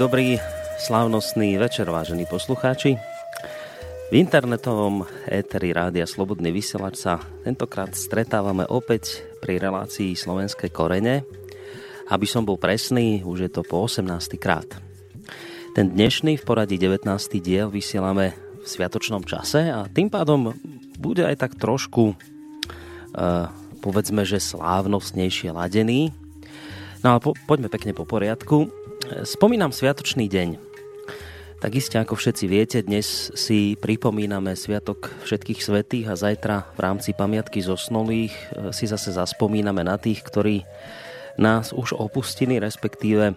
Dobrý, slávnostný večer, vážení poslucháči. V internetovom éteri Rádia Slobodný vysielač sa tentokrát stretávame opäť pri relácii Slovenské korene. Aby som bol presný, už je to po 18. krát. Ten dnešný v poradí 19. diel vysielame v sviatočnom čase a tým pádom bude aj tak trošku uh, povedzme, že slávnostnejšie ladený. No ale po, poďme pekne po poriadku. Spomínam Sviatočný deň. Tak iste ako všetci viete, dnes si pripomíname Sviatok všetkých svetých a zajtra v rámci pamiatky zosnulých e, si zase zaspomíname na tých, ktorí nás už opustili, respektíve,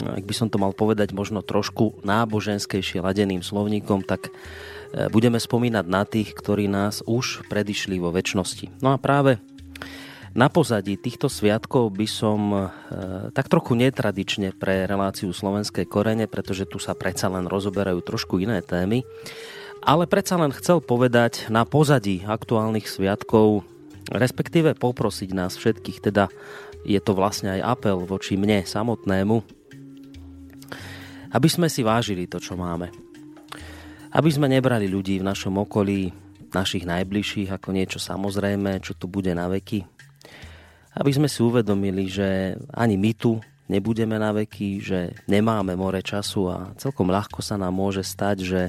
ak by som to mal povedať možno trošku náboženskejšie ladeným slovníkom, tak e, budeme spomínať na tých, ktorí nás už predišli vo väčšnosti. No a práve na pozadí týchto sviatkov by som e, tak trochu netradične pre reláciu Slovenské korene, pretože tu sa predsa len rozoberajú trošku iné témy, ale predsa len chcel povedať na pozadí aktuálnych sviatkov, respektíve poprosiť nás všetkých, teda je to vlastne aj apel voči mne samotnému, aby sme si vážili to, čo máme. Aby sme nebrali ľudí v našom okolí, našich najbližších ako niečo samozrejme, čo tu bude na veky, aby sme si uvedomili, že ani my tu nebudeme na veky, že nemáme more času a celkom ľahko sa nám môže stať, že,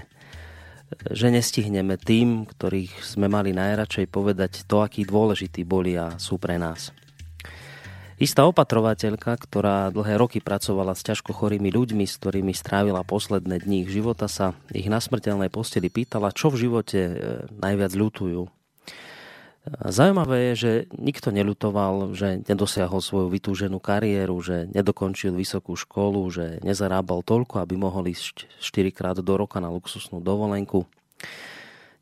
že nestihneme tým, ktorých sme mali najradšej povedať to, akí dôležití boli a sú pre nás. Istá opatrovateľka, ktorá dlhé roky pracovala s ťažko chorými ľuďmi, s ktorými strávila posledné dní ich života, sa ich na smrteľnej posteli pýtala, čo v živote e, najviac ľutujú. Zaujímavé je, že nikto nelutoval, že nedosiahol svoju vytúženú kariéru, že nedokončil vysokú školu, že nezarábal toľko, aby mohol ísť 4 krát do roka na luxusnú dovolenku.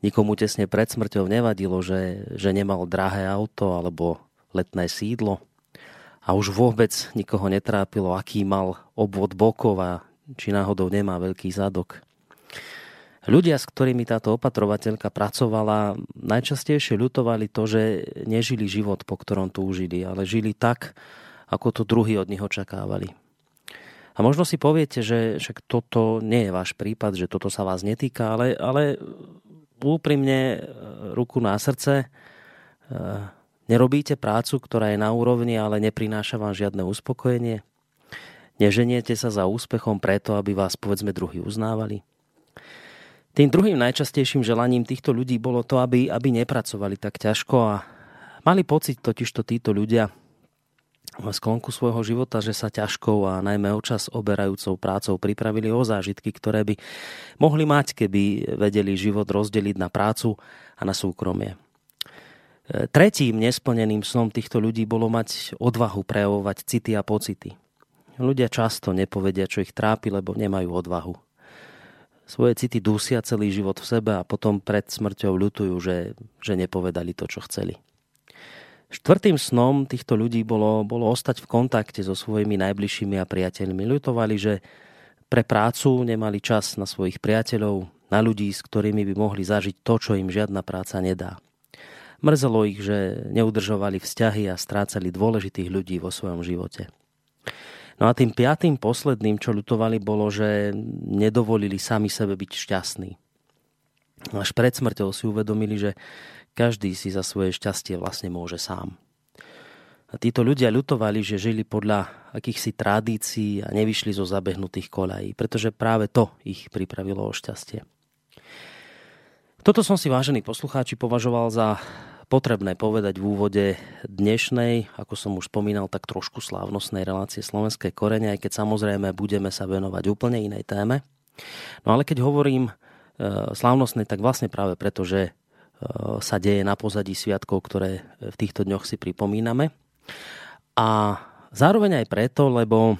Nikomu tesne pred smrťou nevadilo, že, že nemal drahé auto alebo letné sídlo. A už vôbec nikoho netrápilo, aký mal obvod bokov a či náhodou nemá veľký zadok. Ľudia, s ktorými táto opatrovateľka pracovala, najčastejšie ľutovali to, že nežili život, po ktorom túžili, ale žili tak, ako to druhí od nich očakávali. A možno si poviete, že však toto nie je váš prípad, že toto sa vás netýka, ale, ale úprimne e, ruku na srdce, e, nerobíte prácu, ktorá je na úrovni, ale neprináša vám žiadne uspokojenie. Neženiete sa za úspechom preto, aby vás povedzme druhý uznávali. Tým druhým najčastejším želaním týchto ľudí bolo to, aby, aby nepracovali tak ťažko a mali pocit totižto títo ľudia v sklonku svojho života, že sa ťažkou a najmä očas oberajúcou prácou pripravili o zážitky, ktoré by mohli mať, keby vedeli život rozdeliť na prácu a na súkromie. Tretím nesplneným snom týchto ľudí bolo mať odvahu prejavovať city a pocity. Ľudia často nepovedia, čo ich trápi, lebo nemajú odvahu svoje city dusia celý život v sebe a potom pred smrťou ľutujú, že, že nepovedali to, čo chceli. Štvrtým snom týchto ľudí bolo, bolo ostať v kontakte so svojimi najbližšími a priateľmi. Ľutovali, že pre prácu nemali čas na svojich priateľov, na ľudí, s ktorými by mohli zažiť to, čo im žiadna práca nedá. Mrzelo ich, že neudržovali vzťahy a strácali dôležitých ľudí vo svojom živote. No a tým piatým posledným, čo ľutovali, bolo, že nedovolili sami sebe byť šťastní. Až pred smrťou si uvedomili, že každý si za svoje šťastie vlastne môže sám. A títo ľudia ľutovali, že žili podľa akýchsi tradícií a nevyšli zo zabehnutých kolají, pretože práve to ich pripravilo o šťastie. Toto som si, vážení poslucháči, považoval za potrebné povedať v úvode dnešnej, ako som už spomínal, tak trošku slávnostnej relácie Slovenskej korene, aj keď samozrejme budeme sa venovať úplne inej téme. No ale keď hovorím e, slávnostnej, tak vlastne práve preto, že e, sa deje na pozadí sviatkov, ktoré v týchto dňoch si pripomíname. A zároveň aj preto, lebo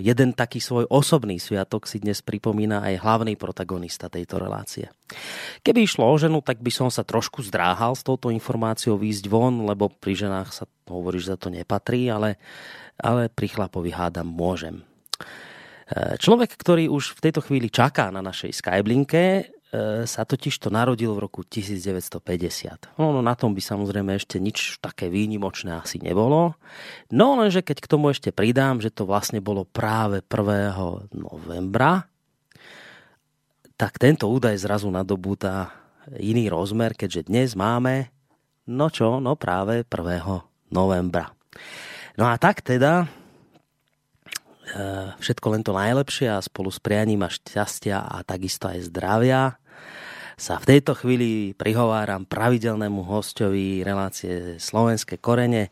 jeden taký svoj osobný sviatok si dnes pripomína aj hlavný protagonista tejto relácie. Keby išlo o ženu, tak by som sa trošku zdráhal s touto informáciou výjsť von, lebo pri ženách sa hovorí, že za to nepatrí, ale, ale pri chlapovi hádam môžem. Eh, človek, ktorý už v tejto chvíli čaká na našej Skyblinke, sa totiž to narodil v roku 1950. No, no na tom by samozrejme ešte nič také výnimočné asi nebolo. No lenže keď k tomu ešte pridám, že to vlastne bolo práve 1. novembra, tak tento údaj zrazu nadobúta iný rozmer, keďže dnes máme, no čo, no práve 1. novembra. No a tak teda e, všetko len to najlepšie a spolu s prianím a šťastia a takisto aj zdravia sa v tejto chvíli prihováram pravidelnému hostovi relácie Slovenské korene,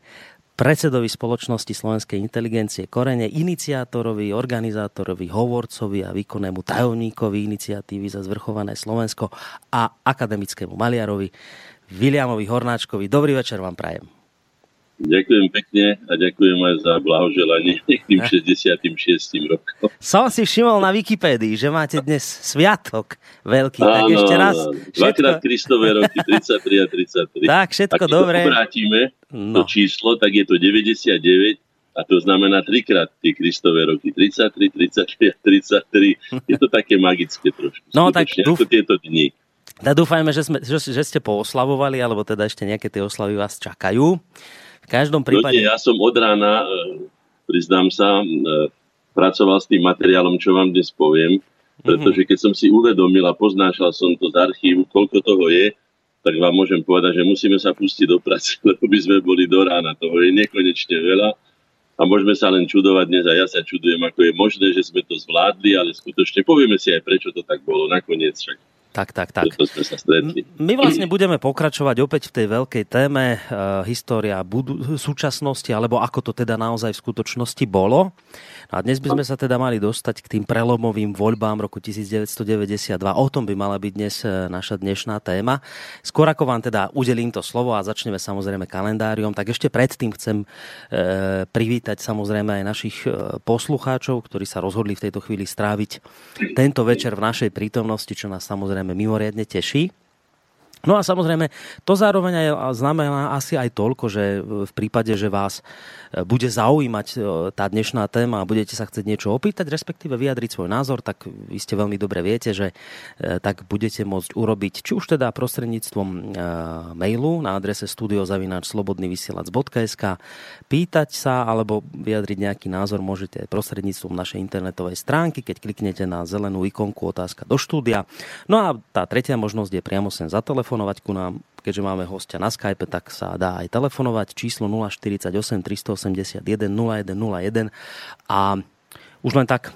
predsedovi spoločnosti Slovenskej inteligencie Korene, iniciátorovi, organizátorovi, hovorcovi a výkonnému tajomníkovi iniciatívy za zvrchované Slovensko a akademickému maliarovi Viliamovi Hornáčkovi. Dobrý večer vám prajem. Ďakujem pekne a ďakujem aj za blahoželanie k tým 66 rokom. Som si všimol na Wikipédii, že máte dnes sviatok veľký. Áno, tak ešte raz. Dvakrát Kristové roky, 33 a 33. Tak, všetko Ak dobre. Ak vrátime no. to číslo, tak je to 99 a to znamená trikrát tie Kristové roky. 33, 33 a 33. Je to také magické trošku. No tak dúf... tieto dni. Tak dúfajme, že, sme, že, že ste pooslavovali, alebo teda ešte nejaké tie oslavy vás čakajú. V každom prípade... No ja som od rána, e, priznám sa, e, pracoval s tým materiálom, čo vám dnes poviem, pretože keď som si uvedomil a poznášal som to z archívu, koľko toho je, tak vám môžem povedať, že musíme sa pustiť do práce, lebo by sme boli do rána. Toho je nekonečne veľa a môžeme sa len čudovať dnes a ja sa čudujem, ako je možné, že sme to zvládli, ale skutočne povieme si aj, prečo to tak bolo. Nakoniec však tak, tak, tak. My vlastne budeme pokračovať opäť v tej veľkej téme e, história budu- súčasnosti, alebo ako to teda naozaj v skutočnosti bolo. A dnes by sme sa teda mali dostať k tým prelomovým voľbám roku 1992. O tom by mala byť dnes e, naša dnešná téma. Skôr ako vám teda udelím to slovo a začneme samozrejme kalendáriom, tak ešte predtým chcem e, privítať samozrejme aj našich poslucháčov, ktorí sa rozhodli v tejto chvíli stráviť tento večer v našej prítomnosti, čo nás samozrejme mimoriadne teší. No a samozrejme, to zároveň aj znamená asi aj toľko, že v prípade, že vás bude zaujímať e, tá dnešná téma a budete sa chcieť niečo opýtať, respektíve vyjadriť svoj názor, tak vy ste veľmi dobre viete, že e, tak budete môcť urobiť či už teda prostredníctvom mailu na adrese studiozavináčslobodnyvysielac.sk pýtať sa alebo vyjadriť nejaký názor môžete prostredníctvom našej internetovej stránky, keď kliknete na zelenú ikonku otázka do štúdia. No a tá tretia možnosť je priamo sem za telefón telefonovať ku nám, keďže máme hostia na Skype, tak sa dá aj telefonovať číslo 048 381 0101 a už len tak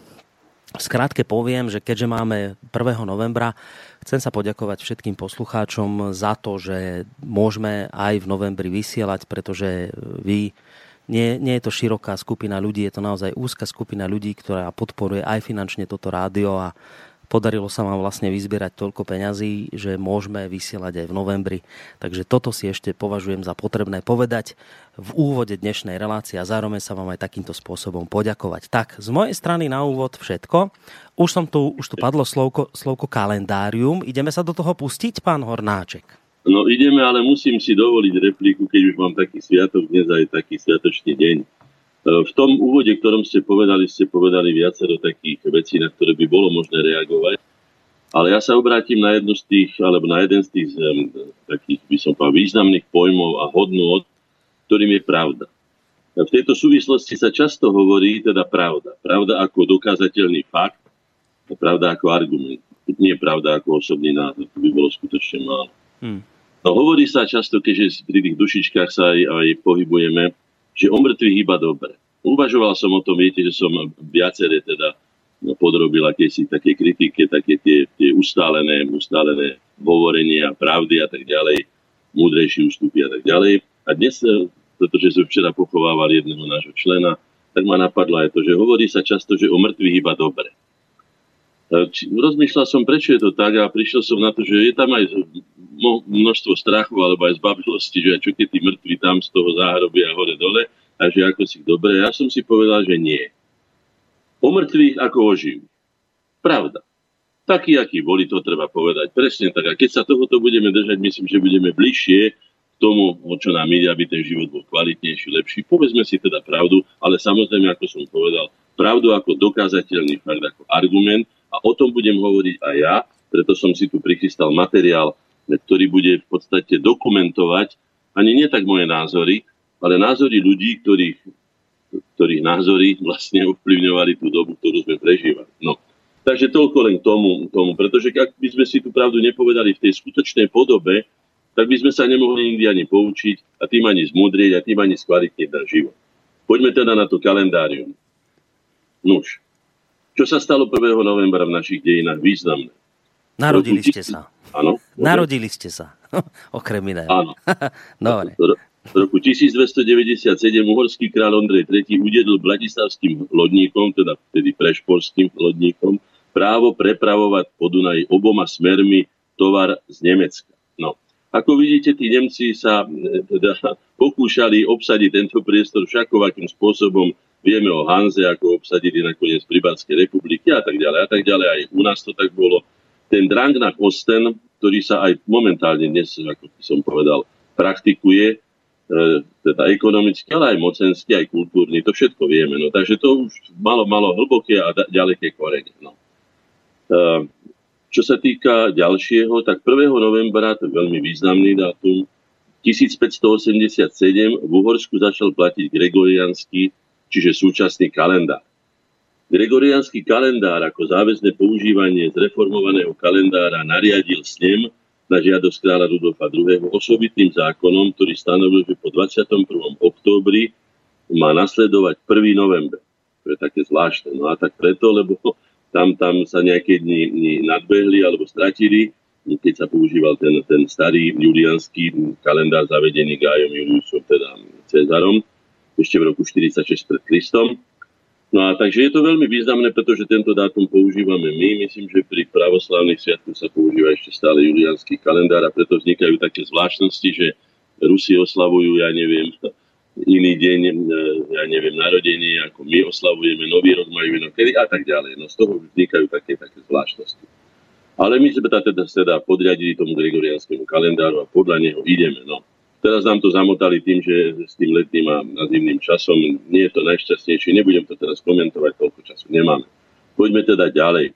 skrátke poviem, že keďže máme 1. novembra, chcem sa poďakovať všetkým poslucháčom za to, že môžeme aj v novembri vysielať, pretože vy nie, nie je to široká skupina ľudí, je to naozaj úzka skupina ľudí, ktorá podporuje aj finančne toto rádio a Podarilo sa vám vlastne vyzbierať toľko peňazí, že môžeme vysielať aj v novembri. Takže toto si ešte považujem za potrebné povedať v úvode dnešnej relácie a zároveň sa vám aj takýmto spôsobom poďakovať. Tak, z mojej strany na úvod všetko. Už, som tu, už tu padlo slovko, slovko kalendárium. Ideme sa do toho pustiť, pán Hornáček? No ideme, ale musím si dovoliť repliku, keď už mám taký sviatok, dnes aj taký sviatočný deň v tom úvode, ktorom ste povedali, ste povedali viacero takých vecí, na ktoré by bolo možné reagovať. Ale ja sa obrátim na jednu z tých, alebo na jeden z tých um, takých, by som povedal, významných pojmov a hodnôt, ktorým je pravda. V tejto súvislosti sa často hovorí teda pravda. Pravda ako dokázateľný fakt a pravda ako argument. Nie pravda ako osobný názor. To by bolo skutočne málo. Hmm. No, hovorí sa často, keďže pri tých dušičkách sa aj, aj pohybujeme, že o mŕtvych iba dobre. Uvažoval som o tom, viete, že som viaceré teda podrobil akési také kritike, také tie, tie ustálené, ustálené hovorenia, pravdy a tak ďalej, múdrejší ústupy a tak ďalej. A dnes, e, pretože sme včera pochovávali jedného nášho člena, tak ma napadlo aj to, že hovorí sa často, že o mŕtvych iba dobre. Rozmýšľal som, prečo je to tak a prišiel som na to, že je tam aj množstvo strachu alebo aj zbavilosti, že čo keď tí mŕtvi tam z toho záhrobia hore dole a že ako si dobre. Ja som si povedal, že nie. O mŕtvych ako o Pravda. Taký, aký boli, to treba povedať. Presne tak. A keď sa tohoto budeme držať, myslím, že budeme bližšie k tomu, o čo nám ide, aby ten život bol kvalitnejší, lepší. Povedzme si teda pravdu, ale samozrejme, ako som povedal, pravdu ako dokázateľný fakt, ako argument a o tom budem hovoriť aj ja, preto som si tu prichystal materiál, ktorý bude v podstate dokumentovať ani nie tak moje názory, ale názory ľudí, ktorých, ktorých názory vlastne ovplyvňovali tú dobu, ktorú sme prežívali. No. Takže toľko len tomu, tomu, pretože ak by sme si tú pravdu nepovedali v tej skutočnej podobe, tak by sme sa nemohli nikdy ani poučiť a tým ani zmudrieť a tým ani skvalitniť náš život. Poďme teda na to kalendárium. Nuž, čo sa stalo 1. novembra v našich dejinách významné? Narodili ste sa. Áno. Narodili ste sa. Okrem iného. Áno. Dobre. V roku 1297 uhorský kráľ Ondrej III udelil bratislavským lodníkom, teda vtedy prešporským lodníkom, právo prepravovať po Dunaji oboma smermi tovar z Nemecka. No. Ako vidíte, tí Nemci sa e, teda pokúšali obsadiť tento priestor všakovakým spôsobom. Vieme o Hanze, ako obsadili nakoniec Pribatskej republiky a tak ďalej a tak ďalej. Aj u nás to tak bolo. Ten drang na Kosten, ktorý sa aj momentálne dnes, ako som povedal, praktikuje, E, teda ekonomicky, ale aj mocenský, aj kultúrny, to všetko vieme. No, takže to už malo, malo hlboké a ďaleké korene. No. E, čo sa týka ďalšieho, tak 1. novembra, to je veľmi významný dátum, 1587 v Uhorsku začal platiť gregoriánsky, čiže súčasný kalendár. Gregoriánsky kalendár ako záväzné používanie zreformovaného kalendára nariadil snem na žiadosť kráľa Rudolfa II. osobitným zákonom, ktorý stanovil, že po 21. októbri má nasledovať 1. november. To je také zvláštne. No a tak preto, lebo tam, tam sa nejaké dni, dni nadbehli alebo stratili, keď sa používal ten, ten starý julianský kalendár zavedený Gájom Juliusom, teda Cezarom, ešte v roku 46 pred Kristom. No a takže je to veľmi významné, pretože tento dátum používame my. Myslím, že pri pravoslavných sviatkoch sa používa ešte stále julianský kalendár a preto vznikajú také zvláštnosti, že Rusi oslavujú, ja neviem, iný deň, e, ja neviem, narodenie, ako my oslavujeme, nový rok majú inokedy a tak ďalej. No z toho vznikajú také, také zvláštnosti. Ale my sme teda, teda podriadili tomu gregorianskému kalendáru a podľa neho ideme. No. Teraz nám to zamotali tým, že s tým letným a zimným časom nie je to najšťastnejšie. Nebudem to teraz komentovať, toľko času nemáme. Poďme teda ďalej.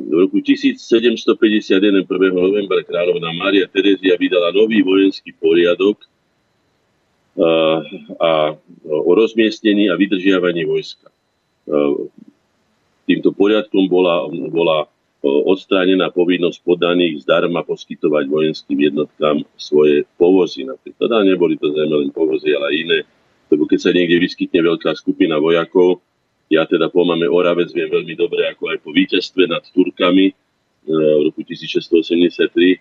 V roku 1751 1. novembra kráľovná Mária Terezia vydala nový vojenský poriadok a o rozmiestnení a vydržiavaní vojska. Týmto poriadkom bola, bola odstránená povinnosť podaných zdarma poskytovať vojenským jednotkám svoje povozy. Napríklad, a neboli to zrejme len povozy, ale iné. Lebo keď sa niekde vyskytne veľká skupina vojakov, ja teda po mame Oravec viem veľmi dobre, ako aj po víťazstve nad Turkami e, v roku 1683, e,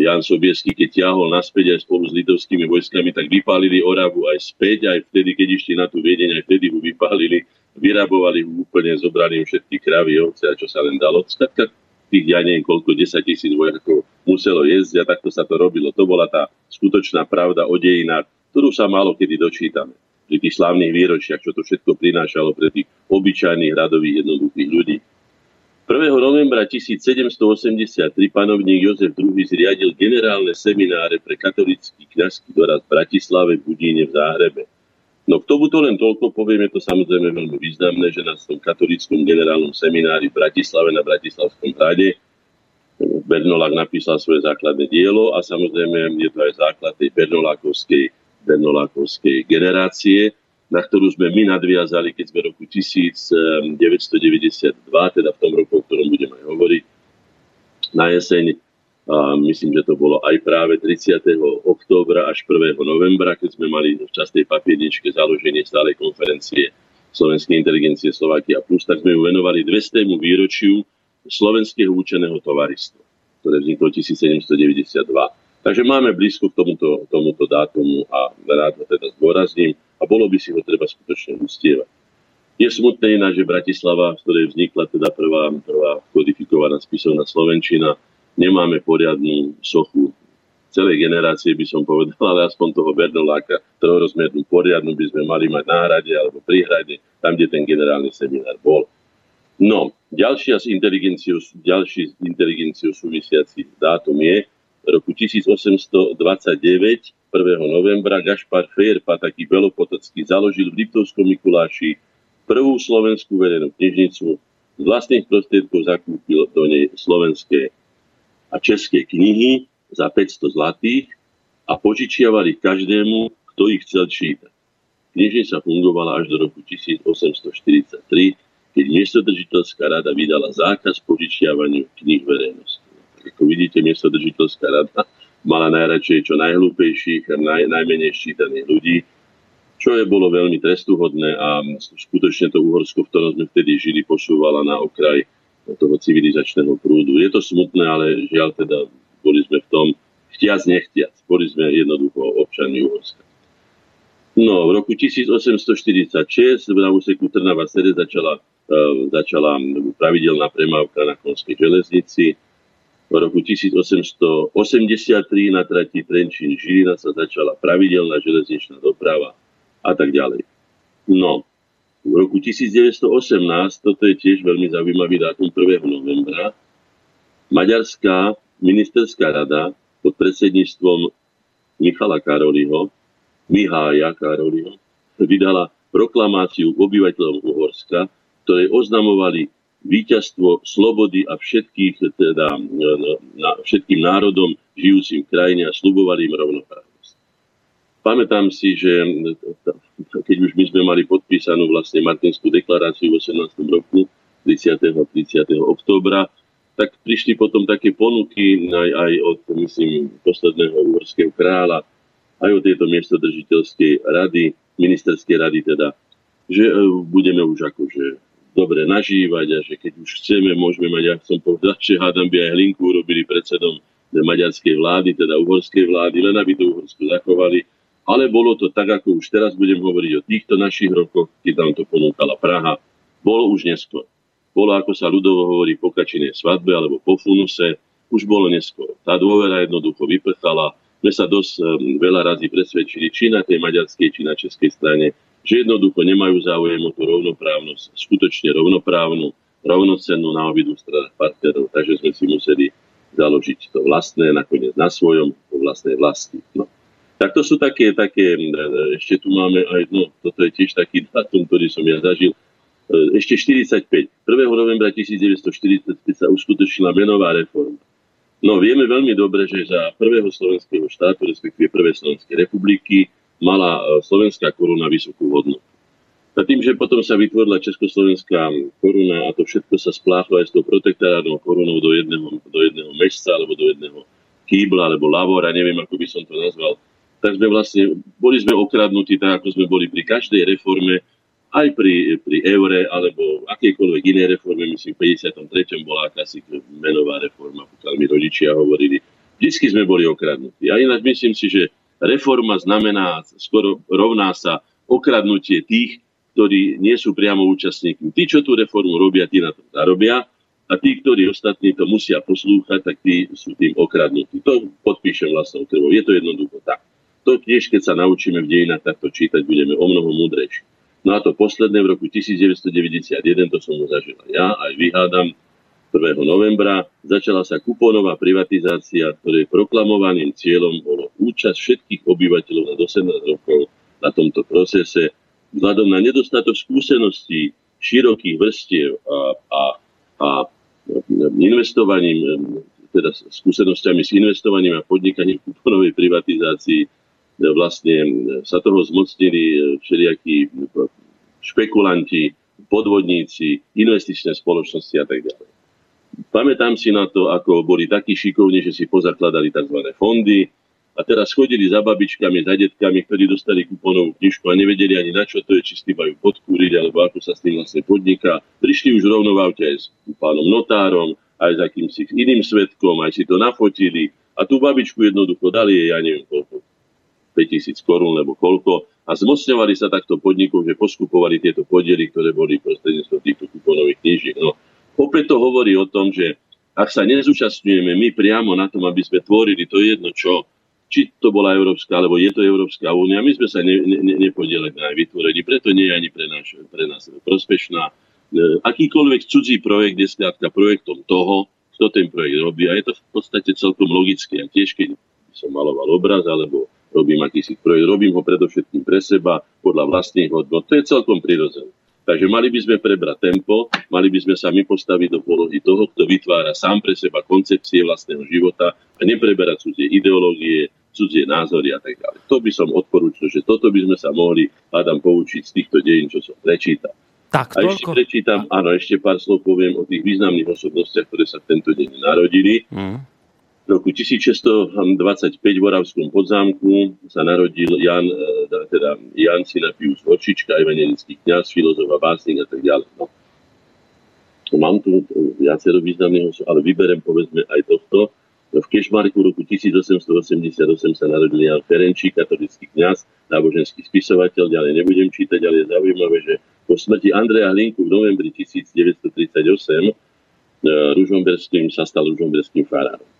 Jan Sobiesky, keď ťahol naspäť aj spolu s litovskými vojskami, tak vypálili Oravu aj späť, aj vtedy, keď išli na tú Viedeň, aj vtedy ho vypálili vyrabovali úplne, zobrali všetky kravy, ovce a čo sa len dalo. Skladka tých, ja neviem, koľko, 10 tisíc vojakov muselo jesť a takto sa to robilo. To bola tá skutočná pravda o dejinách, ktorú sa málo kedy dočítame pri tých slávnych výročiach, čo to všetko prinášalo pre tých obyčajných radových jednoduchých ľudí. 1. novembra 1783 panovník Jozef II zriadil generálne semináre pre katolický kňazský doraz v Bratislave, Budíne, v Záhrebe. No k tomuto len toľko poviem, je to samozrejme veľmi významné, že na tom katolickom generálnom seminári v Bratislave na Bratislavskom hrade Bernolák napísal svoje základné dielo a samozrejme je to aj základ tej Bernolákovskej, Bernolákovskej generácie, na ktorú sme my nadviazali, keď sme roku 1992, teda v tom roku, o ktorom budem aj hovoriť, na jeseň a myslím, že to bolo aj práve 30. októbra až 1. novembra, keď sme mali v častej papierničke založenie stálej konferencie Slovenskej inteligencie Slovakia Plus, tak sme ju venovali 200. výročiu Slovenského účeného tovaristva, ktoré vzniklo 1792. Takže máme blízko k tomuto, tomuto dátumu a rád ho teda zdôrazním a bolo by si ho treba skutočne ustievať. Je smutné ináč, že Bratislava, v ktorej vznikla teda prvá, prvá kodifikovaná spisovná Slovenčina, nemáme poriadnu sochu celej generácie, by som povedal, ale aspoň toho Bernoláka trojrozmernú poriadnu by sme mali mať na hrade alebo pri hrade, tam, kde ten generálny seminár bol. No, ďalšia s inteligenciou, ďalší s inteligenciou súvisiaci dátum je roku 1829, 1. novembra, Gašpar Férpa, taký belopotocký, založil v Liptovskom Mikuláši prvú slovenskú verejnú knižnicu z vlastných prostriedkov zakúpil do nej slovenské a české knihy za 500 zlatých a požičiavali každému, kto ich chcel čítať. Knižnica fungovala až do roku 1843, keď miestodržiteľská rada vydala zákaz požičiavaniu kníh verejnosti. Ako vidíte, miestodržiteľská rada mala najradšej čo najhlúpejších a naj, najmenej ščítaných ľudí, čo je bolo veľmi trestuhodné a skutočne to Uhorsko, v ktorom sme vtedy žili, posúvala na okraj toho civilizačného prúdu. Je to smutné, ale žiaľ teda boli sme v tom chtiac nechtiac. Boli sme jednoducho občanmi Uhorska. No, v roku 1846 na úseku Trnava Sede začala, uh, začala pravidelná premávka na Konskej železnici. V roku 1883 na trati Trenčín Žilina sa začala pravidelná železničná doprava a tak ďalej. No, v roku 1918, toto je tiež veľmi zaujímavý dátum 1. novembra, Maďarská ministerská rada pod predsedníctvom Michala Karoliho Mihája Karoliho, vydala proklamáciu obyvateľom Uhorska, ktoré oznamovali víťazstvo slobody a všetkých, teda, na, všetkým národom žijúcim v krajine a slubovali im rovnoprávnosť. Pamätám si, že keď už my sme mali podpísanú vlastne Martinskú deklaráciu v 18. roku, 30. 30. októbra, tak prišli potom také ponuky aj, aj od, myslím, posledného uhorského kráľa, aj o tejto miestodržiteľskej rady, ministerskej rady teda, že e, budeme už akože dobre nažívať a že keď už chceme, môžeme mať, ja som povedal, že hádam by aj Hlinku urobili predsedom maďarskej vlády, teda uhorskej vlády, len aby to Uhorsko zachovali. Ale bolo to tak, ako už teraz budem hovoriť o týchto našich rokoch, keď nám to ponúkala Praha. Bolo už neskôr. Bolo, ako sa ľudovo hovorí, po kačinej svadbe alebo po funuse. Už bolo neskôr. Tá dôvera jednoducho vyprchala sme sa dosť um, veľa razy presvedčili, či na tej maďarskej, či na českej strane, že jednoducho nemajú záujem o tú rovnoprávnosť, skutočne rovnoprávnu, rovnocennú na obidvu stranách partnerov, takže sme si museli založiť to vlastné, nakoniec na svojom, po vlastnej vlasti. No. Tak to sú také, také, e, ešte tu máme aj, no, toto je tiež taký datum, ktorý som ja zažil, e, ešte 45. 1. novembra 1945 sa uskutočnila menová reforma. No vieme veľmi dobre, že za prvého slovenského štátu, respektíve prvej Slovenskej republiky, mala e, slovenská koruna vysokú hodnotu. A tým, že potom sa vytvorila československá koruna a to všetko sa spláchlo aj s tou protektorátnou korunou do jedného, do jedného mešca alebo do jedného kýbla alebo lavora, neviem, ako by som to nazval, tak sme vlastne, boli sme okradnutí tak, ako sme boli pri každej reforme, aj pri, pri eure alebo akejkoľvek inej reforme, myslím v 53. bola akási menová reforma, pokiaľ mi rodičia hovorili. Vždycky sme boli okradnutí. A ináč myslím si, že reforma znamená, skoro rovná sa okradnutie tých, ktorí nie sú priamo účastníkmi. Tí, čo tú reformu robia, tí na to zarobia a tí, ktorí ostatní to musia poslúchať, tak tí sú tým okradnutí. To podpíšem vlastnou krvou. Je to jednoducho tak. To tiež, keď sa naučíme v dejinách takto čítať, budeme o mnoho múdrejší. No a to posledné v roku 1991, to som ho zažil ja, aj vyhádam, 1. novembra začala sa kupónová privatizácia, ktorej proklamovaným cieľom bolo účasť všetkých obyvateľov na 18 rokov na tomto procese. Vzhľadom na nedostatok skúseností širokých vrstiev a, a, a investovaním, teda skúsenosťami s investovaním a podnikaním kupónovej privatizácii vlastne sa toho zmocnili e, všelijakí špekulanti, podvodníci, investičné spoločnosti a tak ďalej. Pamätám si na to, ako boli takí šikovní, že si pozakladali tzv. fondy a teraz chodili za babičkami, za detkami, ktorí dostali kuponovú knižku a nevedeli ani na čo to je, či s tým majú podkúriť, alebo ako sa s tým vlastne podniká. Prišli už rovno v aute aj s pánom notárom, aj s akýmsi iným svetkom, aj si to nafotili a tú babičku jednoducho dali jej, ja neviem koľko, 5000 korún, lebo koľko. A zmocňovali sa takto podnikov, že poskupovali tieto podiely, ktoré boli prostredníctvom týchto kuponových knížiek. No, opäť to hovorí o tom, že ak sa nezúčastňujeme my priamo na tom, aby sme tvorili to jedno čo, či to bola Európska, alebo je to Európska únia, my sme sa ne, ne, nepodielali na vytvorení, preto nie je ani pre, náš, pre nás prospešná. E, akýkoľvek cudzí projekt je skrátka projektom toho, kto ten projekt robí a je to v podstate celkom logické. A tiež keď som maloval obraz alebo robím akýsi projekt, robím ho predovšetkým pre seba, podľa vlastných hodnot. To je celkom prirodzené. Takže mali by sme prebrať tempo, mali by sme sa my postaviť do polohy toho, kto vytvára sám pre seba koncepcie vlastného života a nepreberať cudzie ideológie, cudzie názory a tak ďalej. To by som odporúčil, že toto by sme sa mohli, hádam, poučiť z týchto dejín, čo som prečítal. Tak, a ešte prečítam, áno, ešte pár slov poviem o tých významných osobnostiach, ktoré sa v tento deň narodili. Mm. V roku 1625 v Oravskom podzámku sa narodil Jan, e, teda Jan Sinapius Horčička, evangelický kniaz, filozof a básnik a tak ďalej. No. Mám tu viacero významných osob, ale vyberem povedzme aj tohto. V Kešmarku roku 1888 sa narodil Jan Ferenčík, katolický kňaz, náboženský spisovateľ, ďalej nebudem čítať, ale je zaujímavé, že po smrti Andreja Hlinku v novembri 1938 e, Ružomberským sa stal Ružomberským farárom.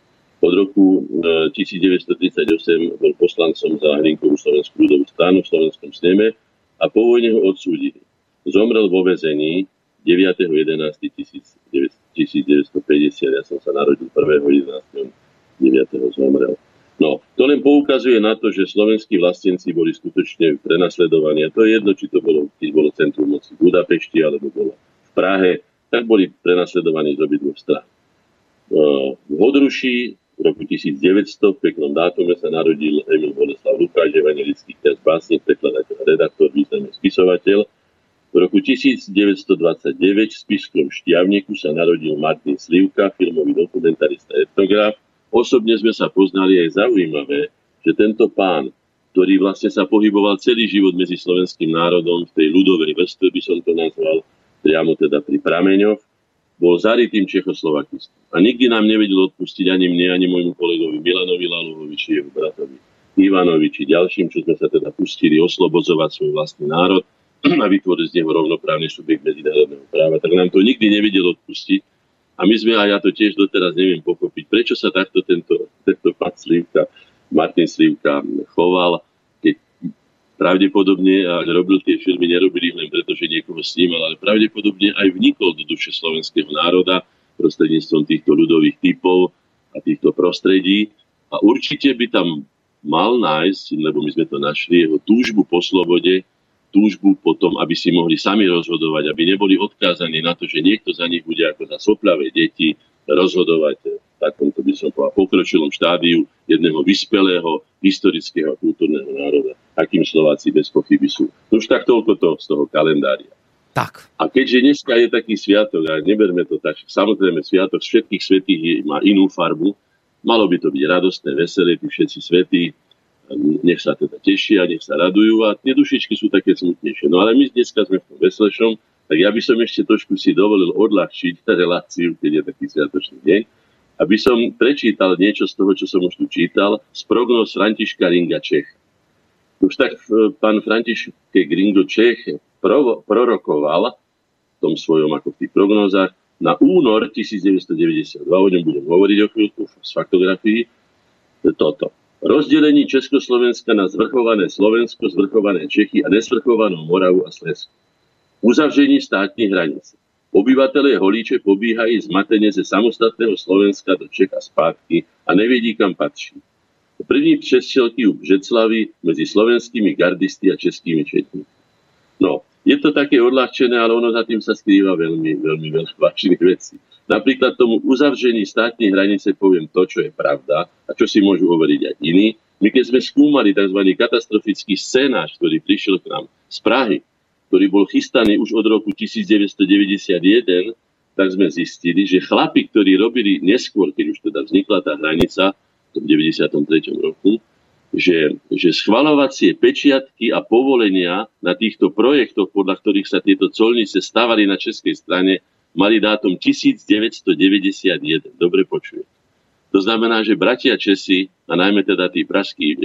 Od roku 1938 e, bol poslancom za Hlinkovú slovenskú ľudovú stranu v slovenskom sneme a po vojne ho odsúdili. Zomrel vo vezení 9.11.1950. Ja som sa narodil 1.11. 9. zomrel. No, to len poukazuje na to, že slovenskí vlastenci boli skutočne prenasledovaní. A to je jedno, či to bolo, keď bolo centrum moci v Budapešti alebo bolo v Prahe, tak boli prenasledovaní z obidvoch strán. V Hodruši v roku 1900 v peknom dátume sa narodil Emil Boleslav Lukáč, evangelický kniaz básnik, prekladateľ, redaktor, významný spisovateľ. V roku 1929 v Spiskom Štiavniku sa narodil Martin Slivka, filmový dokumentarista, etnograf. Osobne sme sa poznali aj zaujímavé, že tento pán, ktorý vlastne sa pohyboval celý život medzi slovenským národom v tej ľudovej vrstve, by som to nazval, priamo teda pri prameňoch, bol zarytým Čechoslovakistom. A nikdy nám nevedel odpustiť ani mne, ani môjmu kolegovi Milanovi Laluhovi, či jeho bratovi Ivanovi, či ďalším, čo sme sa teda pustili oslobodzovať svoj vlastný národ a vytvoriť z neho rovnoprávny subjekt medzinárodného práva, tak nám to nikdy nevedel odpustiť. A my sme, a ja to tiež doteraz neviem pochopiť, prečo sa takto tento, tento pán Slivka, Martin Slivka choval, pravdepodobne, a robil tie filmy, nerobili len preto, že niekoho snímal, ale pravdepodobne aj vnikol do duše slovenského národa prostredníctvom týchto ľudových typov a týchto prostredí. A určite by tam mal nájsť, lebo my sme to našli, jeho túžbu po slobode, túžbu potom, aby si mohli sami rozhodovať, aby neboli odkázaní na to, že niekto za nich bude ako za soplavé deti rozhodovať v takomto by som povedal pokročilom štádiu jedného vyspelého historického a kultúrneho národa, akým Slováci bez pochyby sú. No už tak toľko to z toho kalendária. Tak. A keďže dneska je taký sviatok, a neberme to tak, samozrejme sviatok všetkých svetých má inú farbu, malo by to byť radostné, veselé, tí všetci svetí, nech sa teda tešia, nech sa radujú a tie dušičky sú také smutnejšie. No ale my dneska sme v tom veselšom, tak ja by som ešte trošku si dovolil odľahčiť reláciu, keď je taký sviatočný deň, aby som prečítal niečo z toho, čo som už tu čítal, z prognóz Františka Ringa Čech. Už tak e, pán František Ringo Čech prorokoval v tom svojom, ako v tých prognózach, na únor 1992, o ňom budem hovoriť o chvíľku z faktografii, toto rozdelení Československa na zvrchované Slovensko, zvrchované Čechy a nesvrchovanú Moravu a Slesku. Uzavření státní hranice. Obyvatelé Holíče pobíhají zmatene ze samostatného Slovenska do Čech a zpátky a nevidí, kam patří. První přestřelky u Břeclavy mezi slovenskými gardisty a českými četníky. No, je to také odľahčené, ale ono za tým sa skrýva veľmi, veľmi veľa vážnych vecí. Napríklad tomu uzavření státnej hranice poviem to, čo je pravda a čo si môžu hovoriť aj iní. My keď sme skúmali tzv. katastrofický scénář, ktorý prišiel k nám z Prahy, ktorý bol chystaný už od roku 1991, tak sme zistili, že chlapi, ktorí robili neskôr, keď už teda vznikla tá hranica v tom 93. roku, že, že schvalovacie pečiatky a povolenia na týchto projektoch, podľa ktorých sa tieto colnice stavali na českej strane, mali dátum 1991. Dobre počuje. To znamená, že bratia Česi, a najmä teda tí pražskí e, e,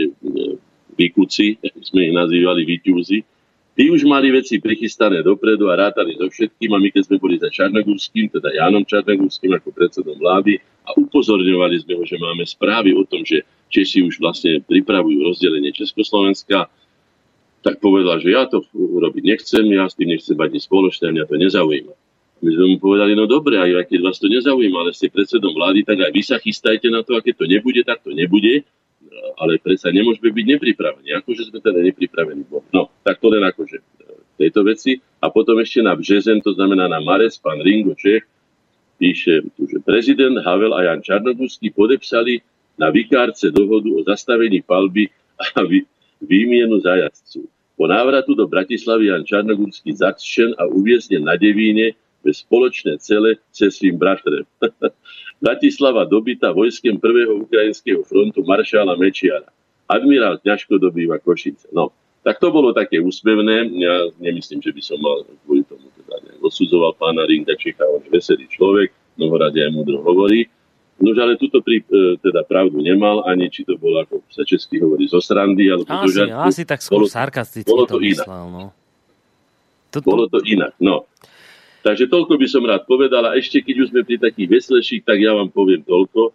výkuci, sme ich nazývali výťúzi, tí už mali veci prichystané dopredu a rátali so všetkým a my keď sme boli za Čarnogórským, teda Jánom Čarnogórským ako predsedom vlády a upozorňovali sme ho, že máme správy o tom, že Česi už vlastne pripravujú rozdelenie Československa, tak povedal, že ja to urobiť nechcem, ja s tým nechcem mať spoločné, mňa to nezaujíma. My sme mu povedali, no dobre, aj keď vás to nezaujíma, ale ste predsedom vlády, tak aj vy sa chystajte na to, a keď to nebude, tak to nebude, ale predsa nemôžeme byť nepripravení. Akože sme teda nepripravení. No, tak to len akože tejto veci. A potom ešte na Březen, to znamená na Mares, pán Ringo Čech, píše, že prezident Havel a Jan Čarnogurský podepsali na vikárce dohodu o zastavení palby a vy, výmienu zajazců. Po návratu do Bratislavy Jan Čarnogurský zatčen a uviezne na Devíne bez spoločné cele se svým bratrem. Bratislava dobyta vojskem prvého ukrajinského frontu maršála Mečiara. Admirál ťažko dobýva Košice. No, tak to bolo také úsmevné. Ja nemyslím, že by som mal kvôli tomu teda odsudzoval pána Ringa Čecha, on je veselý človek, mnohorade aj múdro hovorí. No, ale túto pri, e, teda pravdu nemal, ani či to bolo, ako sa česky hovorí, zo srandy, alebo asi, žartu. asi tak skôr sarkasticky bolo to, to inak. myslel, no. To, to... Bolo to inak, no. Takže toľko by som rád povedal. A ešte, keď už sme pri takých veselších, tak ja vám poviem toľko,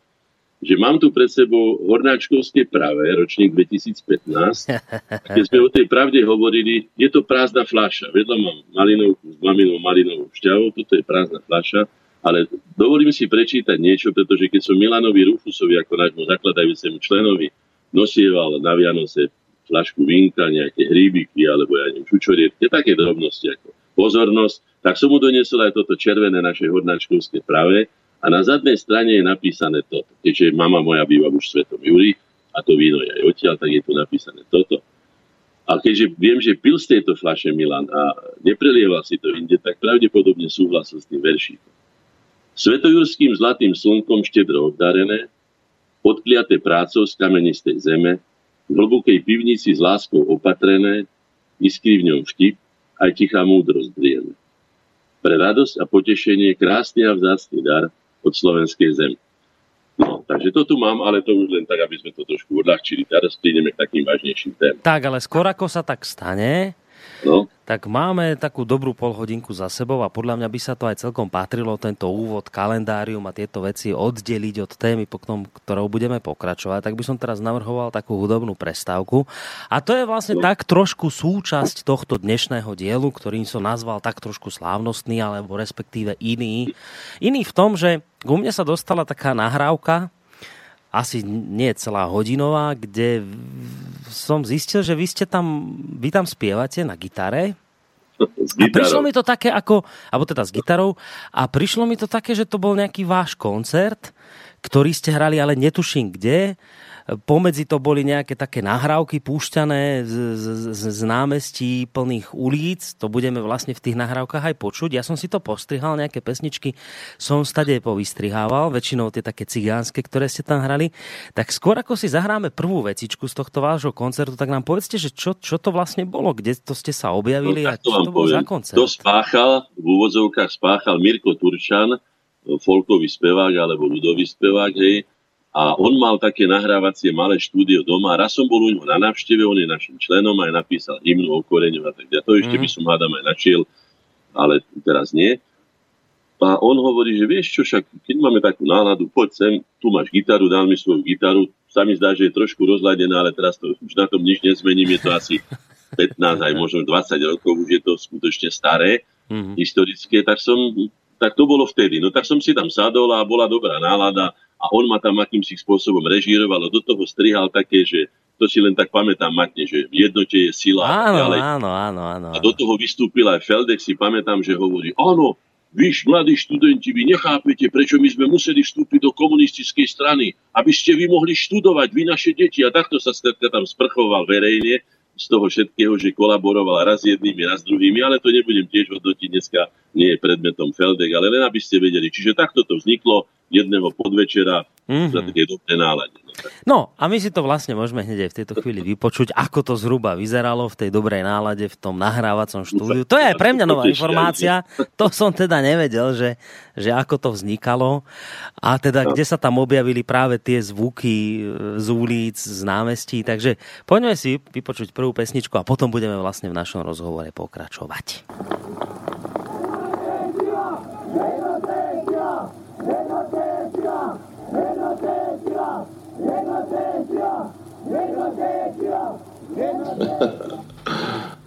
že mám tu pred sebou Hornáčkovské práve, ročník 2015. A keď sme o tej pravde hovorili, je to prázdna fľaša. Vedľa mám malinovku s maminou malinovou šťavou, toto je prázdna fľaša. Ale dovolím si prečítať niečo, pretože keď som Milanovi Rufusovi ako nášmu zakladajúcemu členovi nosieval na Vianoce flašku vínka, nejaké hríbiky alebo ja neviem, čučorietke, také drobnosti ako pozornosť, tak som mu doniesol aj toto červené naše hornáčkovské práve a na zadnej strane je napísané toto. Keďže mama moja býva už v Svetom Júri a to víno je aj odtiaľ, tak je tu napísané toto. A keďže viem, že pil z tejto flaše Milan a neprelieval si to inde, tak pravdepodobne súhlasil s tým veršíkom. Svetojurským zlatým slnkom štedro obdarené, podkliaté prácou z kamenistej zeme, v hlbokej pivnici s láskou opatrené, iskry v ňom vtip, aj tichá múdrosť drieme. Pre radosť a potešenie krásny a vzácný dar od slovenskej zemi. No, takže to tu mám, ale to už len tak, aby sme to trošku odľahčili. Teraz prídeme k takým vážnejším témam. Tak, ale skôr ako sa tak stane, No, tak máme takú dobrú polhodinku za sebou a podľa mňa by sa to aj celkom patrilo, tento úvod, kalendárium a tieto veci oddeliť od témy, po tom, ktorou budeme pokračovať. Tak by som teraz navrhoval takú hudobnú prestávku. A to je vlastne tak trošku súčasť tohto dnešného dielu, ktorým som nazval tak trošku slávnostný, alebo respektíve iný. Iný v tom, že ku mne sa dostala taká nahrávka, asi nie celá hodinová, kde som zistil, že vy ste tam, vy tam spievate na gitare. s A prišlo mi to také ako, alebo teda s gitarou, a prišlo mi to také, že to bol nejaký váš koncert, ktorý ste hrali, ale netuším kde. Pomedzi to boli nejaké také nahrávky púšťané z, z, z, z námestí plných ulic. To budeme vlastne v tých nahrávkach aj počuť. Ja som si to postrihal, nejaké pesničky som stade povystrihával, väčšinou tie také cigánske, ktoré ste tam hrali. Tak skôr ako si zahráme prvú vecičku z tohto vášho koncertu, tak nám povedzte, že čo, čo to vlastne bolo, kde to ste sa objavili No, a čo to bol za poviem. koncert. To spáchal, v úvodzovkách spáchal Mirko Turčan, folkový spevák alebo ľudový spevák, hej. A on mal také nahrávacie malé štúdio doma. Raz som bol u neho na návšteve, on je našim členom, aj napísal hymnu o koreňu a tak ďalej. To ešte Mhm. by som hádam aj našiel, ale teraz nie. A on hovorí, že vieš čo, však keď máme takú náladu, poď sem, tu máš gitaru, dal mi svoju gitaru. Sa mi zdá, že je trošku rozladená, ale teraz to, už na tom nič nezmením, je to asi 15, aj možno 20 rokov, už je to skutočne staré, Mhm. historické, tak som, tak to bolo vtedy. No tak som si tam sadol a bola dobrá nálada a on ma tam akýmsi spôsobom režíroval a do toho strihal také, že to si len tak pamätám matne, že v jednote je sila Áno, ďalej. áno, áno, áno. A do toho vystúpil aj Feldek, si pamätám, že hovorí, áno, vy, mladí študenti, vy nechápete, prečo my sme museli vstúpiť do komunistickej strany, aby ste vy mohli študovať, vy naše deti. A takto sa skrátka tam sprchoval verejne z toho všetkého, že kolaboroval raz s jednými, raz s druhými, ale to nebudem tiež hodnotiť, dneska nie je predmetom Feldek, ale len aby ste vedeli. Čiže takto to vzniklo jedného podvečera Mhm. za také dobré nálade. No. No a my si to vlastne môžeme hneď aj v tejto chvíli vypočuť, ako to zhruba vyzeralo v tej dobrej nálade v tom nahrávacom štúdiu. To je aj pre mňa nová informácia. To som teda nevedel, že, že ako to vznikalo a teda kde sa tam objavili práve tie zvuky e, z ulic, z námestí. Takže poďme si vypočuť prvú pesničku a potom budeme vlastne v našom rozhovore pokračovať.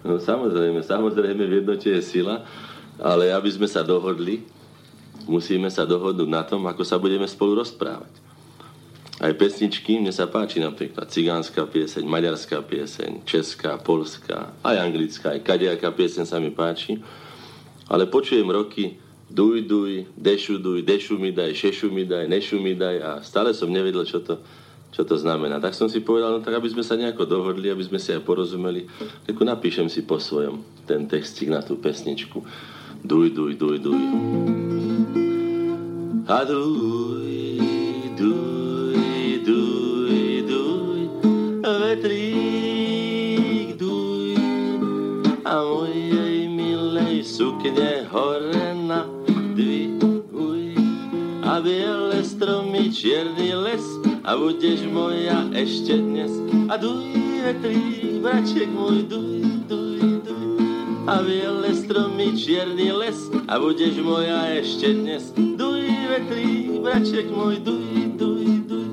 No samozrejme, samozrejme v jednote je sila, ale aby sme sa dohodli, musíme sa dohodnúť na tom, ako sa budeme spolu rozprávať. aj pesničky, mne sa páči napríklad cigánska pieseň, maďarská pieseň, česká, polská, aj anglická, aj kadejaká pieseň sa mi páči. Ale počujem roky duj, duj, dešu, duj, dešu mi daj, šešu mi daj, nešu mi daj a stále som nevedel, čo to, čo to znamená. Tak som si povedal, no tak aby sme sa nejako dohodli, aby sme si aj porozumeli, tak napíšem si po svojom ten textík na tú pesničku. Duj, duj, duj, duj. A duj, duj, vetrík duj a mojej milej sukne hore biele stromy, čierny les a budeš moja ešte dnes. A duj vetrík, braček môj, duj, duj, duj. A biele stromy, čierny les a budeš moja ešte dnes. Duj vetrík, braček môj, duj, duj, duj.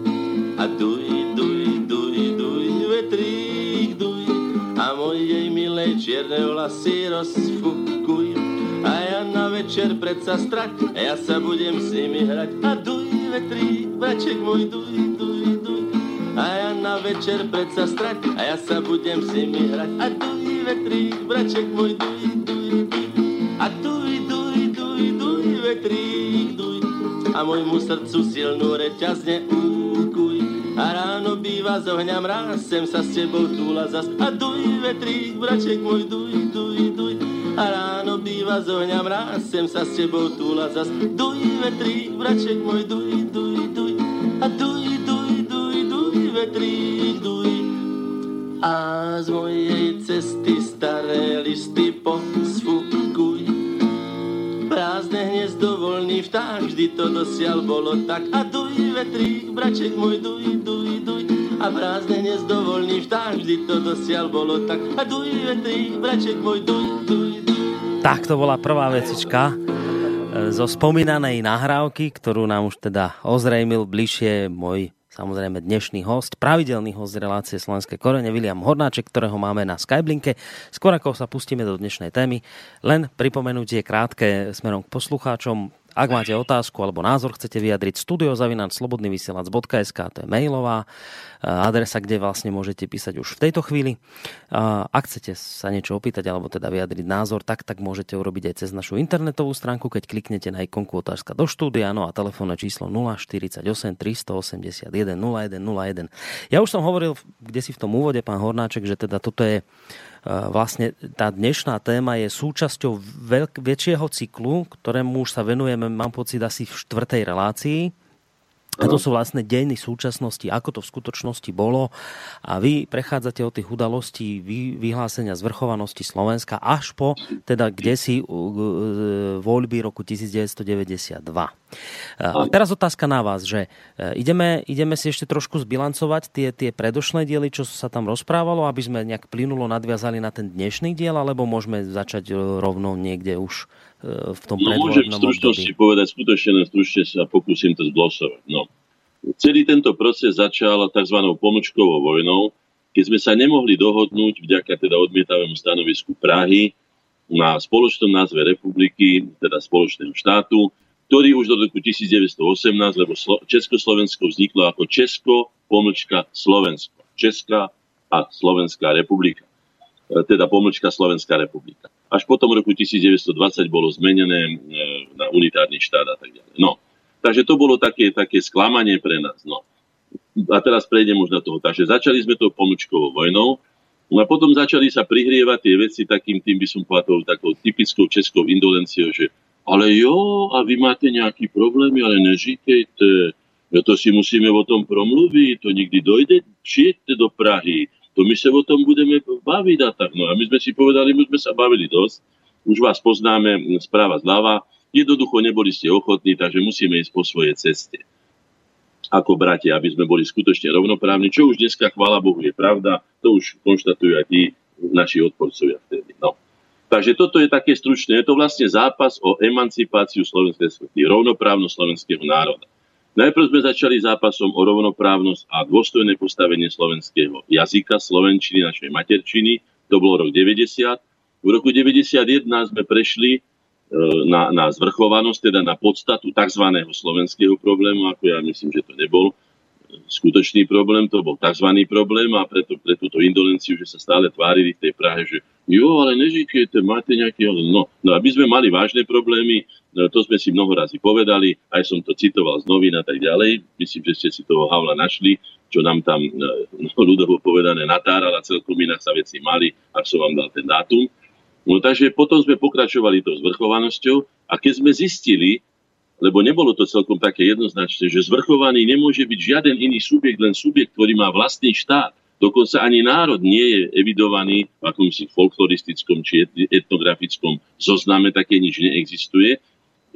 A duj mojej milej čierne vlasy rozfukuj. A ja na večer predsa strach, a ja sa budem s nimi hrať. A duj vetrík, braček môj, duj, duj, duj. A ja na večer predsa strach, a ja sa budem s nimi hrať. A duj vetrík, braček môj, duj, duj, duj. A duj, duj, duj, duj, vetrík, duj. A môjmu srdcu silnú reťazne úkuj. A ráno býva z ohňa mráz, sem sa s tebou túla zas. A duj, vetrík, braček môj, duj, duj, duj. A ráno býva z ohňa mráz, sem sa s tebou túla zas. Duj, vetrík, braček môj, duj, duj, duj. A duj, duj, duj, duj, vetrík, duj. A z mojej cesty staré listy posfukuj. Prázdne hniezdo, voľný vták, vždy to dosiaľ bolo tak. A duj, vetrík, braček môj, duj, duj, duj. A prázdne hniezdo, voľný vták, vždy to dosiaľ bolo tak. A duj, vetrík, braček môj, duj, duj, duj. Tak to bola prvá vecička e, zo spomínanej nahrávky, ktorú nám už teda ozrejmil bližšie môj samozrejme dnešný host, pravidelný host relácie Slovenské korene, William Hornáček, ktorého máme na Skyblinke. Skôr ako sa pustíme do dnešnej témy, len pripomenutie krátke smerom k poslucháčom. Ak máte otázku alebo názor chcete vyjadriť, studiozavinač.slobodnyvysielac.sk, to je mailová eh, adresa, kde vlastne môžete písať už v tejto chvíli. Ak chcete sa niečo opýtať alebo teda vyjadriť názor, tak, tak môžete urobiť aj cez našu internetovú stránku, keď kliknete na ikonku otázka do štúdia, no a telefónne číslo 048 381 0101. Ja už som hovoril, kde si v tom úvode, pán Hornáček, že teda toto je vlastne tá dnešná téma je súčasťou veľk- väčšieho cyklu, ktorému už sa venujeme, mám pocit, asi v štvrtej relácii a to sú vlastne dejiny súčasnosti, ako to v skutočnosti bolo. A vy prechádzate od tých udalostí vyhlásenia zvrchovanosti Slovenska až po teda kde si voľby roku 1992. A teraz otázka na vás, že e, ideme, ideme si ešte trošku zbilancovať tie, tie predošlé diely, čo sa tam rozprávalo, aby sme nejak plynulo nadviazali na ten dnešný diel, alebo môžeme začať e, rovno niekde už v tom no, môžem v stručnosti období. povedať, skutočne len stručne sa pokúsim to zglosovať. No. Celý tento proces začal tzv. pomočkovou vojnou, keď sme sa nemohli dohodnúť vďaka teda odmietavému stanovisku Prahy na spoločnom názve republiky, teda spoločného štátu, ktorý už do roku 1918, lebo Československo vzniklo ako Česko, pomlčka Slovensko. Česká a Slovenská republika. E, teda pomlčka Slovenská republika. Až potom v roku 1920 bolo zmenené e, na unitárny štát a tak ďalej. No, takže to bolo také, také sklamanie pre nás. No. A teraz prejdem už na toho. Takže začali sme to pomlčkovou vojnou, No a potom začali sa prihrievať tie veci takým tým, by som povedal, takou typickou českou indolenciou, že ale jo, a vy máte nejaký problém, ale neříkejte, no to si musíme o tom promluviť, to nikdy dojde, přijďte do Prahy, to my sa o tom budeme baviť a tak. No a my sme si povedali, my sme sa bavili dosť, už vás poznáme správa zľava, jednoducho neboli ste ochotní, takže musíme ísť po svojej ceste. Ako bratia, aby sme boli skutočne rovnoprávni, čo už dneska, chvála Bohu, je pravda, to už konštatujú aj tí naši odporcovia vtedy. No. Takže toto je také stručné. Je to vlastne zápas o emancipáciu slovenského, rovnoprávnosť slovenského národa. Najprv sme začali zápasom o rovnoprávnosť a dôstojné postavenie slovenského jazyka, slovenčiny, našej materčiny. To bolo rok 90. V roku 91 sme prešli e, na, na zvrchovanosť, teda na podstatu tzv. slovenského problému, ako ja myslím, že to nebol skutočný problém, to bol tzv. problém a preto pre túto indolenciu, že sa stále tvárili v tej Prahe, že jo, ale nežikujete, máte nejaký... No, no, aby sme mali vážne problémy, no, to sme si mnoho razy povedali, aj som to citoval z novín a tak ďalej. Myslím, že ste si toho Havla našli, čo nám tam no, ľudovo povedané natáral a celkom inak sa veci mali, ak som vám dal ten dátum. No takže potom sme pokračovali tou zvrchovanosťou a keď sme zistili, lebo nebolo to celkom také jednoznačné, že zvrchovaný nemôže byť žiaden iný subjekt, len subjekt, ktorý má vlastný štát. Dokonca ani národ nie je evidovaný v akomsi folkloristickom či etnografickom zozname, také nič neexistuje.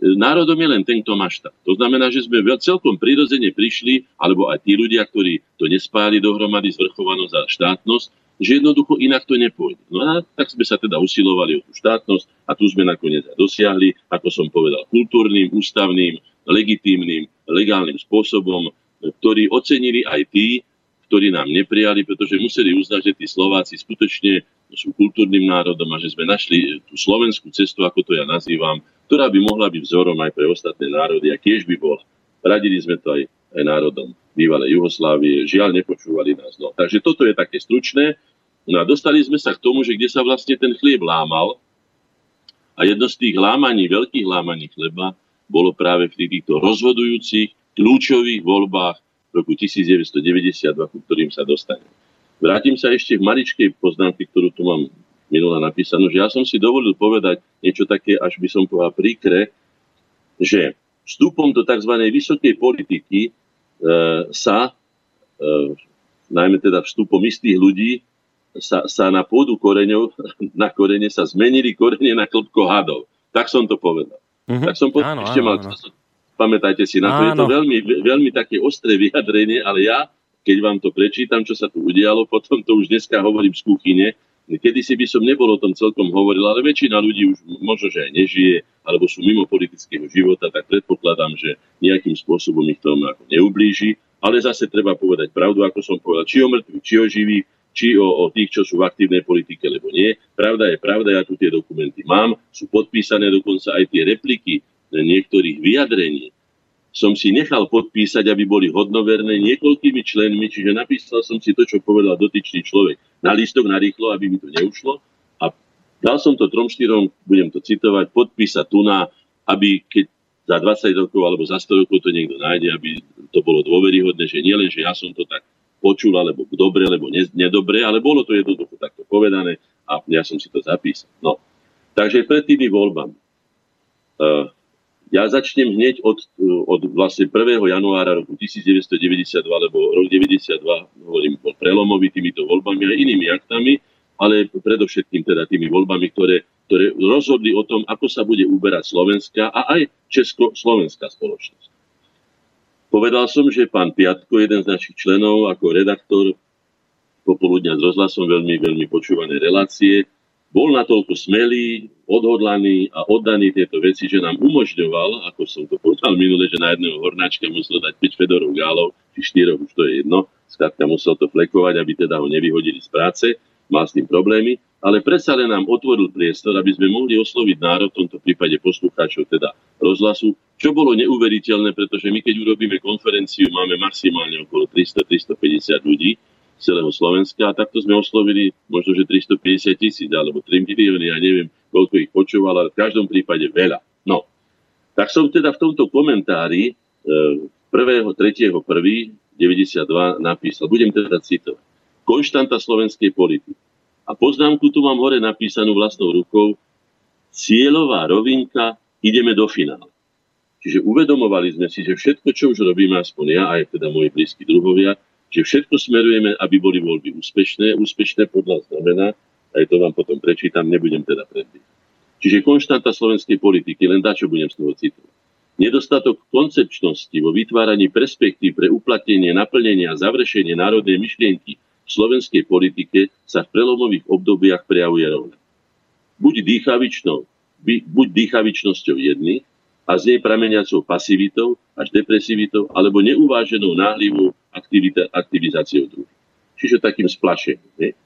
Národom je len ten, kto má štát. To znamená, že sme celkom prirodzene prišli, alebo aj tí ľudia, ktorí to nespáli dohromady zvrchovanosť a štátnosť, že jednoducho inak to nepôjde. No a tak sme sa teda usilovali o tú štátnosť a tu sme nakoniec aj dosiahli, ako som povedal, kultúrnym, ústavným, legitímnym, legálnym spôsobom, ktorý ocenili aj tí, ktorí nám neprijali, pretože museli uznať, že tí Slováci skutočne sú kultúrnym národom a že sme našli tú slovenskú cestu, ako to ja nazývam, ktorá by mohla byť vzorom aj pre ostatné národy a tiež by bola. Radili sme to aj, národom bývalej Jugoslávie. Žiaľ, nepočúvali nás. No. Takže toto je také stručné. No a dostali sme sa k tomu, že kde sa vlastne ten chlieb lámal. A jedno z tých lámaní, veľkých lámaní chleba, bolo práve v týchto rozhodujúcich, kľúčových voľbách roku 1992, ku ktorým sa dostane. Vrátim sa ešte v maličkej poznámke, ktorú tu mám minula napísanú, že ja som si dovolil povedať niečo také, až by som povedal príkre, že vstupom do tzv. vysokej politiky sa, e, najmä teda vstupom istých ľudí, sa, sa na pôdu koreňov, na korene sa zmenili korene na klopko hadov. Tak som to povedal. Mm-hmm. Tak som po, áno, ešte áno, mal áno. Pamätajte si na to. Áno. Je to veľmi, veľmi také ostré vyjadrenie, ale ja, keď vám to prečítam, čo sa tu udialo, potom to už dneska hovorím z kuchyne, Kedy si by som nebol o tom celkom hovoril, ale väčšina ľudí už možno, že aj nežije, alebo sú mimo politického života, tak predpokladám, že nejakým spôsobom ich ako neublíži. Ale zase treba povedať pravdu, ako som povedal, či o mŕtvych, či o živých, či o, o tých, čo sú v aktívnej politike, alebo nie. Pravda je pravda, ja tu tie dokumenty mám, sú podpísané dokonca aj tie repliky niektorých vyjadrení. Som si nechal podpísať, aby boli hodnoverné niekoľkými členmi, čiže napísal som si to, čo povedal dotyčný človek na listok narýchlo, aby mi to neušlo. A dal som to trom, štyrom, budem to citovať, podpísať tu na, aby keď za 20 rokov alebo za 100 rokov to niekto nájde, aby to bolo dôveryhodné, že nielen, že ja som to tak počul, alebo dobre, alebo ne, nedobre, ale bolo to jednoducho takto povedané a ja som si to zapísal. No. Takže pred tými voľbami. Uh, ja začnem hneď od, od vlastne 1. januára roku 1992, lebo rok 92, hovorím, bol prelomový týmito voľbami a inými aktami, ale predovšetkým teda tými voľbami, ktoré, ktoré rozhodli o tom, ako sa bude uberať Slovenská a aj Česko-Slovenská spoločnosť. Povedal som, že pán Piatko, jeden z našich členov, ako redaktor popoludňa s rozhlasom, veľmi, veľmi počúvané relácie, bol natoľko smelý, odhodlaný a oddaný tieto veci, že nám umožňoval, ako som to povedal minule, že na jedného hornáčka musel dať 5 Fedorov gálov, či 4, už to je jedno, skrátka musel to flekovať, aby teda ho nevyhodili z práce, mal s tým problémy, ale predsa len nám otvoril priestor, aby sme mohli osloviť národ, v tomto prípade poslucháčov teda rozhlasu, čo bolo neuveriteľné, pretože my keď urobíme konferenciu, máme maximálne okolo 300-350 ľudí celého Slovenska a takto sme oslovili možno, že 350 tisíc alebo 3 milióny, ja neviem, koľko ich počúval, ale v každom prípade veľa. No, tak som teda v tomto komentári e, 1.3.1.92 napísal, budem teda citovať konštanta slovenskej politiky. A poznámku tu mám hore napísanú vlastnou rukou. Cieľová rovinka, ideme do finále. Čiže uvedomovali sme si, že všetko, čo už robíme, aspoň ja, aj teda moji blízki druhovia, že všetko smerujeme, aby boli voľby úspešné. Úspešné podľa znamená, aj to vám potom prečítam, nebudem teda predbývať. Čiže konštanta slovenskej politiky, len čo budem z toho citovať. Nedostatok koncepčnosti vo vytváraní perspektív pre uplatnenie, naplnenie a završenie národnej myšlienky slovenskej politike sa v prelomových obdobiach prejavuje rovno. Buď dýchavičnou, buď dýchavičnosťou jedných a z nej prameniacou pasivitou až depresivitou alebo neuváženou náhlivou aktivizáciou druhých. Čiže takým splašením. Ne?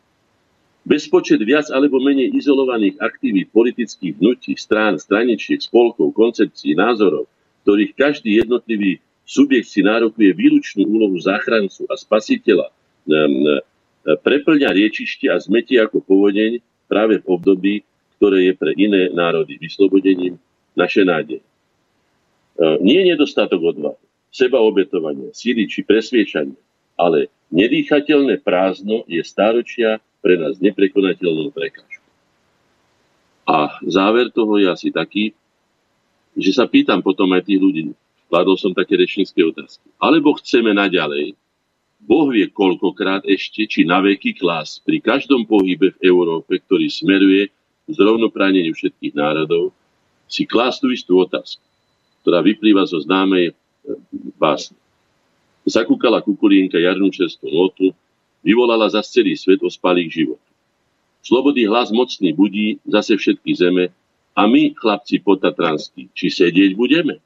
Bezpočet viac alebo menej izolovaných aktivít politických hnutí, strán, straničiek, spolkov, koncepcií, názorov, ktorých každý jednotlivý subjekt si nárokuje výlučnú úlohu záchrancu a spasiteľa, preplňa riečište a zmetie ako povodeň práve v období, ktoré je pre iné národy vyslobodením naše nádej. Nie je nedostatok odvahy, seba obetovania, síly či presviečania, ale nedýchateľné prázdno je stáročia pre nás neprekonateľnou prekážkou. A záver toho je asi taký, že sa pýtam potom aj tých ľudí, kladol som také rečnícke otázky. Alebo chceme naďalej, Boh vie koľkokrát ešte, či na veky klas pri každom pohybe v Európe, ktorý smeruje k zrovnopráneniu všetkých národov, si klás tú istú otázku, ktorá vyplýva zo známej e, básne. Zakúkala kukulienka jarnú čerstvú notu, vyvolala za celý svet ospalých život. Slobodný hlas mocný budí zase všetky zeme a my, chlapci potatranskí, či sedieť budeme?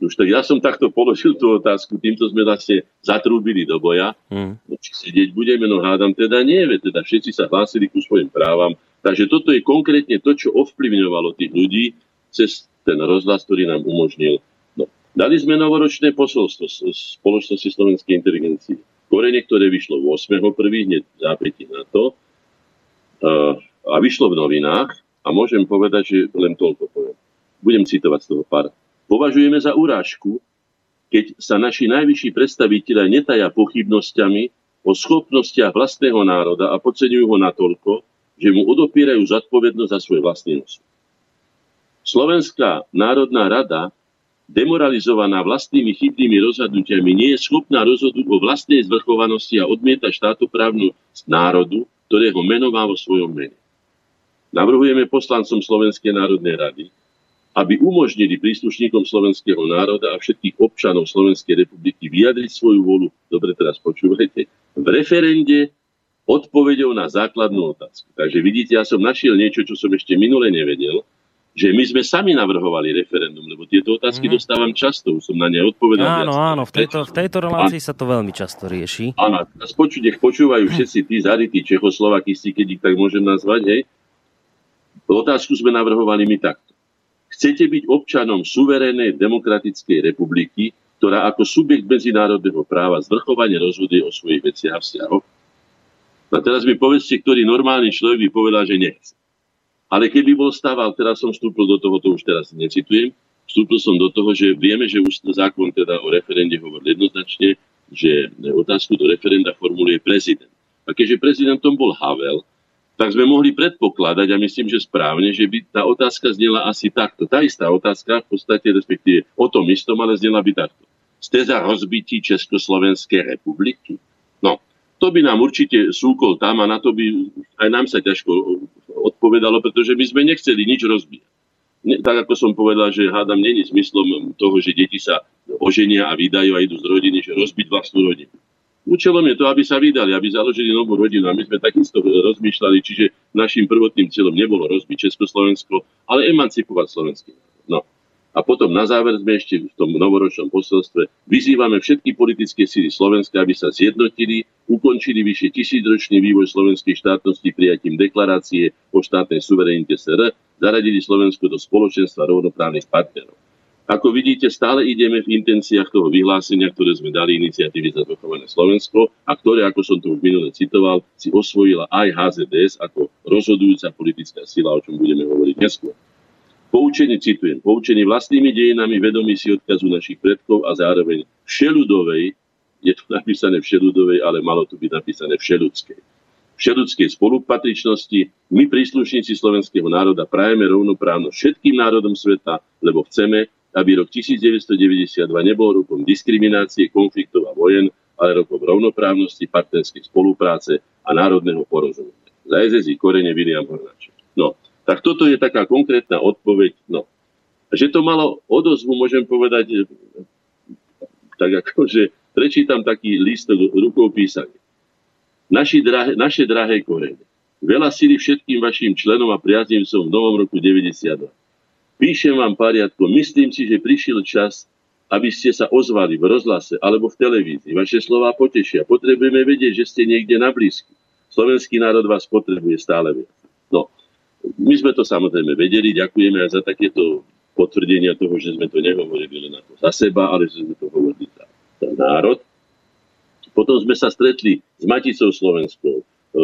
Už tak ja som takto položil tú otázku, týmto sme vlastne zatrúbili do boja. Mm. No, či sedieť budeme, no hádam teda nie, teda všetci sa hlásili ku svojim právam. Takže toto je konkrétne to, čo ovplyvňovalo tých ľudí cez ten rozhlas, ktorý nám umožnil. No, dali sme novoročné posolstvo spoločnosti slovenskej inteligencie korene, ktoré vyšlo 8.1. hneď zápätí na to a vyšlo v novinách a môžem povedať, že len toľko poviem. Budem citovať z toho pár. Považujeme za urážku, keď sa naši najvyšší predstaviteľe netaja pochybnosťami o schopnostiach vlastného národa a podceňujú ho natoľko, že mu odopierajú zodpovednosť za svoj vlastný osud. Slovenská národná rada demoralizovaná vlastnými chybnými rozhodnutiami, nie je schopná rozhodnúť o vlastnej zvrchovanosti a odmieta štátoprávnu národu, ktorého meno má vo svojom mene. Navrhujeme poslancom Slovenskej národnej rady, aby umožnili príslušníkom slovenského národa a všetkých občanov Slovenskej republiky vyjadriť svoju volu, dobre teraz počúvajte, v referende odpovedou na základnú otázku. Takže vidíte, ja som našiel niečo, čo som ešte minule nevedel, že my sme sami navrhovali referendum, lebo tieto otázky mm. dostávam často, už som na ne odpovedal. Áno, viac. áno, v tejto, v tejto relácii sa to veľmi často rieši. Áno, a spoču, nech počúvajú všetci tí zarytí Čechoslovakisti, keď ich tak môžem nazvať, hej. Otázku sme navrhovali my takto. Chcete byť občanom suverénnej demokratickej republiky, ktorá ako subjekt medzinárodného práva zvrchovane rozhoduje o svojich veciach a vzťahoch? A teraz mi povedzte, ktorý normálny človek by povedal, že nechce. Ale keby bol stával, teraz som vstúpil do toho, to už teraz necitujem, vstúpil som do toho, že vieme, že už zákon teda o referende hovorí jednoznačne, že otázku do referenda formuluje prezident. A keďže prezidentom bol Havel, tak sme mohli predpokladať, a myslím, že správne, že by tá otázka znela asi takto. Tá istá otázka, v podstate respektíve o tom istom, ale znela by takto. Ste za rozbití Československej republiky? No, to by nám určite súkol tam a na to by aj nám sa ťažko odpovedalo, pretože my sme nechceli nič rozbíjať. Tak ako som povedal, že hádam není zmyslom toho, že deti sa oženia a vydajú a idú z rodiny, že rozbiť vlastnú rodinu. Účelom je to, aby sa vydali, aby založili novú rodinu. A my sme takisto rozmýšľali, čiže našim prvotným cieľom nebolo rozbiť Československo, ale emancipovať slovenský No. A potom na záver sme ešte v tom novoročnom posolstve vyzývame všetky politické síly Slovenska, aby sa zjednotili, ukončili vyše tisícročný vývoj slovenskej štátnosti prijatím deklarácie o štátnej suverenite SR, zaradili Slovensko do spoločenstva rovnoprávnych partnerov. Ako vidíte, stále ideme v intenciách toho vyhlásenia, ktoré sme dali iniciatívy za zachované Slovensko a ktoré, ako som to už minule citoval, si osvojila aj HZDS ako rozhodujúca politická sila, o čom budeme hovoriť neskôr. Poučení, citujem, poučení vlastnými dejinami vedomí si odkazu našich predkov a zároveň všeludovej, je tu napísané všeludovej, ale malo tu byť napísané všeludskej. Všeludskej spolupatričnosti my príslušníci slovenského národa prajeme rovnoprávno všetkým národom sveta, lebo chceme, aby rok 1992 nebol rokom diskriminácie, konfliktov a vojen, ale rokom rovnoprávnosti, partnerskej spolupráce a národného porozumenia. Za SSI korene William Hornáček. No, tak toto je taká konkrétna odpoveď. No. Že to malo odozvu, môžem povedať, tak ako, že prečítam taký list rukou písaný. Naši drahé, naše drahé korene. Veľa síly všetkým vašim členom a priaznivcom v novom roku 92. Píšem vám pariadko, myslím si, že prišiel čas, aby ste sa ozvali v rozhlase alebo v televízii. Vaše slova potešia. Potrebujeme vedieť, že ste niekde na blízku. Slovenský národ vás potrebuje stále viac. My sme to samozrejme vedeli, ďakujeme aj za takéto potvrdenia toho, že sme to nehovorili len ako za seba, ale že sme to hovorili za, za národ. Potom sme sa stretli s Maticou Slovenskou, e, e,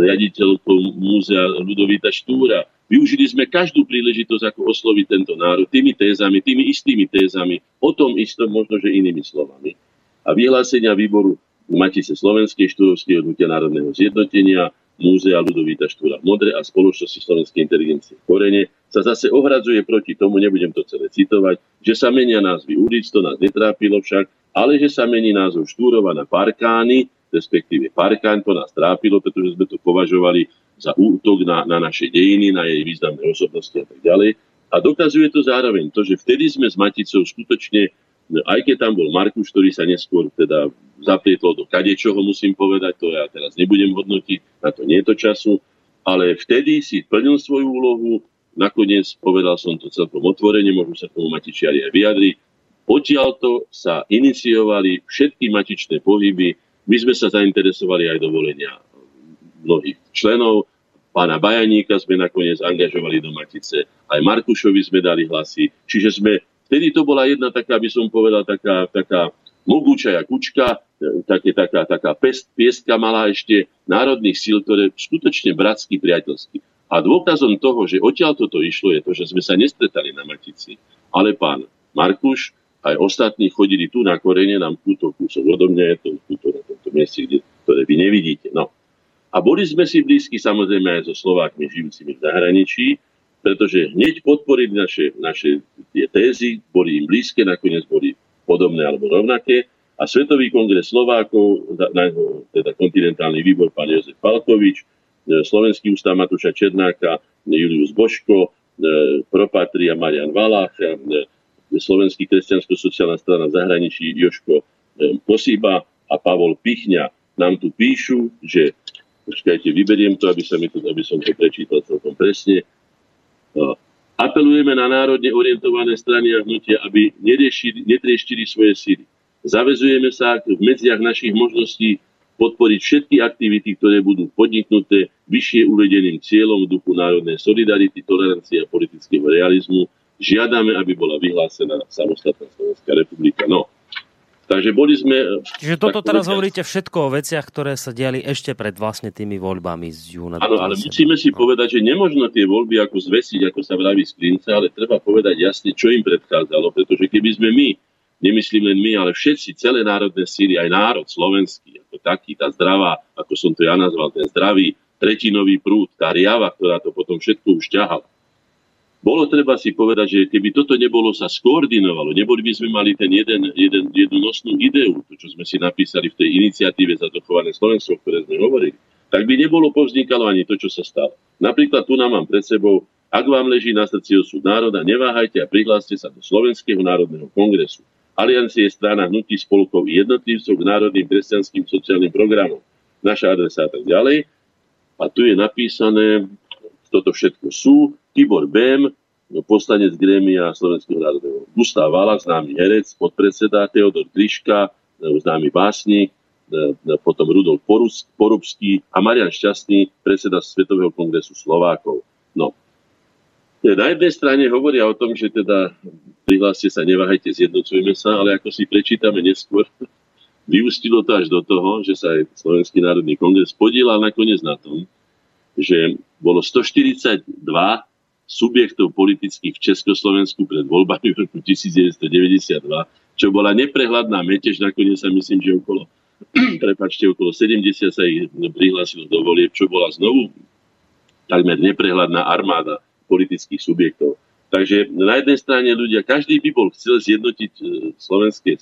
riaditeľkou múzea Ludovita Štúra. Využili sme každú príležitosť, ako osloviť tento národ tými tézami, tými istými tézami, o tom istom, možno, že inými slovami. A vyhlásenia výboru Matice Slovenskej štúrovského hnutia národného zjednotenia, Múzea Ludovita Štúra Modre a spoločnosti Slovenskej inteligencie v Korene sa zase ohradzuje proti tomu, nebudem to celé citovať, že sa menia názvy ulic, to nás netrápilo však, ale že sa mení názov Štúrova na Parkány, respektíve Parkán, to nás trápilo, pretože sme to považovali za útok na, na naše dejiny, na jej významné osobnosti a tak ďalej. A dokazuje to zároveň to, že vtedy sme s Maticou skutočne, aj keď tam bol Markuš, ktorý sa neskôr teda zaplietlo do kadečoho, musím povedať, to ja teraz nebudem hodnotiť, na to nie je to času, ale vtedy si plnil svoju úlohu, nakoniec povedal som to celkom otvorene, možno sa tomu Matičiari aj vyjadri, Odtiaľto sa iniciovali všetky matičné pohyby. My sme sa zainteresovali aj do volenia mnohých členov. Pána Bajaníka sme nakoniec angažovali do Matice. Aj Markušovi sme dali hlasy. Čiže sme, vtedy to bola jedna taká, by som povedal, taká, taká mogúčaja kučka, také, taká, taká pest, pieska malá ešte národných síl, ktoré skutočne bratsky, priateľsky. A dôkazom toho, že odtiaľ toto išlo, je to, že sme sa nestretali na Matici, ale pán Markuš aj ostatní chodili tu na korene, nám túto kúsok odo mňa je to túto na tomto mieste, kde, ktoré vy nevidíte. No. A boli sme si blízki samozrejme aj so Slovákmi žijúcimi v zahraničí, pretože hneď podporili naše, naše tie tézy, boli im blízke, nakoniec boli podobné alebo rovnaké. A Svetový kongres Slovákov, teda kontinentálny výbor pán Jozef Palkovič, e, Slovenský ústav Matúša Černáka, Julius Boško, e, Propatria Marian Valách, e, Slovenský kresťansko-sociálna strana zahraničí Joško Posíba a Pavol Pichňa nám tu píšu, že počkajte, vyberiem to, aby, sa to, aby som to prečítal celkom presne. Apelujeme na národne orientované strany a hnutia, aby netrieštili svoje síly. Zavezujeme sa v medziach našich možností podporiť všetky aktivity, ktoré budú podniknuté vyššie uvedeným cieľom v duchu národnej solidarity, tolerancie a politického realizmu, žiadame, aby bola vyhlásená samostatná Slovenská republika. No, Takže boli sme... Čiže toto teraz hovoríte všetko o veciach, ktoré sa diali ešte pred vlastne tými voľbami z júna. Áno, ale musíme si no. povedať, že nemožno tie voľby ako zvesiť, ako sa vraví z klinca, ale treba povedať jasne, čo im predchádzalo, pretože keby sme my, nemyslím len my, ale všetci, celé národné síly, aj národ slovenský, ako taký, tá zdravá, ako som to ja nazval, ten zdravý tretinový prúd, tá riava, ktorá to potom všetko už ťahala, bolo treba si povedať, že keby toto nebolo sa skoordinovalo, neboli by sme mali ten jeden, jeden, jednu nosnú ideu, to čo sme si napísali v tej iniciatíve za dochované Slovensko, o ktoré sme hovorili, tak by nebolo povznikalo ani to, čo sa stalo. Napríklad tu nám mám pred sebou, ak vám leží na srdci osud národa, neváhajte a prihláste sa do Slovenského národného kongresu. Aliancie je strana hnutí spolkov jednotlivcov k národným kresťanským sociálnym programom. Naša adresa a tak ďalej. A tu je napísané, toto všetko sú, Tibor Bem, poslanec Grémia Slovenského národného. Gustav Vala, známy herec, podpredseda, Teodor Triška, známy básnik, potom Rudolf Porubský a Marian Šťastný, predseda Svetového kongresu Slovákov. No. Na jednej strane hovoria o tom, že teda prihláste sa, neváhajte, zjednocujme sa, ale ako si prečítame neskôr, vyústilo to až do toho, že sa aj Slovenský národný kongres podielal nakoniec na tom, že bolo 142 subjektov politických v Československu pred voľbami v roku 1992, čo bola neprehľadná metež, nakoniec sa myslím, že okolo, prepačte, okolo 70 sa ich prihlásilo do volieb, čo bola znovu takmer neprehľadná armáda politických subjektov. Takže na jednej strane ľudia, každý by bol chcel zjednotiť e, slovenské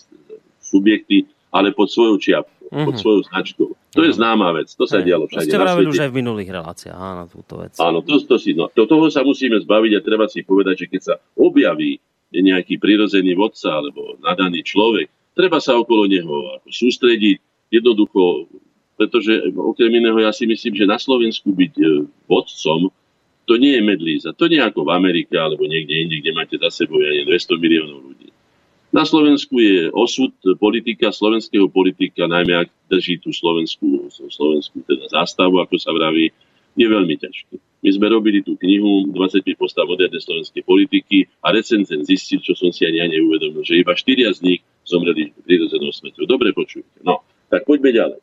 subjekty, ale pod svojou čiapkou, mm-hmm. pod mhm. svojou značkou. To je známa vec, to sa Hej, dialo všade. To ste vravili už aj v minulých reláciách, áno, túto vec. Áno, to, to si, no, to, toho sa musíme zbaviť a treba si povedať, že keď sa objaví nejaký prirodzený vodca alebo nadaný človek, treba sa okolo neho sústrediť, jednoducho, pretože okrem iného ja si myslím, že na Slovensku byť e, vodcom, to nie je medlíza. To nie je ako v Amerike alebo niekde inde, kde máte za sebou ja 200 miliónov ľudí. Na Slovensku je osud politika, slovenského politika, najmä ak drží tú slovenskú, slovenskú teda zástavu, ako sa vraví, je veľmi ťažký. my sme robili tú knihu 25 postav modernej slovenskej politiky a recenzent zistil, čo som si ani ja neuvedomil, že iba štyria z nich zomreli prirodzenou smrťou. Dobre počujete. No, tak poďme ďalej.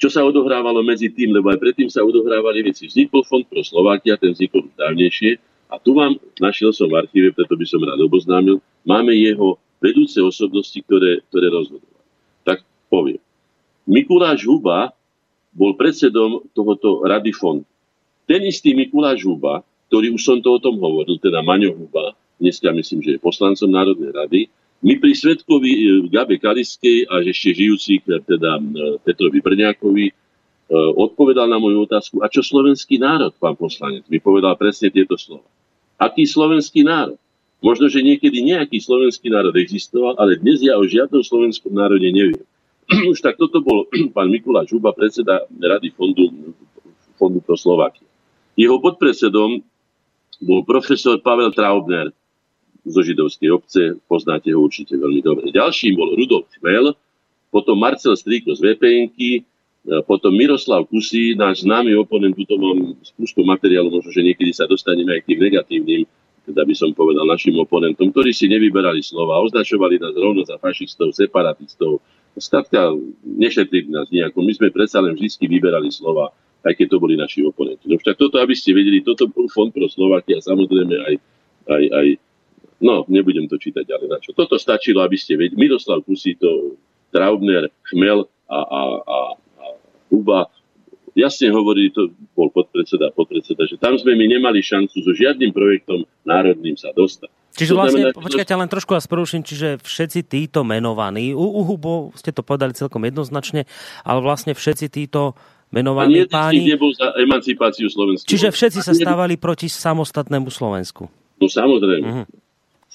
Čo sa odohrávalo medzi tým, lebo aj predtým sa odohrávali veci. Vznikol fond pro Slovakia, ten vznikol dávnejšie. A tu vám našiel som v archíve, preto by som rád oboznámil, máme jeho vedúce osobnosti, ktoré, ktoré rozhodovali. Tak poviem. Mikuláš Huba bol predsedom tohoto rady fondu. Ten istý Mikuláš Huba, ktorý už som to o tom hovoril, teda Maňo Huba, dneska myslím, že je poslancom Národnej rady, my pri Svetkovi e, Gabe Kaliskej a ešte žijúcich, e, teda e, Petrovi Brňákovi, odpovedal na moju otázku, a čo slovenský národ, pán poslanec? Mi povedal presne tieto slova. Aký slovenský národ? Možno, že niekedy nejaký slovenský národ existoval, ale dnes ja o žiadnom slovenskom národe neviem. Už tak toto bol pán Mikuláš Žuba, predseda Rady fondu, fondu pro Slovakia. Jeho podpredsedom bol profesor Pavel Traubner zo židovskej obce, poznáte ho určite veľmi dobre. Ďalším bol Rudolf Chmel, potom Marcel Strýko z vpn potom Miroslav Kusí, náš známy oponent, tu mám spústu materiálu, možno, že niekedy sa dostaneme aj k tým negatívnym, teda by som povedal našim oponentom, ktorí si nevyberali slova, označovali nás rovno za fašistov, separatistov. Skladka, nešetrili nás nejako. My sme predsa len vždy vyberali slova aj keď to boli naši oponenti. No však toto, aby ste vedeli, toto bol fond pro Slovakia, samozrejme aj, aj, aj no, nebudem to čítať ďalej na čo. Toto stačilo, aby ste vedeli. Miroslav Kusito, Traubner, Chmel a, a, a, a Huba jasne hovorili, to bol podpredseda, podpredseda, že tam sme my nemali šancu so žiadnym projektom národným sa dostať. Čiže vlastne, počkajte, len trošku vás poruším, čiže všetci títo menovaní, u, u Hubo ste to povedali celkom jednoznačne, ale vlastne všetci títo menovaní páni... nebol za emancipáciu Slovensku. Čiže všetci sa stávali proti samostatnému Slovensku. No samozrejme. Uh-huh.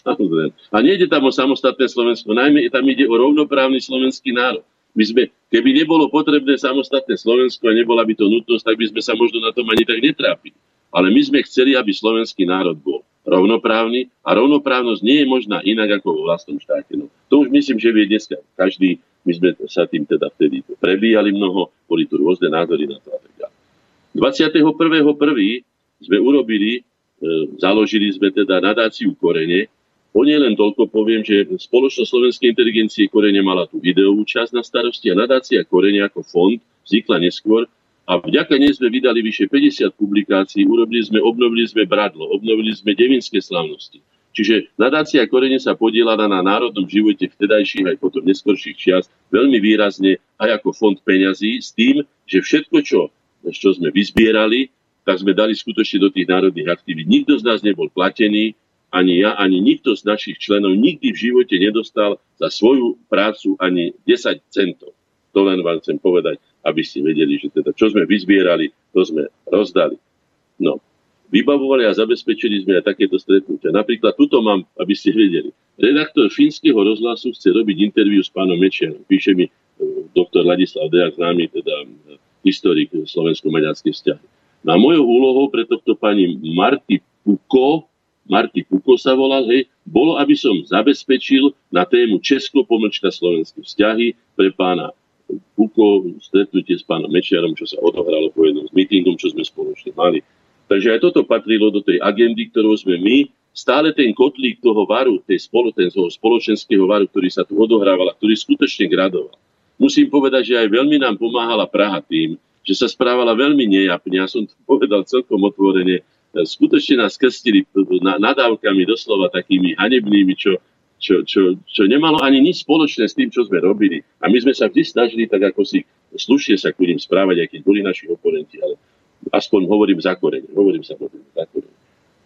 Samozrejme. A nejde tam o samostatné Slovensko, najmä tam ide o rovnoprávny slovenský národ. My sme, keby nebolo potrebné samostatné Slovensko a nebola by to nutnosť, tak by sme sa možno na tom ani tak netrápili. Ale my sme chceli, aby slovenský národ bol rovnoprávny a rovnoprávnosť nie je možná inak ako vo vlastnom štáte. No, to už myslím, že vie dneska každý my sme sa tým teda vtedy prebíjali mnoho, boli tu rôzne názory na to a tak ďalej. 21.1. sme urobili, e, založili sme teda nadáciu Korene. O nej len toľko poviem, že spoločnosť slovenskej inteligencie Korene mala tú videovú časť na starosti a nadácia Korene ako fond vznikla neskôr a vďaka nej sme vydali vyše 50 publikácií, urobili sme, obnovili sme Bradlo, obnovili sme Devinské slavnosti Čiže nadácia Korene sa podielala na národnom živote vtedajších aj potom neskorších čias veľmi výrazne aj ako fond peňazí s tým, že všetko, čo, čo sme vyzbierali, tak sme dali skutočne do tých národných aktivít. Nikto z nás nebol platený, ani ja, ani nikto z našich členov nikdy v živote nedostal za svoju prácu ani 10 centov. To len vám chcem povedať, aby ste vedeli, že teda čo sme vyzbierali, to sme rozdali. No, vybavovali a zabezpečili sme aj takéto stretnutia. Napríklad tuto mám, aby ste vedeli. Redaktor fínskeho rozhlasu chce robiť interviu s pánom Mečianom. Píše mi e, doktor Ladislav Dejak, známy teda e, historik slovensko-maďarskej vzťahy. Na mojou úlohou pre tohto pani Marty Puko, Marty Puko sa volal, hej, bolo, aby som zabezpečil na tému Česko-pomlčka slovenské vzťahy pre pána Puko, stretnutie s pánom Mečiarom, čo sa odohralo po jednom z mítingom, čo sme spoločne mali Takže aj toto patrilo do tej agendy, ktorú sme my, stále ten kotlík toho varu, tej spolo, ten spoločenského varu, ktorý sa tu odohrával a ktorý skutočne gradoval. Musím povedať, že aj veľmi nám pomáhala Praha tým, že sa správala veľmi nejapne. Ja som to povedal celkom otvorene. Skutočne nás krstili nadávkami doslova takými hanebnými, čo, čo, čo, čo nemalo ani nič spoločné s tým, čo sme robili. A my sme sa vždy snažili tak ako si slušne sa k ním správať, aj keď boli naši oponenti. Ale aspoň hovorím za korene. Hovorím sa za korene.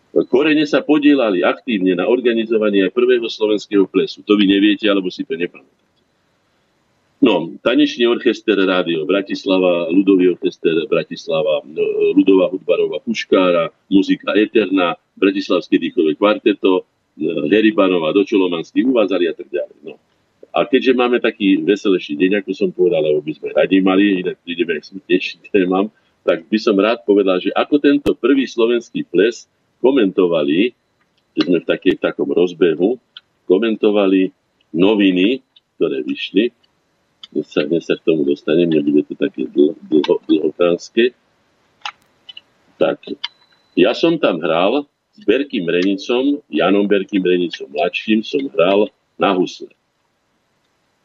Korene sa podielali aktívne na organizovaní aj prvého slovenského plesu. To vy neviete, alebo si to nepamätáte. No, tanečný orchester Rádio Bratislava, ľudový orchester Bratislava, no, ľudová hudbarová puškára, muzika Eterna, Bratislavské dýchové kvarteto, Heribanova, Dočolomanský uvázali a tak ďalej. No. A keďže máme taký veselší deň, ako som povedal, lebo by sme radi mali, inak prídeme k smutnejším témam, tak by som rád povedal, že ako tento prvý slovenský ples komentovali, že sme v, takej, v takom rozbehu, komentovali noviny, ktoré vyšli. Sa, dnes sa k tomu dostanem, nebude to také dlho, dlho, dlhokánske. Tak, Ja som tam hral s Berkým Renicom, Janom Berkým Renicom mladším, som hral na husle.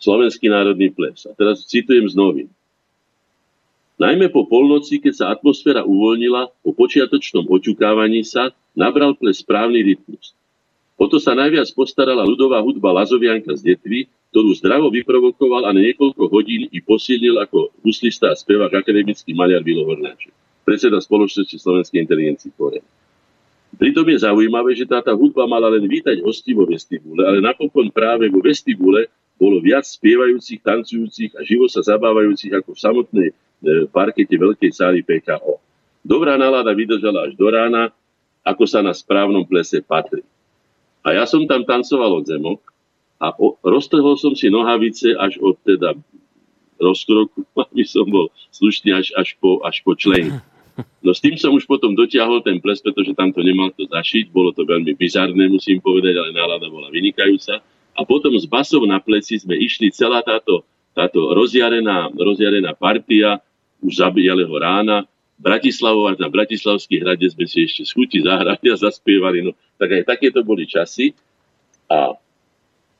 Slovenský národný ples. A teraz citujem z novým. Najmä po polnoci, keď sa atmosféra uvoľnila, po počiatočnom očukávaní sa, nabral ples správny rytmus. O sa najviac postarala ľudová hudba Lazovianka z Detvy, ktorú zdravo vyprovokoval a na niekoľko hodín i posilnil ako huslista a spevák akademický maliar Vilo Hornáček, predseda spoločnosti Slovenskej inteligencii Kore. Pritom je zaujímavé, že táta hudba mala len vítať hosti vo vestibule, ale napokon práve vo vestibule bolo viac spievajúcich, tancujúcich a živo sa zabávajúcich ako v samotnej e, parkete veľkej sály PKO. Dobrá nálada vydržala až do rána, ako sa na správnom plese patrí. A ja som tam tancoval od zemok a o, roztrhol som si nohavice až od teda rozkroku, aby som bol slušný až, až, po, až po člen. No s tým som už potom dotiahol ten ples, pretože tam to nemal to zašiť. Bolo to veľmi bizarné, musím povedať, ale nálada bola vynikajúca. A potom s basom na pleci sme išli celá táto, táto rozjarená, rozjarená partia už zabíjaleho rána Bratislavovať na Bratislavský hrade sme si ešte schuti zahrali a zaspievali. No, tak aj takéto boli časy. A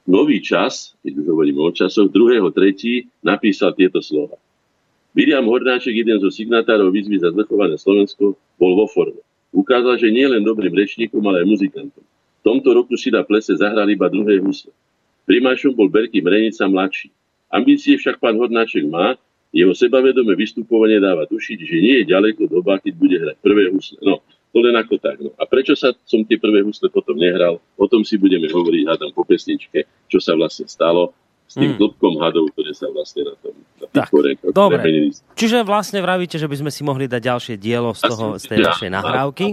nový čas, keď už hovoríme o časoch, 2.3. napísal tieto slova. William Hornáček, jeden zo signatárov výzvy za zvrchované Slovensko, bol vo forme. Ukázal, že nie len dobrým rečníkom, ale aj muzikantom. V tomto roku si na plese zahrali iba druhé husle. Primášom bol Berky Mrenica mladší. Ambície však pán Hornáček má jeho sebavedomé vystupovanie dáva tušiť, že nie je ďaleko doba, keď bude hrať prvé husle. No, to len ako tak. No. A prečo sa som tie prvé husle potom nehral, o tom si budeme hovoriť, hádam po pesničke, čo sa vlastne stalo s tým mm. klopkom hadov, ktoré sa vlastne na tom na tak, dobre. Premenili. Čiže vlastne vravíte, že by sme si mohli dať ďalšie dielo z, toho, z tej ja, vašej nahrávky.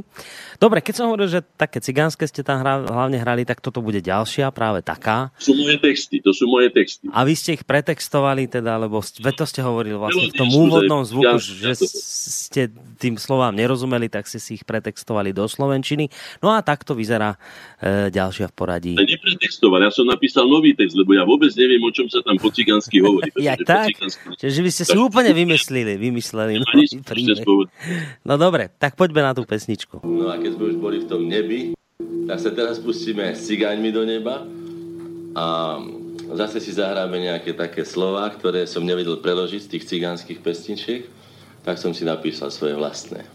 Dobre, keď som hovoril, že také cigánske ste tam hra, hlavne hrali, tak toto bude ďalšia, práve taká. To sú moje texty, to sú moje texty. A vy ste ich pretextovali teda, lebo to ste hovorili vlastne v tom úvodnom zvuku, že ste tým slovám nerozumeli, tak ste si ich pretextovali do Slovenčiny. No a takto vyzerá e, ďalšia v poradí. Nepretextovali, ja som napísal nový text, lebo ja vôbec neviem, o čom sa tam po cigánsky hovorí. ja tak? Cigánsky... Čiže vy ste si úplne vymyslili, vymysleli. No, no dobre, tak poďme na tú pesničku. No a keď sme už boli v tom nebi, tak sa teraz pustíme s cigáňmi do neba a zase si zahráme nejaké také slova, ktoré som nevedel preložiť z tých cigánskych pesničiek, tak som si napísal svoje vlastné.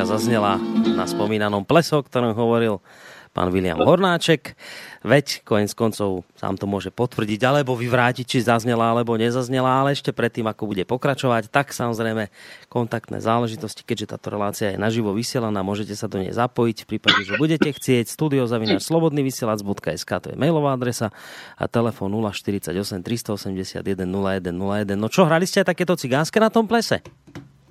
Pesnička zaznela na spomínanom pleso, o ktorom hovoril pán William Hornáček. Veď koniec koncov sám to môže potvrdiť alebo vyvrátiť, či zaznela alebo nezaznela, ale ešte predtým, ako bude pokračovať, tak samozrejme kontaktné záležitosti, keďže táto relácia je naživo vysielaná, môžete sa do nej zapojiť v prípade, že budete chcieť. Studiozavinač slobodnyvysielac.sk to je mailová adresa a telefón 048 381 0101. No čo, hrali ste aj takéto cigánske na tom plese?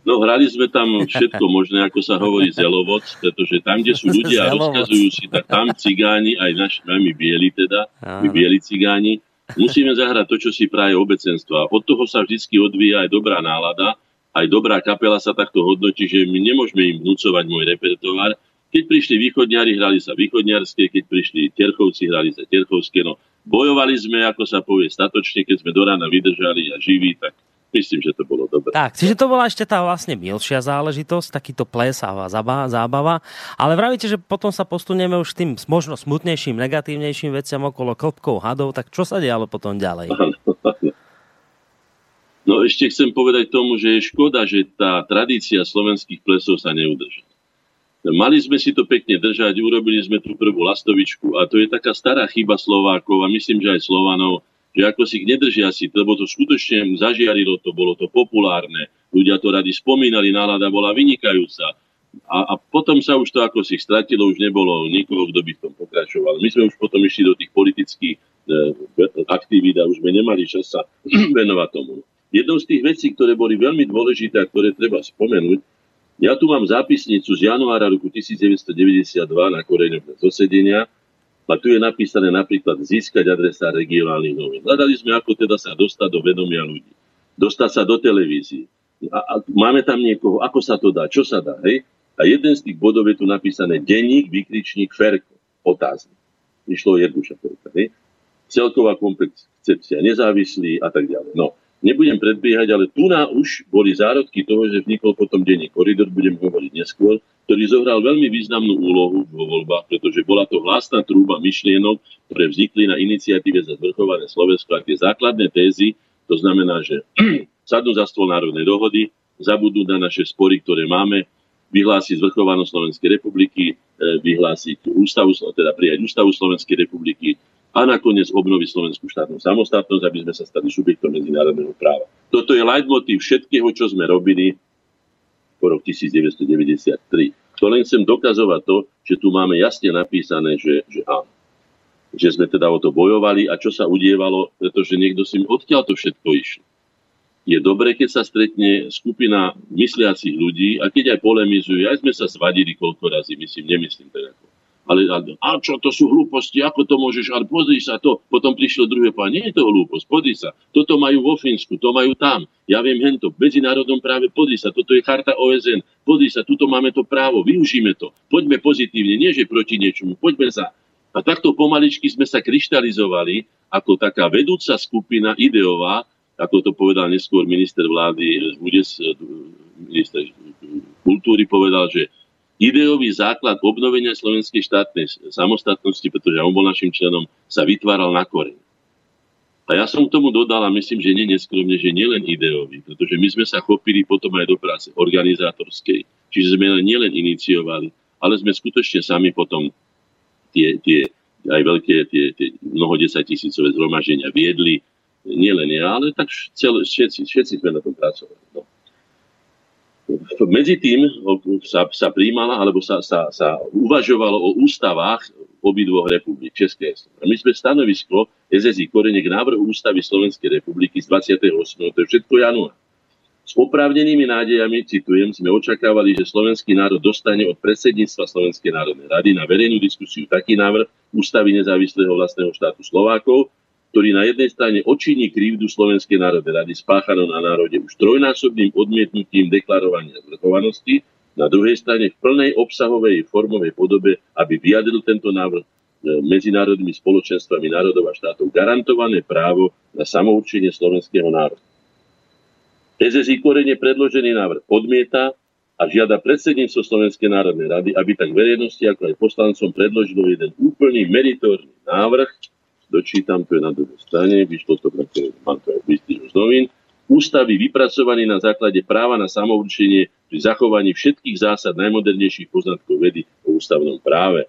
No hrali sme tam všetko možné, ako sa hovorí zelovod, pretože tam, kde sú ľudia a rozkazujú si, tak tam cigáni, aj naši, my bieli teda, my bieli cigáni, musíme zahrať to, čo si praje obecenstvo. A od toho sa vždy odvíja aj dobrá nálada, aj dobrá kapela sa takto hodnotí, že my nemôžeme im vnúcovať môj repertoár. Keď prišli východňari, hrali sa východňarské, keď prišli terchovci, hrali sa terchovské. No, bojovali sme, ako sa povie, statočne, keď sme do rána vydržali a živí, tak myslím, že to bolo dobre. Tak, čiže to bola ešte tá vlastne milšia záležitosť, takýto ples a zábava. Ale vravíte, že potom sa postunieme už tým možno smutnejším, negatívnejším veciam okolo klopkov hadov, tak čo sa dialo potom ďalej? No ešte chcem povedať tomu, že je škoda, že tá tradícia slovenských plesov sa neudrží. Mali sme si to pekne držať, urobili sme tú prvú lastovičku a to je taká stará chyba Slovákov a myslím, že aj Slovanov, že ako si ich nedržia si, lebo to skutočne zažiarilo to, bolo to populárne, ľudia to radi spomínali, nálada bola vynikajúca. A, a potom sa už to ako si stratilo, už nebolo nikoho, kto by v tom pokračoval. My sme už potom išli do tých politických e, aktivít a už sme nemali čas sa venovať tomu. Jednou z tých vecí, ktoré boli veľmi dôležité a ktoré treba spomenúť, ja tu mám zápisnicu z januára roku 1992 na koreňovné zosedenia, a tu je napísané napríklad získať adresa regionálnych novín. Hľadali sme, ako teda sa dostať do vedomia ľudí. Dostať sa do televízie. A, a máme tam niekoho, ako sa to dá, čo sa dá. Hej? A jeden z tých bodov je tu napísané denník, vykričník, Ferko, otáznik. Išlo Jerduša Ferka. Hej? Celková koncepcia, nezávislý a tak ďalej. No, nebudem predbiehať, ale tu na už boli zárodky toho, že vznikol potom denní koridor, budem hovoriť neskôr, ktorý zohral veľmi významnú úlohu vo voľbách, pretože bola to hlasná trúba myšlienok, ktoré vznikli na iniciatíve za zvrchované Slovensko a tie základné tézy, to znamená, že sadnú za stôl národnej dohody, zabudnú na naše spory, ktoré máme, vyhlásiť zvrchovanosť Slovenskej republiky, e, vyhlásiť ústavu, teda prijať ústavu Slovenskej republiky a nakoniec obnoviť slovenskú štátnu samostatnosť, aby sme sa stali subjektom medzinárodného práva. Toto je leitmotiv všetkého, čo sme robili po rok 1993. To len chcem dokazovať to, že tu máme jasne napísané, že, že áno. Že sme teda o to bojovali a čo sa udievalo, pretože niekto si mi odkiaľ to všetko išlo. Je dobre, keď sa stretne skupina mysliacich ľudí a keď aj polemizujú, aj sme sa svadili koľko razy, myslím, nemyslím teda ale, a čo, to sú hlúposti, ako to môžeš, ale pozri sa to. Potom prišlo druhé pán, nie je to hlúposť, pozri sa. Toto majú vo Fínsku, to majú tam. Ja viem hento, v medzinárodnom práve, pozri sa, toto je charta OSN, pozri sa, tuto máme to právo, využíme to. Poďme pozitívne, nie že proti niečomu, poďme sa. A takto pomaličky sme sa kryštalizovali ako taká vedúca skupina ideová, ako to povedal neskôr minister vlády, minister kultúry povedal, že ideový základ obnovenia slovenskej štátnej samostatnosti, pretože on bol našim členom, sa vytváral na koreň. A ja som k tomu dodal a myslím, že nie neskromne, že nielen ideový, pretože my sme sa chopili potom aj do práce organizátorskej. Čiže sme nielen iniciovali, ale sme skutočne sami potom tie, tie aj veľké, tie, tie mnoho desať tisícové zhromaždenia viedli. Nielen ja, ale tak celé, všetci, všetci sme na tom pracovali. No medzi tým sa, sa príjmala, alebo sa, sa, sa uvažovalo o ústavách obidvoch republik Českej a My sme stanovisko SSI Korene k návrhu ústavy Slovenskej republiky z 28. to je všetko január. S oprávnenými nádejami, citujem, sme očakávali, že slovenský národ dostane od predsedníctva Slovenskej národnej rady na verejnú diskusiu taký návrh ústavy nezávislého vlastného štátu Slovákov, ktorý na jednej strane očiní krivdu Slovenskej národnej rady spáchanou na národe už trojnásobným odmietnutím deklarovania zvrchovanosti, na druhej strane v plnej obsahovej formovej podobe, aby vyjadril tento návrh e, medzinárodnými spoločenstvami národov a štátov garantované právo na samoučenie slovenského národa. SSI korene predložený návrh odmieta a žiada predsedníctvo Slovenskej národnej rady, aby tak verejnosti ako aj poslancom predložilo jeden úplný meritorný návrh, dočítam, to je na druhej strane, vyšlo to pre mám to aj z novín, ústavy vypracovaný na základe práva na samourčenie pri zachovaní všetkých zásad najmodernejších poznatkov vedy o ústavnom práve.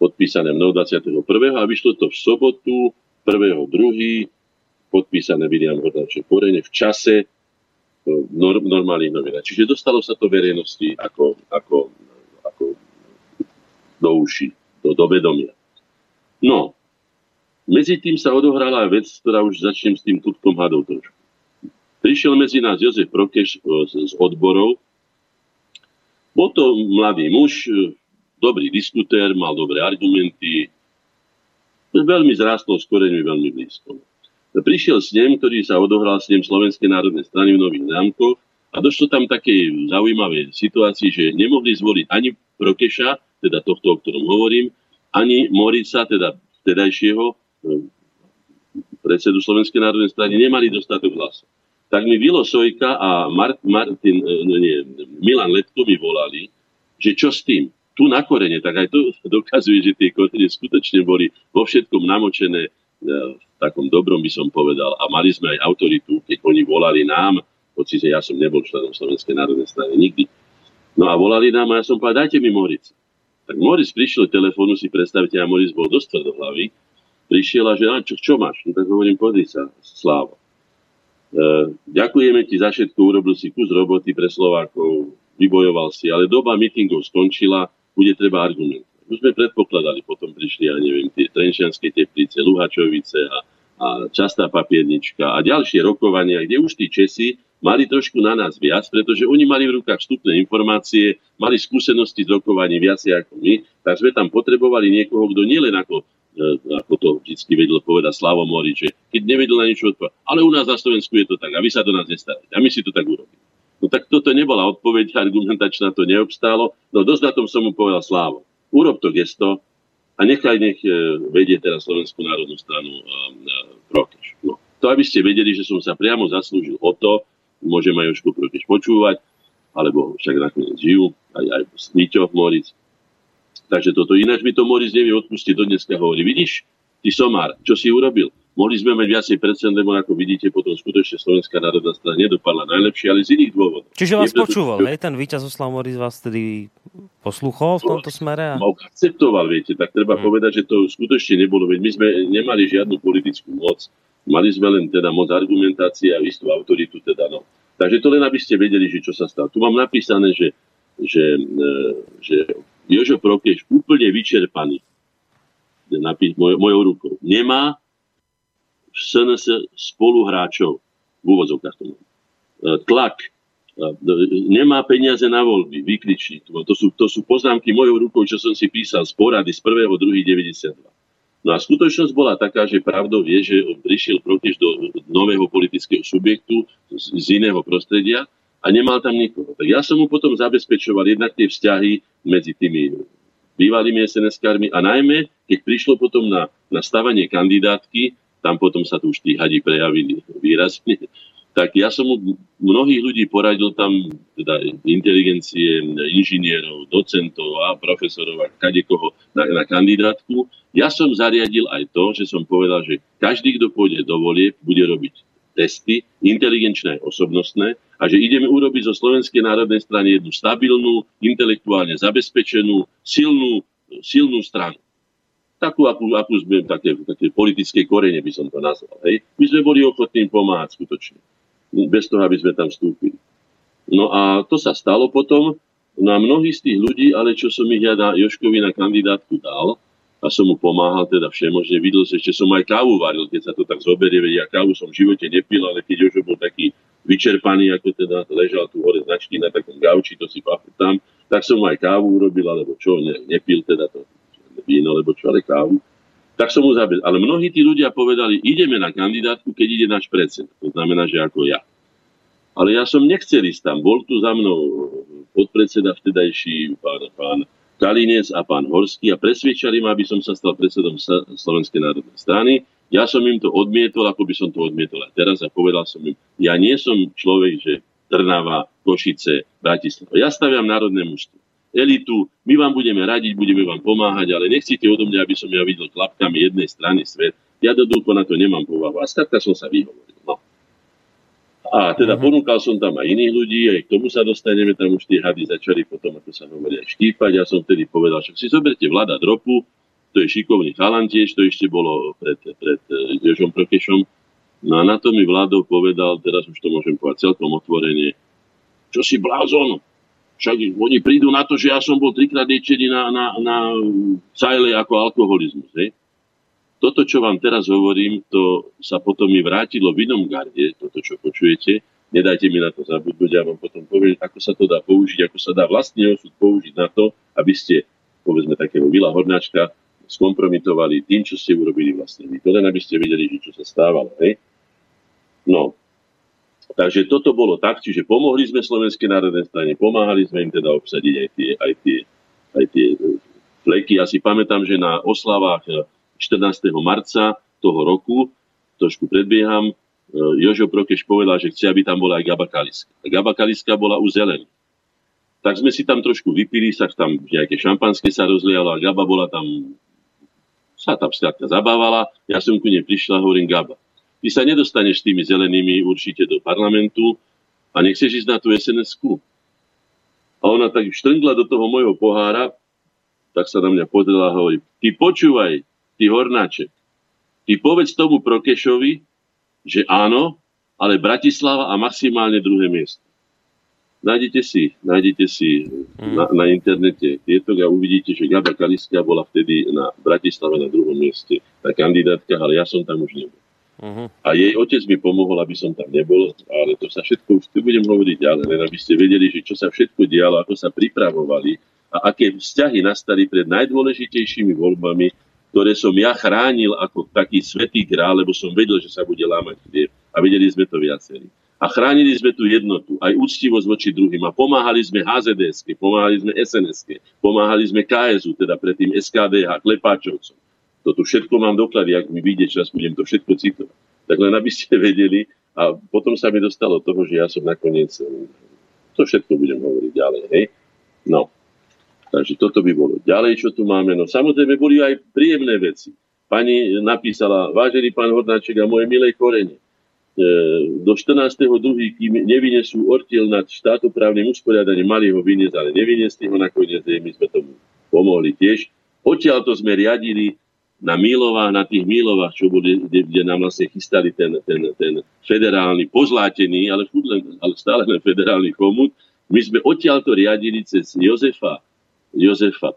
podpísané mnou 21. a vyšlo to v sobotu 1.2. podpísané William Hornáček Korene v čase norm, normálnych novinách. Čiže dostalo sa to verejnosti ako, ako, ako do uši, do, do vedomia. No, medzi tým sa odohrala vec, ktorá už začnem s tým tutkom hadov trošku. Prišiel medzi nás Jozef Prokeš z odborov. Bol to mladý muž, dobrý diskutér, mal dobré argumenty, veľmi zrástol s koreňmi veľmi blízko. Prišiel snem, ktorý sa odohral snem Slovenskej národnej strany v Nových zámkoch a došlo tam také zaujímavé situácii, že nemohli zvoliť ani Prokeša, teda tohto, o ktorom hovorím, ani Morica, teda vtedajšieho eh, predsedu Slovenskej národnej strany, nemali dostatok hlasov tak mi Vilo Sojka a Mart, Martin, e, nie, Milan Letko mi volali, že čo s tým? Tu na korene, tak aj to dokazuje, že tie korene skutočne boli vo všetkom namočené e, v takom dobrom by som povedal. A mali sme aj autoritu, keď oni volali nám, hoci ja som nebol členom Slovenskej národnej strany nikdy. No a volali nám a ja som povedal, dajte mi Moric. Tak Moris prišiel telefónu, si predstavte, a Moris bol dosť tvrdohlavý. Prišiel a že, a čo, čo máš? No tak hovorím, podri sa, Slávo. E, ďakujeme ti za všetko, urobil si kus roboty pre Slovákov, vybojoval si, ale doba mítingov skončila, bude treba argument. Už sme predpokladali, potom prišli, ja neviem, tie Trenčianské teplice, Luhačovice a, a častá papiernička a ďalšie rokovania, kde už tí Česi mali trošku na nás viac, pretože oni mali v rukách vstupné informácie, mali skúsenosti z rokovaní viacej ako my, tak sme tam potrebovali niekoho, kto nielen ako ako to vždy vedel povedať Slavo Mori, že keď nevedel na niečo odpovedať, ale u nás na Slovensku je to tak a vy sa do nás nestaráte a my si to tak urobíme. No tak toto nebola odpoveď, argumentačná to neobstálo, no dosť na tom som mu povedal Slávo. Urob to gesto a nechaj nech e, vedie teraz Slovenskú národnú stranu um, Prokeš. No, to aby ste vedeli, že som sa priamo zaslúžil o to, môžem aj Jožko Prokeš počúvať, alebo však nakoniec žijú, aj, aj Smíťo Moric, Takže toto ináč mi to Moris nevie odpustiť. Do dneska hovorí, vidíš, ty somár, čo si urobil? Mohli sme mať viacej percent, lebo ako vidíte, potom skutočne Slovenská národná strana nedopadla najlepšie, ale z iných dôvodov. Čiže vás Niekto počúval, hej? Ten víťaz Oslav Moris vás tedy posluchol v tomto smere? A... Akceptoval, viete, tak treba hmm. povedať, že to skutočne nebolo, veď my sme nemali žiadnu politickú moc, mali sme len teda moc argumentácie a istú autoritu, teda no. Takže to len, aby ste vedeli, že čo sa stalo. Tu mám napísané, že, že, e, že Jožo Prokeš úplne vyčerpaný napíš moj, mojou rukou. Nemá v SNS spoluhráčov v úvodzovkách tomu. E, tlak. E, nemá peniaze na voľby. Vykričí. To sú, to sú poznámky mojou rukou, čo som si písal z porady z 1. 2. 92. No a skutočnosť bola taká, že pravdou je, že prišiel Prokeš do nového politického subjektu z, z iného prostredia a nemal tam nikoho. Tak ja som mu potom zabezpečoval jednak tie vzťahy medzi tými bývalými SNS-kármi a najmä, keď prišlo potom na, na stavanie kandidátky, tam potom sa tu už tí hadi prejavili výrazne, tak ja som mu mnohých ľudí poradil tam, teda inteligencie, inžinierov, docentov a profesorov a kadekoho na, na kandidátku. Ja som zariadil aj to, že som povedal, že každý, kto pôjde do volie, bude robiť testy, inteligenčné osobnostné, a že ideme urobiť zo Slovenskej národnej strany jednu stabilnú, intelektuálne zabezpečenú, silnú, silnú stranu. Takú, akú, akú sme, také, také politické korene by som to nazval. Hej. My sme boli ochotní pomáhať skutočne. Bez toho, aby sme tam vstúpili. No a to sa stalo potom. No a mnohí z tých ľudí, ale čo som ich ja na Joškovi na kandidátku dal, a som mu pomáhal teda všemožne. Videl som, ešte som aj kávu varil, keď sa to tak zoberie, veď ja kávu som v živote nepil, ale keď už bol taký vyčerpaný, ako teda ležal tu hore značky na takom gauči, to si pamätám, tak som aj kávu urobil, alebo čo, ne, nepil teda to víno, alebo čo, ale kávu. Tak som mu zabil. Ale mnohí tí ľudia povedali, ideme na kandidátku, keď ide náš predseda. To znamená, že ako ja. Ale ja som nechcel ísť tam. Bol tu za mnou podpredseda vtedajší pán, pán Kalinec a pán Horský a presvedčali ma, aby som sa stal predsedom Slovenskej národnej strany. Ja som im to odmietol, ako by som to odmietol aj teraz a povedal som im, ja nie som človek, že Trnava, Košice, Bratislava. Ja staviam národné mužstvo. Elitu, my vám budeme radiť, budeme vám pomáhať, ale nechcete odo mňa, aby som ja videl klapkami jednej strany svet. Ja do na to nemám povahu. A skrátka som sa vyhovoril. No. A teda uh-huh. ponúkal som tam aj iných ľudí, aj k tomu sa dostaneme, tam už tie hady začali potom, ako sa hovorí, aj štípať. Ja som vtedy povedal, že si zoberte vlada dropu, to je šikovný chalan tiež, to ešte bolo pred, pred eh, Jožom Prokešom. No a na to mi vládov povedal, teraz už to môžem povedať celkom otvorene, čo si blázon, však oni prídu na to, že ja som bol trikrát liečený na, na, na cajle ako alkoholizmus. Hej? Toto, čo vám teraz hovorím, to sa potom mi vrátilo v inom garde, toto, čo počujete. Nedajte mi na to zabudnúť, ja vám potom poviem, ako sa to dá použiť, ako sa dá vlastný osud použiť na to, aby ste, povedzme, takého Vila Hornáčka skompromitovali tým, čo ste urobili vlastne. To len aby ste vedeli, že čo sa stávalo. Hej? No, takže toto bolo tak, čiže pomohli sme Slovenskej národnej strane, pomáhali sme im teda obsadiť aj tie, aj tie, aj tie fleky. Ja si pamätám, že na oslavách 14. marca toho roku, trošku predbieham, e, Jožo Prokeš povedal, že chce, aby tam bola aj Gaba Kaliska. A Gaba Kaliska bola u zelený. Tak sme si tam trošku vypili, sa tam nejaké šampanské sa rozlialo a Gaba bola tam, sa tam skrátka zabávala. Ja som ku nej prišla a hovorím, Gaba, ty sa nedostaneš s tými zelenými určite do parlamentu a nechceš ísť na tú sns A ona tak štrngla do toho mojho pohára, tak sa na mňa pozrela a hovorí, ty počúvaj, ty Hornáček, ty povedz tomu Prokešovi, že áno, ale Bratislava a maximálne druhé miesto. Nájdete si, nájdete si mm. na, na internete tieto a uvidíte, že Gaba Kaliska bola vtedy na Bratislave na druhom mieste, tá kandidátka, ale ja som tam už nebol. Uh-huh. A jej otec mi pomohol, aby som tam nebol, ale to sa všetko už tu budem hovoriť ďalej, len aby ste vedeli, že čo sa všetko dialo, ako sa pripravovali a aké vzťahy nastali pred najdôležitejšími voľbami ktoré som ja chránil ako taký svetý král, lebo som vedel, že sa bude lámať chlieb. A vedeli sme to viacerí. A chránili sme tú jednotu, aj úctivosť voči druhým. A pomáhali sme HZDSK, pomáhali sme SNSK, pomáhali sme KSU, teda predtým SKDH, Klepáčovcom. Toto všetko mám doklady, ak mi vyjde čas, budem to všetko citovať. Tak len aby ste vedeli. A potom sa mi dostalo toho, že ja som nakoniec... To všetko budem hovoriť ďalej, hej? No, Takže toto by bolo. Ďalej, čo tu máme? No samozrejme, boli aj príjemné veci. Pani napísala, vážený pán Hornáček a moje milé korene, e, do 14.2. kým nevynesú ortiel nad štátoprávnym usporiadaním, mali ho vyniesť, ale nevyniesli ho nakoniec, my sme tomu pomohli tiež. Odtiaľ to sme riadili na Mílovách, na tých Mílovách, čo boli, kde, kde nám vlastne chystali ten, ten, ten federálny, pozlátený, ale, ale stále len federálny komut. My sme odtiaľ to riadili cez Jozefa Jozefa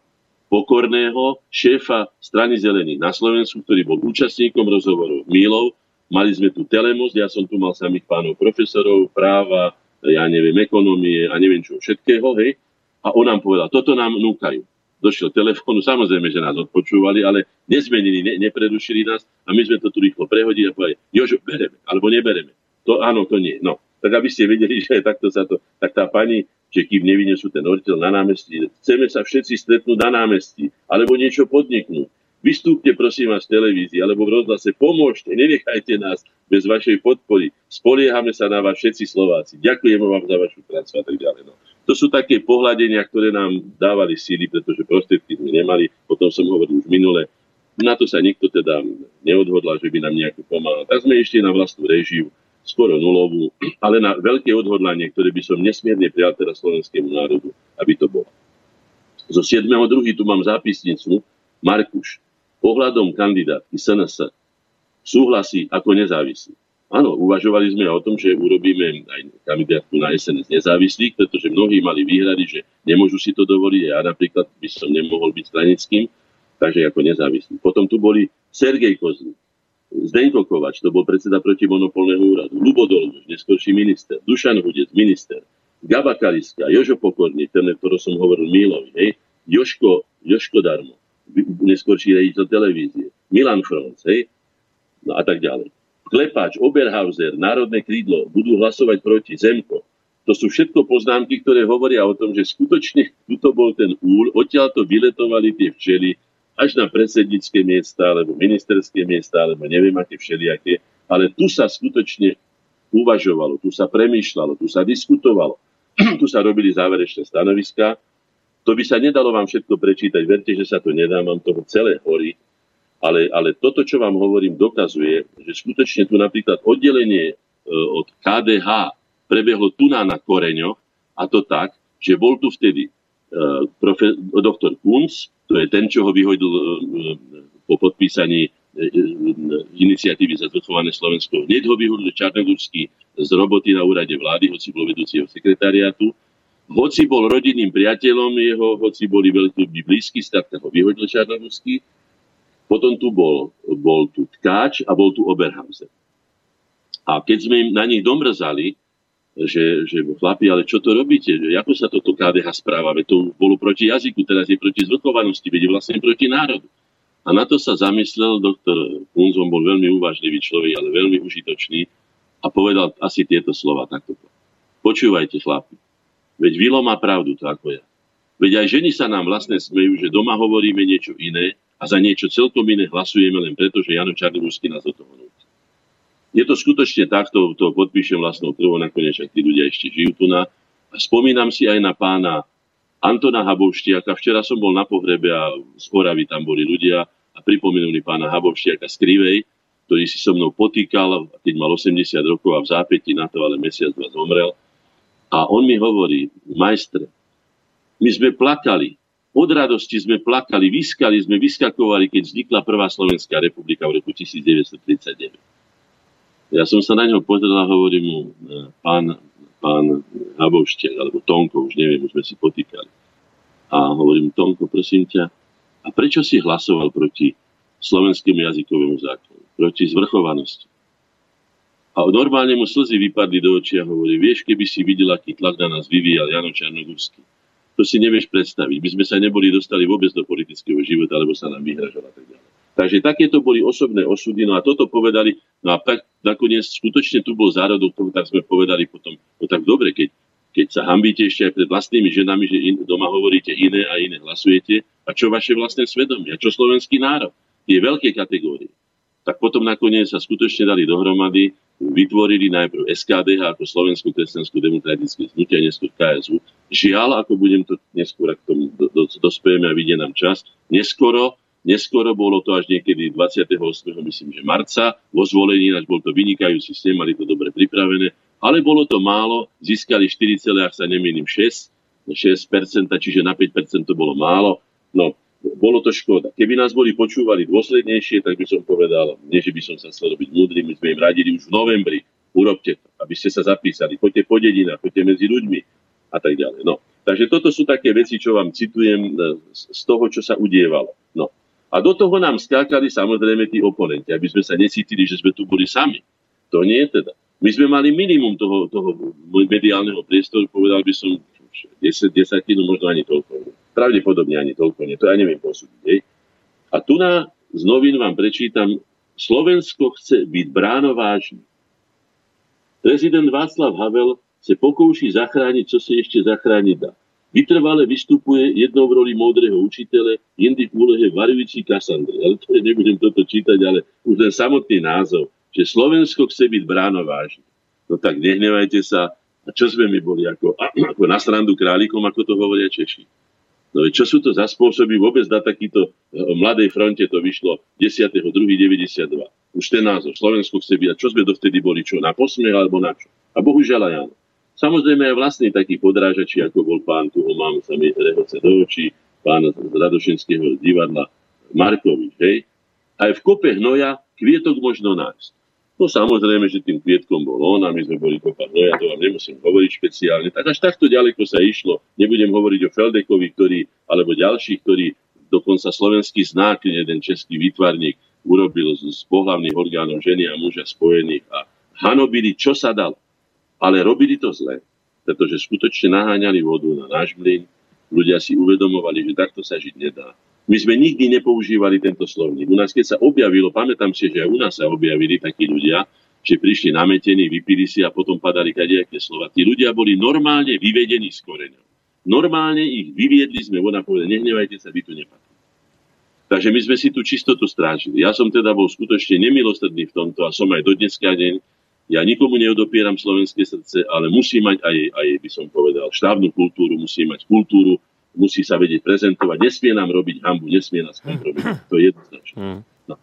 Pokorného, šéfa strany zelených na Slovensku, ktorý bol účastníkom rozhovorov Mílov. Mali sme tu telemost, ja som tu mal samých pánov profesorov, práva, ja neviem, ekonomie a neviem čo všetkého, hej. A on nám povedal, toto nám núkajú. Došiel telefónu, samozrejme, že nás odpočúvali, ale nezmenili, ne, neprerušili nás a my sme to tu rýchlo prehodili a povedali, Jožo, bereme, alebo nebereme. To áno, to nie. No, tak aby ste vedeli, že takto sa to, tak tá pani že kým nevynesú ten oriteľ na námestí, chceme sa všetci stretnúť na námestí, alebo niečo podniknúť. Vystúpte prosím vás v televízii alebo v rozhlase, pomôžte, nenechajte nás bez vašej podpory. Spoliehame sa na vás všetci Slováci. Ďakujeme vám za vašu prácu a tak ďalej. No. To sú také pohľadenia, ktoré nám dávali síly, pretože prostriedky sme nemali. Potom som hovoril už minule, na to sa nikto teda neodhodlal, že by nám nejako pomáhal. Tak sme ešte na vlastnú režiu skoro nulovú, ale na veľké odhodlanie, ktoré by som nesmierne prijal teraz slovenskému národu, aby to bolo. Zo 7.2. tu mám zápisnicu Markuš. Pohľadom kandidátky SNS súhlasí ako nezávislý. Áno, uvažovali sme o tom, že urobíme aj kandidátku na SNS nezávislých, pretože mnohí mali výhrady, že nemôžu si to dovoliť. Ja napríklad by som nemohol byť stranickým, takže ako nezávislý. Potom tu boli Sergej Kozlík, Zdenko to bol predseda protimonopolného úradu, Lubodol, neskorší minister, Dušan Hudec, minister, Gaba Kaliska, Jožo Pokorný, ten, ktorý som hovoril Milovi, hej, Joško, Joško Darmo, neskorší rejiteľ televízie, Milan Franc, hej, no a tak ďalej. Klepáč, Oberhauser, Národné krídlo budú hlasovať proti. Zemko. To sú všetko poznámky, ktoré hovoria o tom, že skutočne tuto bol ten úl, odtiaľ to vyletovali tie včely, až na predsednícke miesta, alebo ministerské miesta, alebo neviem aké všelijaké. Ale tu sa skutočne uvažovalo, tu sa premýšľalo, tu sa diskutovalo, tu sa robili záverečné stanoviská. To by sa nedalo vám všetko prečítať. Verte, že sa to nedá, mám toho celé hory. Ale, ale toto, čo vám hovorím, dokazuje, že skutočne tu napríklad oddelenie od KDH prebehlo tu na koreňoch a to tak, že bol tu vtedy profe, doktor Kunz, to je ten, čo ho vyhodil po podpísaní iniciatívy za zvrchované Slovensko. Hneď ho vyhodil Čarnogurský z roboty na úrade vlády, hoci bol vedúci sekretariátu. Hoci bol rodinným priateľom jeho, hoci boli veľmi blízky, tak ho vyhodil Čarnogurský. Potom tu bol, bol tu Tkáč a bol tu Oberhauser. A keď sme im na nich domrzali, že, že chlapi, ale čo to robíte? Ako sa toto KDH správa? Veď to bolo proti jazyku, teraz je proti zvrchovanosti, veď je vlastne proti národu. A na to sa zamyslel doktor Kunzom, bol veľmi uvažlivý človek, ale veľmi užitočný a povedal asi tieto slova takto. Počúvajte, chlapi, veď Vilo má pravdu, to ako ja. Veď aj ženy sa nám vlastne smejú, že doma hovoríme niečo iné a za niečo celkom iné hlasujeme len preto, že Jano Čarnogórsky nás do toho nutí. Je to skutočne takto, to podpíšem vlastnou krvou, nakoniec ak tí ľudia ešte žijú tu na. A spomínam si aj na pána Antona Habovštiaka. Včera som bol na pohrebe a z Oravy tam boli ľudia a pripomenuli pána Habovštiaka z Krivej, ktorý si so mnou potýkal, keď mal 80 rokov a v zápäti na to ale mesiac dva zomrel. A on mi hovorí, majstre, my sme plakali, od radosti sme plakali, vyskali sme, vyskakovali, keď vznikla prvá Slovenská republika v roku 1939. Ja som sa na ňo pozrel a hovorím mu, pán, pán Habovštek, alebo Tonko, už neviem, už sme si potýkali. A hovorím, Tonko, prosím ťa, a prečo si hlasoval proti slovenskému jazykovému zákonu, proti zvrchovanosti? A normálne mu slzy vypadli do očí a hovorí, vieš, keby si videl, aký tlak na nás vyvíjal Jano Čarnogórsky. To si nevieš predstaviť. My sme sa neboli dostali vôbec do politického života, alebo sa nám vyhražala tak ďalej. Takže takéto boli osobné osudy, no a toto povedali, no a tak nakoniec skutočne tu bol zárodok tomu, tak sme povedali potom, no tak dobre, keď, keď sa hambíte ešte aj pred vlastnými ženami, že in, doma hovoríte iné a iné hlasujete, a čo vaše vlastné svedomie, a čo slovenský národ, tie veľké kategórie. Tak potom nakoniec sa skutočne dali dohromady, vytvorili najprv SKDH ako Slovenskú kresťanskú demokratickú hnutie a neskôr KSU. Žiaľ, ako budem to neskôr, ak tomu do, do, dospejeme a vidie nám čas, neskoro Neskoro bolo to až niekedy 28. myslím, že marca. Vo zvolení náš bol to vynikajúci snem, mali to dobre pripravené. Ale bolo to málo, získali 4, ak sa nemýlim, 6, 6%, čiže na 5% to bolo málo. No, bolo to škoda. Keby nás boli počúvali dôslednejšie, tak by som povedal, nie že by som sa chcel robiť múdry, my sme im radili už v novembri, urobte to, aby ste sa zapísali, choďte po dedinách, choďte medzi ľuďmi a tak ďalej. No. Takže toto sú také veci, čo vám citujem e, z toho, čo sa udievalo. No. A do toho nám skákali samozrejme tí oponenti, aby sme sa necítili, že sme tu boli sami. To nie je teda. My sme mali minimum toho, toho mediálneho priestoru, povedal by som 10 desatinu, možno ani toľko. Pravdepodobne ani toľko nie, to ja neviem posúdiť. A tu na, z novín vám prečítam, Slovensko chce byť bránovážny. Prezident Václav Havel sa pokouší zachrániť, čo sa ešte zachrániť dá. Vytrvale vystupuje jednou v roli módreho učiteľe, indy v úlohe varujúci Kasandry. Ale to je, nebudem toto čítať, ale už ten samotný názov, že Slovensko chce byť bráno vážne. No tak nehnevajte sa. A čo sme my boli ako, ako na strandu králikom, ako to hovoria Češi? No čo sú to za spôsoby vôbec na takýto eh, mladej fronte to vyšlo 10.2.92. Už ten názov, Slovensko chce byť. A čo sme dovtedy boli? Čo? Na posmiech alebo na čo? A bohužiaľ aj áno. Samozrejme aj vlastní takí podrážači, ako bol pán, tu ho mám sa mi rehoce do očí, pán z Radošinského divadla Markovič, hej. Aj v kope hnoja kvietok možno nájsť. No samozrejme, že tým kvietkom bol on a my sme boli kopa hnoja, to vám nemusím hovoriť špeciálne. Tak až takto ďaleko sa išlo. Nebudem hovoriť o Feldekovi, ktorý, alebo ďalších, ktorí dokonca slovenský znak, jeden český výtvarník, urobil z, z pohľavných orgánov ženy a muža spojených a hanobili, čo sa dalo. Ale robili to zle, pretože skutočne naháňali vodu na náš mlyn, ľudia si uvedomovali, že takto sa žiť nedá. My sme nikdy nepoužívali tento slovník. U nás, keď sa objavilo, pamätám si, že aj u nás sa objavili takí ľudia, že prišli nametení, vypili si a potom padali kadejaké slova. Tí ľudia boli normálne vyvedení z koreňov. Normálne ich vyviedli sme von a nehnevajte sa, vy tu nepatrí. Takže my sme si tú čistotu strážili. Ja som teda bol skutočne nemilostredný v tomto a som aj do dneska deň ja nikomu neodopieram slovenské srdce, ale musí mať aj, aj by som povedal, štávnu kultúru, musí mať kultúru, musí sa vedieť prezentovať, nesmie nám robiť hambu, nesmie nás kompromitovať. To je jednoznačné. Hmm. No.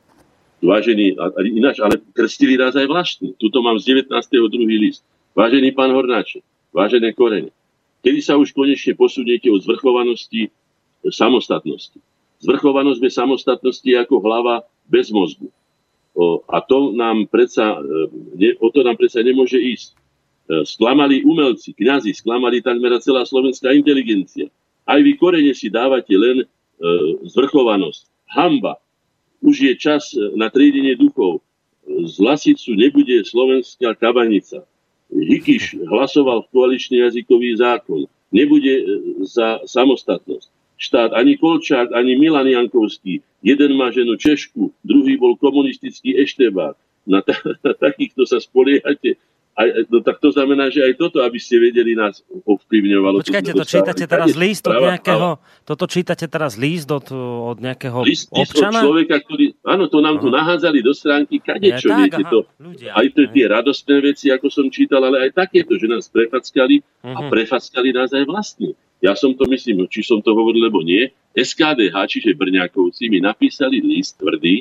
Vážený, ináč, ale krstili nás aj vlastní. Tuto mám z 19. druhý list. Vážený pán Hornáček, vážené korene, kedy sa už konečne posuniete od zvrchovanosti samostatnosti. Zvrchovanosť bez samostatnosti je ako hlava bez mozgu. A to nám predsa, e, ne, o to nám predsa nemôže ísť. E, sklamali umelci, kňazi, sklamali takmer celá slovenská inteligencia. Aj vy korene si dávate len e, zvrchovanosť. Hamba, už je čas na triedenie duchov. Z Lasicu nebude slovenská kabanica. Hikiš hlasoval v koaličný jazykový zákon. Nebude za samostatnosť. Štát ani Kolčák, ani Milan Jankovský. Jeden má ženu Češku, druhý bol komunistický eštebák. Na, ta, na takýchto sa spoliehate aj, no tak to znamená, že aj toto, aby ste vedeli, nás ovplyvňovalo. Počkajte, to čítate teraz list od nejakého, toto čítate teraz list od, od nejakého list, občana? List človeka, ktorý, áno, to nám Aha. tu nahádzali do stránky kadečo, ja, viete to. Ľudia, aj to tie radostné veci, ako som čítal, ale aj takéto, že nás prefackali uh-huh. a mhm. prefackali nás aj vlastní. Ja som to myslím, či som to hovoril, lebo nie. SKDH, čiže Brňákovci, mi napísali list tvrdý,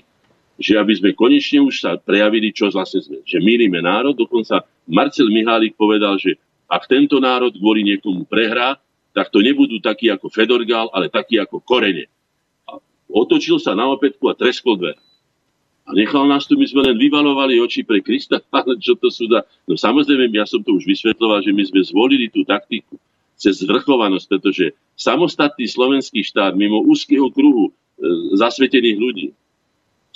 že aby sme konečne už sa prejavili, čo vlastne sme. Že mýlime národ. Dokonca Marcel Mihálik povedal, že ak tento národ kvôli niekomu prehrá, tak to nebudú takí ako Fedorgal, ale takí ako Korene. A otočil sa na opätku a treskol dver. A nechal nás tu, my sme len vyvalovali oči pre Krista, ale čo to sú da... No samozrejme, ja som to už vysvetloval, že my sme zvolili tú taktiku cez zvrchovanosť, pretože samostatný slovenský štát mimo úzkeho kruhu e, zasvetených ľudí,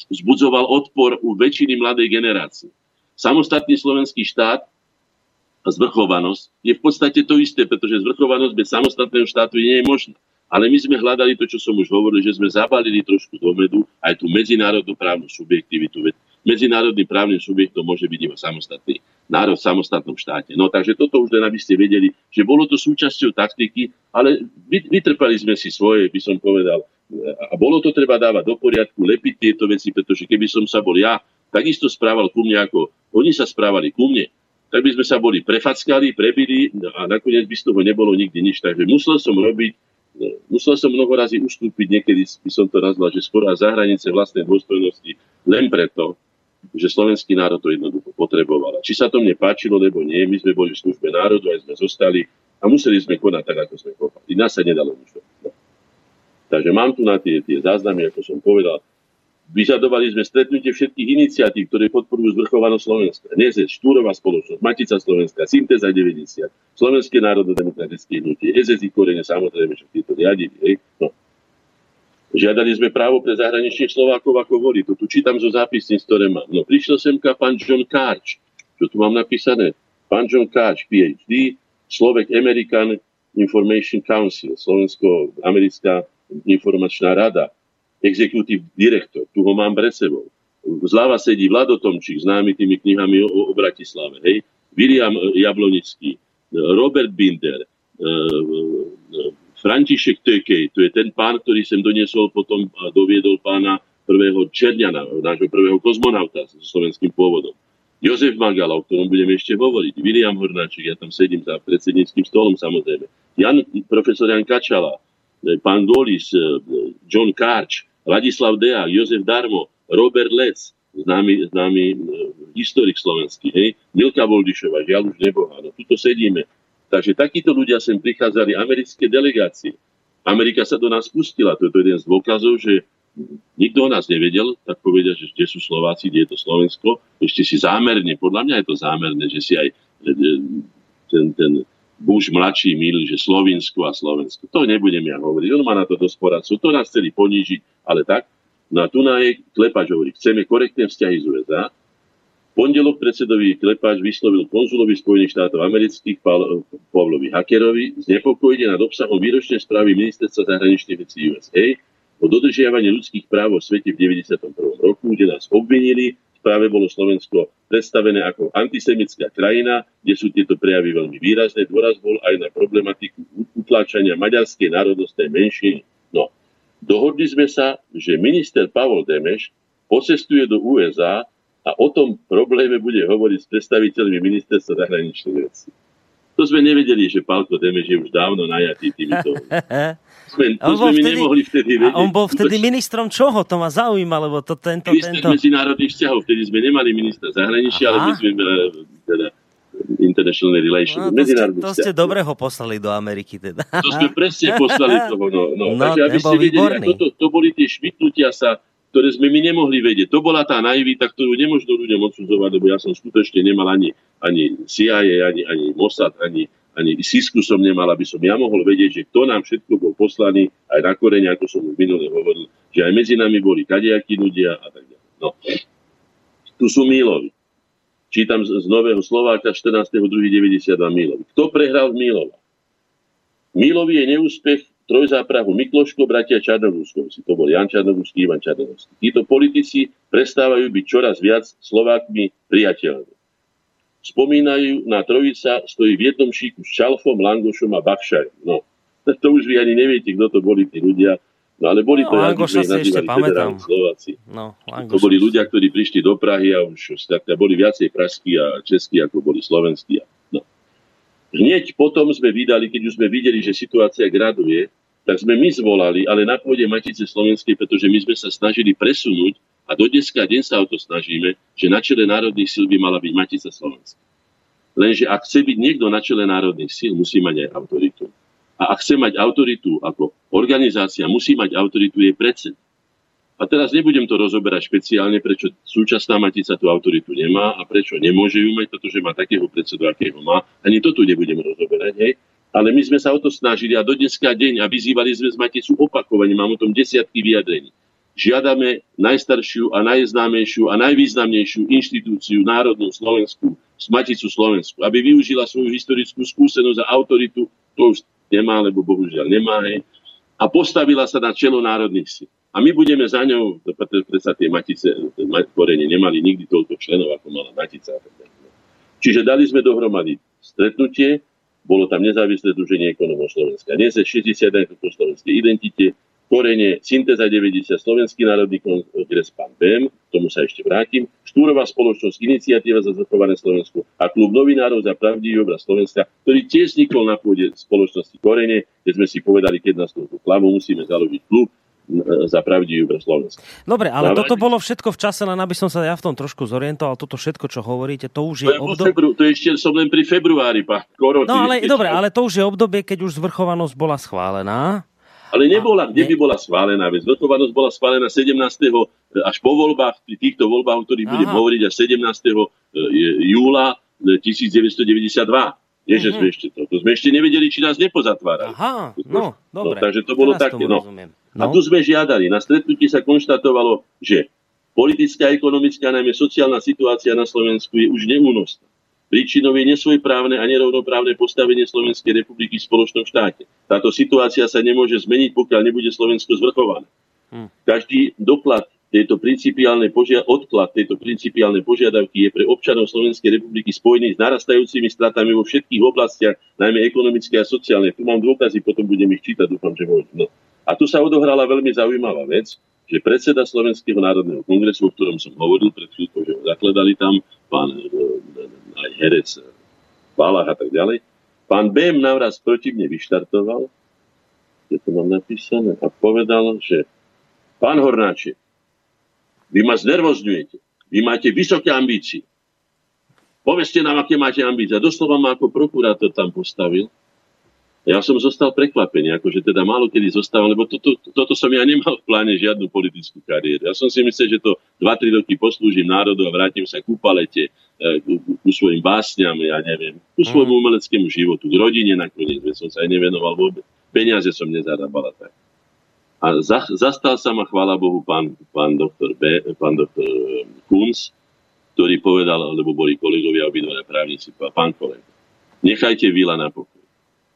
vzbudzoval odpor u väčšiny mladej generácie. Samostatný slovenský štát a zvrchovanosť je v podstate to isté, pretože zvrchovanosť bez samostatného štátu nie je možná. Ale my sme hľadali to, čo som už hovoril, že sme zabalili trošku do medu aj tú medzinárodnú právnu subjektivitu. Veď medzinárodným právnym subjektom môže byť iba samostatný národ v samostatnom štáte. No takže toto už len aby ste vedeli, že bolo to súčasťou taktiky, ale vytrpali sme si svoje, by som povedal, a bolo to treba dávať do poriadku, lepiť tieto veci, pretože keby som sa bol ja takisto správal ku mne, ako oni sa správali ku mne, tak by sme sa boli prefackali, prebili a nakoniec by z toho nebolo nikdy nič. Takže musel som robiť, musel som mnoho razy ustúpiť, niekedy by som to nazval, že skoro za hranice vlastnej dôstojnosti, len preto, že slovenský národ to jednoducho potreboval. Či sa to mne páčilo, nebo nie, my sme boli v službe národu, aj sme zostali a museli sme konať tak, ako sme kopali. Nás sa nedalo nič. No. Takže mám tu na tie, tie záznamy, ako som povedal. Vyžadovali sme stretnutie všetkých iniciatív, ktoré podporujú zvrchovanosť Slovenska. NEZES, Štúrová spoločnosť, Matica Slovenska, Synteza 90, Slovenské národno-demokratické hnutie, SSI Korene, samozrejme, že títo riadili. Hej. No. Žiadali sme právo pre zahraničných Slovákov ako voli. To tu čítam zo zápisníc, ktoré mám. No, prišiel semka pán John Karč. Čo tu mám napísané? Pán John Karč, PhD, Slovek American Information Council, Slovensko-americká informačná rada, executive direktor, tu ho mám pred sebou. Zľava sedí Vlado Tomčík, známy tými knihami o, o Bratislave, hej? William Jablonický, Robert Binder, e, e, František Tökej, to je ten pán, ktorý sem doniesol potom doviedol pána prvého Černiana, nášho prvého kozmonauta so slovenským pôvodom. Jozef Magala, o ktorom budeme ešte hovoriť, William Hornáček, ja tam sedím za predsedníckým stolom samozrejme, Jan, profesor Jan Kačala, pán Golis, e, John Karč, Ladislav Dea, Jozef Darmo, Robert Lec, známy, známy e, historik slovenský, hej, Milka Voldišová, žiaľ už nebohá, no tuto sedíme. Takže takíto ľudia sem prichádzali, americké delegácie. Amerika sa do nás pustila, to je to jeden z dôkazov, že nikto o nás nevedel, tak povedia, že kde sú Slováci, kde je to Slovensko. Ešte si zámerne, podľa mňa je to zámerné, že si aj ten, ten Bush mladší milí, že Slovinsko a Slovensko. To nebudem ja hovoriť. On má na to dosť poradcov. To nás chceli ponížiť, ale tak. No a tu na je Klepač hovorí, chceme korektné vzťahy z USA. Pondelok predsedovi Klepač vyslovil konzulovi Spojených štátov amerických Pavlovi Hakerovi znepokojenie nad obsahom výročnej správy ministerstva zahraničných vecí USA o dodržiavaní ľudských práv vo svete v 91. roku, kde nás obvinili správe bolo Slovensko predstavené ako antisemická krajina, kde sú tieto prejavy veľmi výrazné. Dôraz bol aj na problematiku utláčania maďarskej národnostnej menšiny. No, dohodli sme sa, že minister Pavol Demeš pocestuje do USA a o tom probléme bude hovoriť s predstaviteľmi ministerstva zahraničných vecí. To sme nevedeli, že Pálko Demeš je už dávno najatý týmito. Sme, to sme vtedy, nemohli vtedy vedieť. On bol vtedy ministrom čoho? To ma zaujíma, lebo to tento... Minister tento... medzinárodných vzťahov. Vtedy sme nemali ministra zahraničia, ale my sme teda international relations. No, to, ste, to ste dobre ho poslali do Ameriky teda. To sme presne poslali toho. No, no. no Takže aby ste vedeli, ako to, to boli tie švitnutia sa ktoré sme my nemohli vedieť. To bola tá naivita, ktorú nemôžno ľuďom odsudzovať, lebo ja som skutočne nemal ani, ani CIA, ani, ani Mossad, ani, ani SISKU som nemal, aby som ja mohol vedieť, že kto nám všetko bol poslaný aj na korene, ako som už minule hovoril, že aj medzi nami boli kadejakí ľudia a tak ďalej. No. Tu sú Mílovi. Čítam z, z Nového Slováka 14.2.92 Mílovi. Kto prehral v Mílova? Mílovi je neúspech trojzáprahu Mikloško, bratia Čarnogúskovci. To bol Jan Čarnogúsky, Ivan Čarnogúsky. Títo politici prestávajú byť čoraz viac Slovákmi priateľmi. Spomínajú na trojica, stojí v jednom šíku s Čalfom, Langošom a Bachšajom. No, to už vy ani neviete, kto to boli tí ľudia. No ale boli no, to, Langoša si ešte pamätám. Slováci. No, to boli ľudia, ktorí prišli do Prahy a už tak, boli viacej pražskí a českí, ako boli slovenskí. No. Hneď potom sme vydali, keď už sme videli, že situácia graduje, tak sme my zvolali, ale na pôde Matice Slovenskej, pretože my sme sa snažili presunúť a do dneska deň sa o to snažíme, že na čele národných síl by mala byť Matica Slovenska. Lenže ak chce byť niekto na čele národných síl, musí mať aj autoritu. A ak chce mať autoritu ako organizácia, musí mať autoritu jej predseda. A teraz nebudem to rozoberať špeciálne, prečo súčasná matica tú autoritu nemá a prečo nemôže ju mať, pretože má takého predsedu, akého má. Ani to tu nebudem rozoberať. Hej. Ale my sme sa o to snažili a do dneska deň a vyzývali sme z Maticu opakovane, mám o tom desiatky vyjadrení. Žiadame najstaršiu a najznámejšiu a najvýznamnejšiu inštitúciu národnú Slovensku, Maticu Slovensku, aby využila svoju historickú skúsenosť a autoritu, to už nemá, lebo bohužiaľ nemá, hej, a postavila sa na čelo národných síl. A my budeme za ňou, pretože sa tie matice, korene nemali nikdy toľko členov, ako mala matica. Čiže dali sme dohromady stretnutie, bolo tam nezávislé druženie ekonomov Slovenska. Dnes je 61 po slovenskej identite, korene, syntéza 90, Slovenský národný kongres, pán BEM, tomu sa ešte vrátim, Štúrová spoločnosť, iniciatíva za zachované Slovensku a klub novinárov za pravdivý obraz Slovenska, ktorý tiež vznikol na pôde spoločnosti Korene, keď sme si povedali, keď nás tú klavu musíme založiť klub, za pravdivú pre Slovensko. Dobre, ale Dávaj. toto bolo všetko v čase, len aby som sa ja v tom trošku zorientoval. Toto všetko, čo hovoríte, to už je, to obdobie... Febru... To ešte som len pri februári, pán Koro. No ale dobre, ale to už je obdobie, keď už zvrchovanosť bola schválená. Ale nebola, kde by bola schválená? Veď zvrchovanosť bola schválená 17. až po voľbách, pri týchto voľbách, o ktorých budem hovoriť až 17. E, júla 1992. Nie, že sme mhm. ešte to. To sme ešte nevedeli, či nás nepozatvárali. Aha, no, dobre. No, takže to bolo také. No. No. A tu sme žiadali. Na stretnutí sa konštatovalo, že politická, ekonomická, najmä sociálna situácia na Slovensku je už neúnosná. Príčinou je nesvojprávne a nerovnoprávne postavenie Slovenskej republiky v spoločnom štáte. Táto situácia sa nemôže zmeniť, pokiaľ nebude Slovensko zvrchované. Hm. Každý doklad tejto principiálnej požia- odklad tejto principiálnej požiadavky je pre občanov Slovenskej republiky spojený s narastajúcimi stratami vo všetkých oblastiach, najmä ekonomické a sociálne. Tu mám dôkazy, potom budem ich čítať, dúfam, že môžem. No. A tu sa odohrala veľmi zaujímavá vec, že predseda Slovenského národného kongresu, o ktorom som hovoril pred chvíľkou, že ho zakladali tam, pán e, aj herec Balach a tak ďalej, pán BM navraz proti mne vyštartoval, kde to mám napísané, a povedal, že pán Hornáček, vy ma znervozňujete. Vy máte vysoké ambície. Povedzte nám, aké máte ambície. Doslova ma ako prokurátor tam postavil. Ja som zostal prekvapený, akože teda málo kedy zostávam, lebo toto, toto som ja nemal v pláne žiadnu politickú kariéru. Ja som si myslel, že to 2-3 roky poslúžim národu a vrátim sa ku palete, e, ku, ku svojim básňam, ja neviem, ku svojmu mhm. umeleckému životu, k rodine nakoniec, som sa aj nevenoval vôbec. Peniaze som nezarábal a tak. A za, zastal sa ma, chvála Bohu, pán, pán doktor, B, pán doktor e, Kunz, ktorý povedal, lebo boli kolegovia obidvaja právnici, pán kolega, nechajte Vila na pokoj.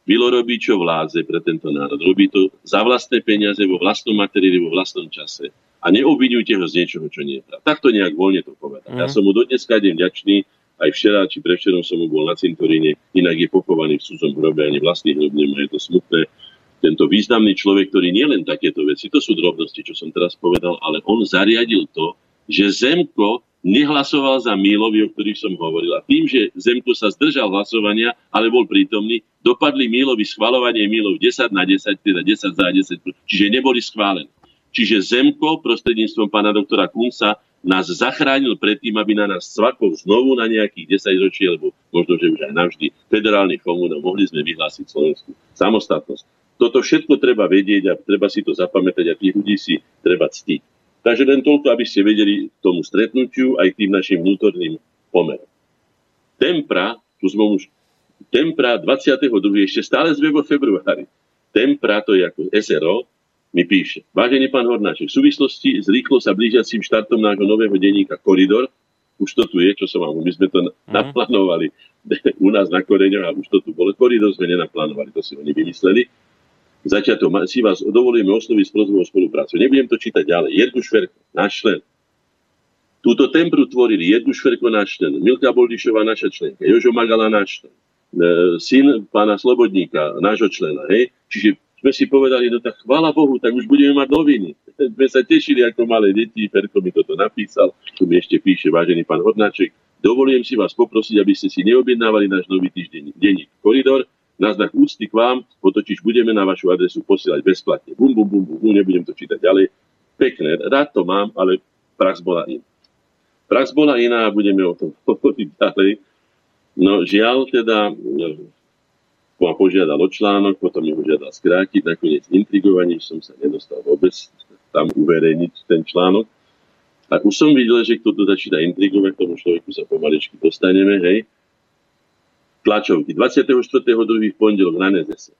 Vilo robí, čo vláze pre tento národ. Robí to za vlastné peniaze, vo vlastnom materiáli, vo vlastnom čase. A neobvinujte ho z niečoho, čo nie je pravda. Takto nejak voľne to povedal. Mm. Ja som mu do dneska deň vďačný, aj včera či prevčerom som mu bol na cintoríne, inak je pochovaný v cudzom hrobe, ani vlastný hrob nemá, je to smutné tento významný človek, ktorý nie len takéto veci, to sú drobnosti, čo som teraz povedal, ale on zariadil to, že Zemko nehlasoval za Mílovi, o ktorých som hovoril. A tým, že Zemko sa zdržal hlasovania, ale bol prítomný, dopadli Mílovi schvalovanie Mílov 10 na 10, teda 10 za 10, čiže neboli schválené. Čiže Zemko prostredníctvom pána doktora Kunsa nás zachránil pred tým, aby na nás svakol znovu na nejakých 10 ročí, alebo možno, že už aj navždy, federálnych komún a mohli sme vyhlásiť Slovensku samostatnosť. Toto všetko treba vedieť a treba si to zapamätať a tých ľudí si treba ctiť. Takže len toľko, aby ste vedeli k tomu stretnutiu aj k tým našim vnútorným pomerom. Tempra, tu sme už, Tempra 22. ešte stále sme vo februári. Tempra, to je ako SRO, mi píše. Vážený pán Hornáček, v súvislosti s rýchlo sa blížiacím štartom nášho nového denníka Koridor, už to tu je, čo som vám, my sme to mm. naplánovali u nás na Koreňoch a už to tu bolo. Koridor sme nenaplánovali, to si oni vymysleli začiatok si vás dovolujeme osloviť s prozbou spoluprácu. Nebudem to čítať ďalej. Jednu Šverko, náš člen. Túto tempru tvorili Jednu Šverko, náš člen. Milka Boldišová, naša členka. Jožo Magala, náš člen. E, syn pána Slobodníka, nášho člena. Hej? Čiže sme si povedali, no tak chvála Bohu, tak už budeme mať noviny. Sme sa tešili ako malé deti, Ferko mi toto napísal, tu mi ešte píše vážený pán Hodnáček. Dovolujem si vás poprosiť, aby ste si neobjednávali náš nový týždeň denník Koridor, na znak úcty k vám, potočiť budeme na vašu adresu posielať bezplatne. Bum, bum, bum, bum, bum, nebudem to čítať ďalej. Pekné, rád to mám, ale prax bola iná. Prax bola iná a budeme o tom hovoriť ďalej. No žiaľ teda, ma požiadal o článok, potom mi ho žiadal skrátiť, nakoniec intrigovaní som sa nedostal vôbec tam uverejniť ten článok. A už som videl, že kto tu začína intrigovať, tomu človeku sa pomaličky dostaneme, hej tlačovky. 24.2. v pondelok na Nezese.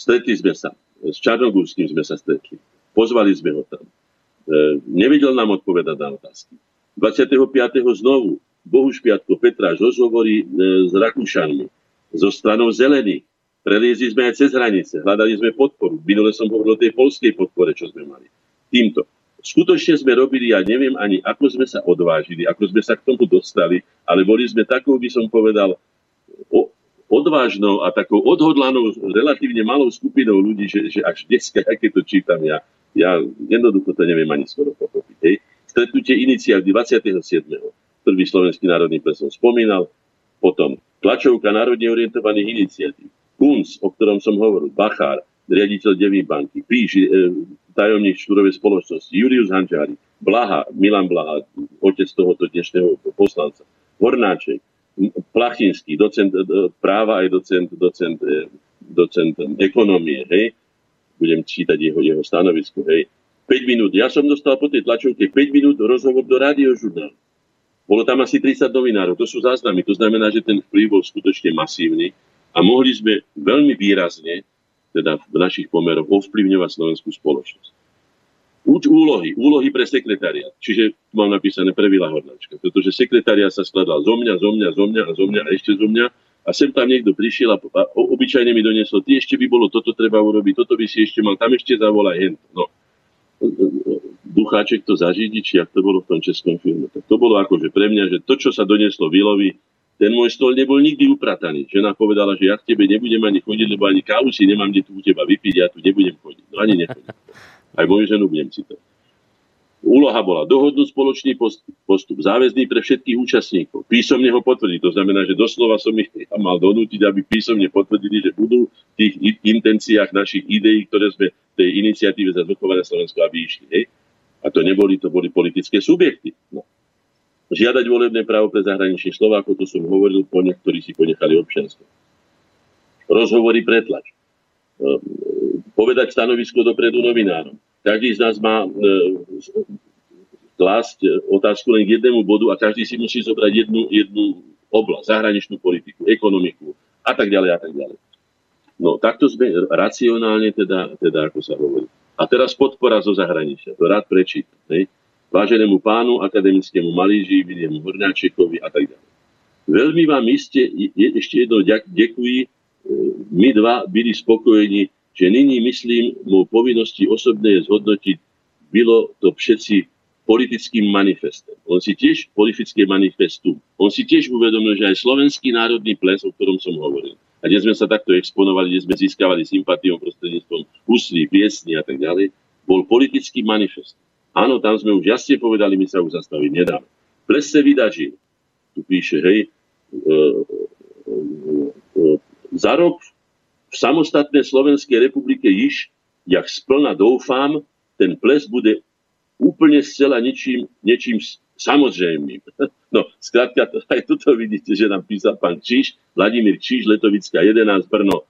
Stretli sme sa. S Čarnogórským sme sa stretli. Pozvali sme ho tam. E, nevidel nám odpovedať na otázky. 25. znovu Bohuš Piatko Petráš rozhovorí e, s Rakúšanmi, so stranou zelených. Preliezli sme aj cez hranice, hľadali sme podporu. Minule som hovoril o tej polskej podpore, čo sme mali. Týmto. Skutočne sme robili, ja neviem ani, ako sme sa odvážili, ako sme sa k tomu dostali, ale boli sme takou, by som povedal, odvážnou a takou odhodlanou, relatívne malou skupinou ľudí, že, že až dneska, aké to čítam ja, ja jednoducho to neviem ani skoro pochopiť. Hej. Stretnutie iniciálky 27. Prvý slovenský národný ples som spomínal, potom tlačovka národne orientovaných iniciatív, KUNC, o ktorom som hovoril, Bachár, riaditeľ Devy banky, Píš, e, tajomník štúrovej spoločnosti, Julius Hančári, Blaha, Milan Blaha, otec tohoto dnešného poslanca, Hornáček, Plachinský, docent e, práva aj docent, docent, e, docent ekonomie, hej, budem čítať jeho, jeho stanovisko, hej, 5 minút. Ja som dostal po tej tlačovke 5 minút rozhovor do radiožurnálu. Bolo tam asi 30 novinárov, to sú záznamy, to znamená, že ten vplyv bol skutočne masívny. A mohli sme veľmi výrazne, teda v našich pomeroch, ovplyvňovať slovenskú spoločnosť úlohy, úlohy pre sekretariat. Čiže tu mám napísané prvila Hornáčka, pretože sekretariat sa skladal zo mňa, zo mňa, zo mňa a zo mňa a ešte zo mňa. A sem tam niekto prišiel a, a obyčajne mi doniesol, ty ešte by bolo, toto treba urobiť, toto by si ešte mal, tam ešte zavolaj hen. No. Ducháček to zažídi, či ak to bolo v tom českom filme. Tak to bolo akože pre mňa, že to, čo sa donieslo Vilovi, ten môj stôl nebol nikdy uprataný. Žena povedala, že ja k tebe nebudem ani chodiť, lebo ani kávu si nemám kde tu u teba vypiť, ja tu nebudem chodiť. No ani nechodím. Aj moju ženu budem citať. Úloha bola dohodnúť spoločný postup, záväzný pre všetkých účastníkov, písomne ho potvrdiť. To znamená, že doslova som ich mal donútiť, aby písomne potvrdili, že budú v tých intenciách našich ideí, ktoré sme tej iniciatíve za zvrchované Slovensko, aby išli. Hej? A to neboli, to boli politické subjekty. No. Žiadať volebné právo pre zahraničných Slovákov, to som hovoril, po ktorí si ponechali občianstvo. Rozhovory pretlač povedať stanovisko dopredu novinárom. Každý z nás má e, klásť otázku len k jednému bodu a každý si musí zobrať jednu, jednu oblasť, zahraničnú politiku, ekonomiku a tak ďalej a tak ďalej. No takto sme racionálne teda, teda ako sa hovorí. A teraz podpora zo zahraničia. To rád prečítam. Hej? Váženému pánu akademickému Malíži, Viliemu Horňáčekovi a tak ďalej. Veľmi vám iste, je, ešte jedno ďakujem, my dva byli spokojení, že nyní, myslím, mu povinnosti osobné je zhodnotiť, bylo to všetci politickým manifestem. On si tiež politické manifestum. On si tiež uvedomil, že aj slovenský národný ples, o ktorom som hovoril, a kde sme sa takto exponovali, kde sme získavali sympatiou prostredníctvom úslí, piesni a tak ďalej, bol politický manifest. Áno, tam sme už jasne povedali, my sa už zastaviť nedáme. Ples se vydažil. Tu píše, hej, e, za rok v samostatnej Slovenskej republike již, jak splna doufám, ten ples bude úplne zcela ničím, niečím samozrejmým. No, skrátka, aj toto vidíte, že nám písal pán Číš, Vladimír Číš, Letovická 11, Brno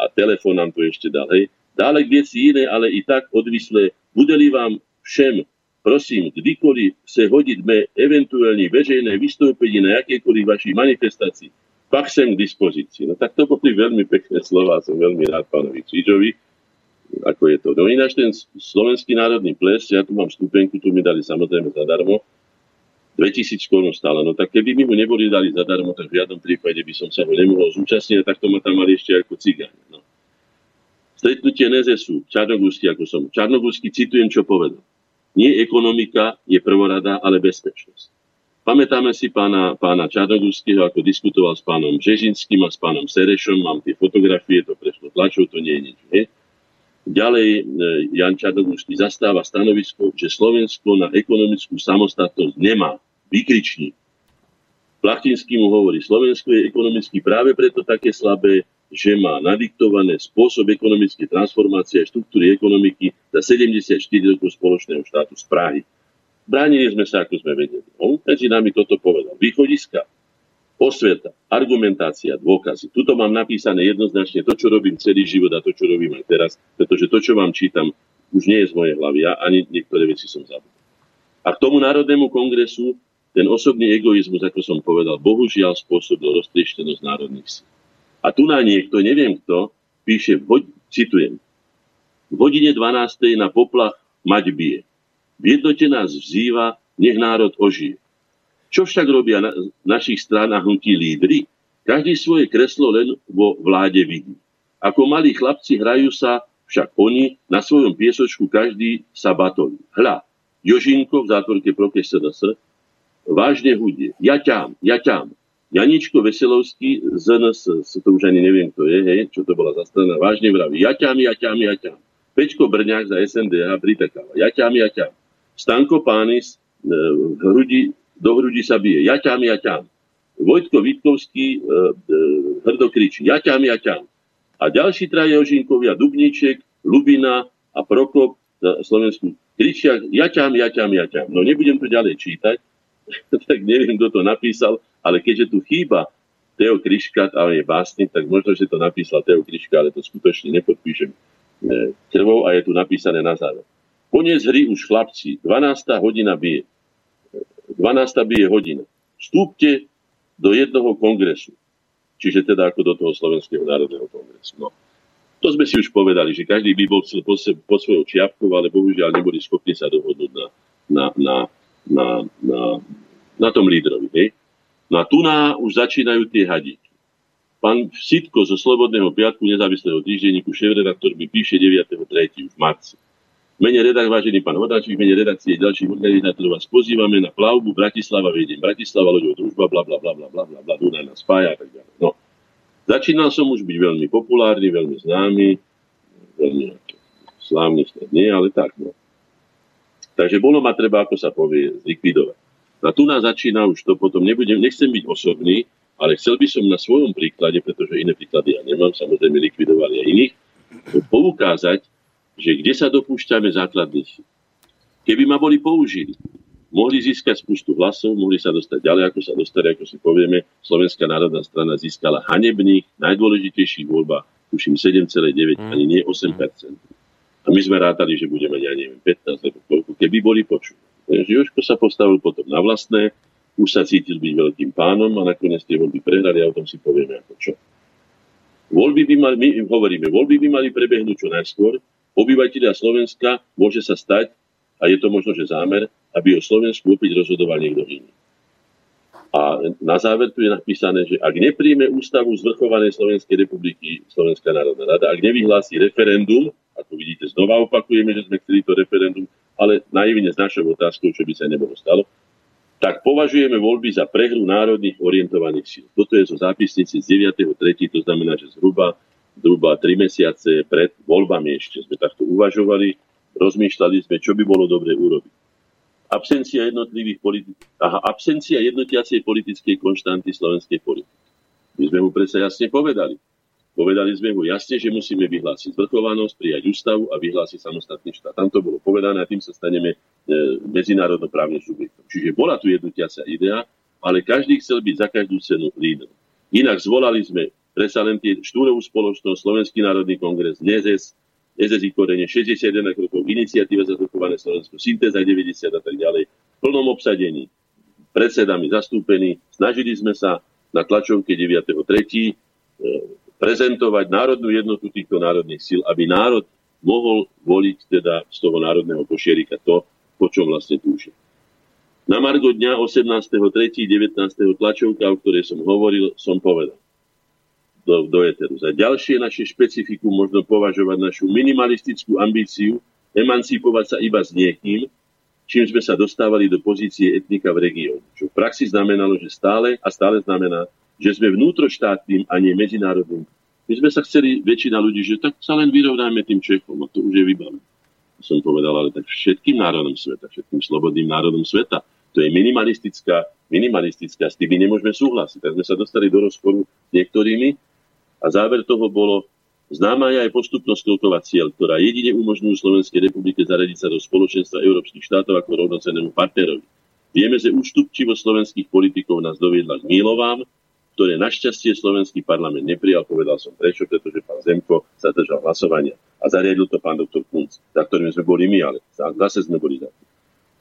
a telefón nám tu ešte dal. Hej. Dále k veci iné, ale i tak odvislé. Bude-li vám všem, prosím, kdykoliv se hodiť me eventuálne veřejné vystoupenie na jakékoliv vašej manifestácii, pak sem k dispozícii. No tak to boli veľmi pekné slova, som veľmi rád pánovi Čížovi ako je to. No ináč ten slovenský národný ples, ja tu mám stupenku, tu mi dali samozrejme zadarmo, 2000 korún stále. No tak keby mi ho neboli dali zadarmo, tak v žiadnom prípade by som sa ho nemohol zúčastniť, tak to ma tam mali ešte ako cigáň. No. Stretnutie NZSU, Čarnogórsky, ako som. Čarnogórsky citujem, čo povedal. Nie ekonomika je prvorada, ale bezpečnosť. Pamätáme si pána, pána Čarnogórskeho, ako diskutoval s pánom Žežinským a s pánom Serešom. Mám tie fotografie, to prešlo tlačov, to nie je nič. Nie? Ďalej e, Jan Čarnogórsky zastáva stanovisko, že Slovensko na ekonomickú samostatnosť nemá. Vykričník. Plachtinský mu hovorí, Slovensko je ekonomicky práve preto také slabé, že má nadiktované spôsob ekonomické transformácie a štruktúry ekonomiky za 74 rokov spoločného štátu z Prahy. Bránili sme sa, ako sme vedeli. On medzi nami toto povedal. Východiska osveta, argumentácia, dôkazy. Tuto mám napísané jednoznačne to, čo robím celý život a to, čo robím aj teraz, pretože to, čo vám čítam, už nie je z mojej hlavy. Ja ani niektoré veci som zabudol. A k tomu Národnému kongresu ten osobný egoizmus, ako som povedal, bohužiaľ spôsobil roztrieštenosť národných síl. A tu na niekto, neviem kto, píše, citujem, v hodine 12. na poplach mať bije. V jednote nás vzýva, nech národ ožije. Čo však robia na našich stranách hnutí lídry? Každý svoje kreslo len vo vláde vidí. Ako malí chlapci hrajú sa však oni na svojom piesočku každý sa batolí. Hľa, Jožinko v zátvorke Proke SDS vážne hudie. Ja ťám, ja ťám. Janičko Veselovský z NS, to už ani neviem, kto je, hej, čo to bola za strana, vážne vraví. Ja ťám, ja ťám, ja ťám. Pečko Brňák za SNDH pritakáva. Ja ťám, ja ťám. Stanko Pánis e, v hrudi do hrudi sa bije. Ja ťam, ja ťam. Vojtko Vitkovský e, e, hrdo kričí. Ja ťam, ja ťam. A ďalší traje ožinkovia, Dubníček, Lubina a Prokop na Slovensku kričia ja ťam, ja ťam, ja ťam. No nebudem to ďalej čítať, tak neviem, kto to napísal, ale keďže tu chýba Teo Kriška, ale je básnik, tak možno, že to napísal Teo Kriška, ale to skutočne nepodpíšem e, krvou a je tu napísané na záver. Koniec hry už chlapci, 12. hodina bije. 12. bije hodina. Vstúpte do jednoho kongresu. Čiže teda ako do toho Slovenského národného kongresu. No. To sme si už povedali, že každý by bol chcel po, svojou čiapkou, ale bohužiaľ neboli schopní sa dohodnúť na, na, na, na, na, na tom lídrovi. Hej? No a tu na už začínajú tie hadíky. Pán Sitko zo Slobodného piatku nezávislého týždenníku, šéf-redaktor by píše 9.3. už v marci mene redak, vážený pán Hodáčik, v mene redakcie ďalších organizátorov vás pozývame na plavbu Bratislava, vediem Bratislava, loďou družba, bla, bla, bla, bla, bla, bla, bla, Dunaj nás spája a tak ďalej. No. Začínal som už byť veľmi populárny, veľmi známy, veľmi slávny snad nie, ale tak, no. Takže bolo ma treba, ako sa povie, zlikvidovať. A tu nás začína už to potom, nebudem, nechcem byť osobný, ale chcel by som na svojom príklade, pretože iné príklady ja nemám, samozrejme likvidovali aj iných, poukázať, že kde sa dopúšťame základných Keby ma boli použili, mohli získať spustu hlasov, mohli sa dostať ďalej, ako sa dostali, ako si povieme. Slovenská národná strana získala hanebných, najdôležitejších voľbách, tuším 7,9, mm. ani nie 8%. A my sme rátali, že budeme, ja neviem, 15 alebo koľko, keby boli počuli. Takže Jožko sa postavil potom na vlastné, už sa cítil byť veľkým pánom a nakoniec tie voľby prehrali a o tom si povieme ako čo. Voľby by mali, my hovoríme, voľby by mali prebehnúť čo najskôr, obyvateľia Slovenska môže sa stať, a je to možno, že zámer, aby o Slovensku opäť rozhodoval niekto iný. A na záver tu je napísané, že ak nepríjme ústavu zvrchovanej Slovenskej republiky, Slovenská národná rada, ak nevyhlási referendum, ako vidíte, znova opakujeme, že sme chceli to referendum, ale naivne s našou otázkou, čo by sa nebolo stalo, tak považujeme voľby za prehru národných orientovaných síl. Toto je zo zápisnice z 9.3., to znamená, že zhruba zhruba 3 mesiace pred voľbami ešte sme takto uvažovali, rozmýšľali sme, čo by bolo dobre urobiť. absencia jednotlivých politik- aha, absencia jednotiacej politickej konštanty slovenskej politiky. My sme mu predsa jasne povedali. Povedali sme mu jasne, že musíme vyhlásiť zvrchovanosť, prijať ústavu a vyhlásiť samostatný štát. Tam to bolo povedané a tým sa staneme e, medzinárodnoprávnym subjektom. Čiže bola tu jednotiaca idea, ale každý chcel byť za každú cenu líder. Inak zvolali sme predsa len tie štúrovú spoločnosť, Slovenský národný kongres, NEZES, SSI korene, 61 rokov, iniciatíva za zachované Slovensko, syntéza 90 a tak ďalej, v plnom obsadení, predsedami zastúpení, snažili sme sa na tlačovke 9.3 prezentovať národnú jednotu týchto národných síl, aby národ mohol voliť teda z toho národného košierika to, po čom vlastne túži. Na Margo dňa 18.3.19. tlačovka, o ktorej som hovoril, som povedal do, do Eteru. Za ďalšie naše špecifikum možno považovať našu minimalistickú ambíciu emancipovať sa iba s niekým, čím sme sa dostávali do pozície etnika v regióne. Čo v praxi znamenalo, že stále a stále znamená, že sme vnútroštátnym a nie medzinárodným. My sme sa chceli, väčšina ľudí, že tak sa len vyrovnáme tým Čechom a to už je vybavené. Som povedal, ale tak všetkým národom sveta, všetkým slobodným národom sveta. To je minimalistická, minimalistická, s tým nemôžeme súhlasiť. Tak sme sa dostali do rozporu s niektorými a záver toho bolo, známa je aj postupnosť Kiltova cieľ, ktorá jedine umožňujú Slovenskej republike zaradiť sa do spoločenstva európskych štátov ako rovnocennému partnerovi. Vieme, že ústupčivosť slovenských politikov nás doviedla k mílovám, ktoré našťastie slovenský parlament neprijal. Povedal som prečo, pretože pán Zemko sa držal hlasovania a zariadil to pán doktor Kunc, za ktorým sme boli my, ale zase sme boli za tým.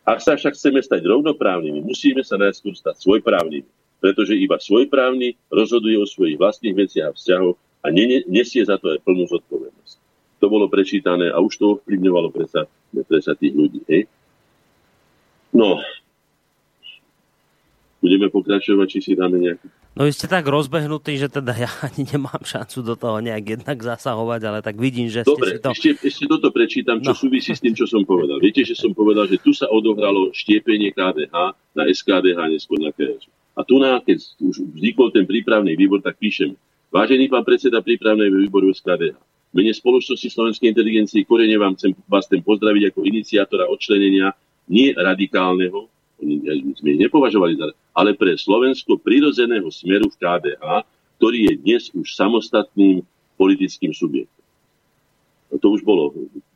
Ak sa však chceme stať rovnoprávnymi, musíme sa najskôr stať svojprávnymi, pretože iba svojprávny rozhoduje o svojich vlastných veciach a vzťahoch a nesie za to aj plnú zodpovednosť. To bolo prečítané a už to ovplyvňovalo predsa, predsa tých ľudí. Hej? No, budeme pokračovať, či si dáme nejakú No vy ste tak rozbehnutí, že teda ja ani nemám šancu do toho nejak jednak zasahovať, ale tak vidím, že Dobre, ste si to... ešte, ešte toto prečítam, čo no. súvisí s tým, čo som povedal. Viete, že som povedal, že tu sa odohralo štiepenie KDH na SKDH, neskôr na KS. A tu, na, keď už vznikol ten prípravný výbor, tak píšem. Vážený pán predseda prípravného výboru SKDH, mene spoločnosti Slovenskej inteligencie Korene vám chcem, vás chcem pozdraviť ako iniciátora odčlenenia nie radikálneho, sme nepovažovali za, ale pre Slovensko prirodzeného smeru v KDH, ktorý je dnes už samostatným politickým subjektom. No to už bolo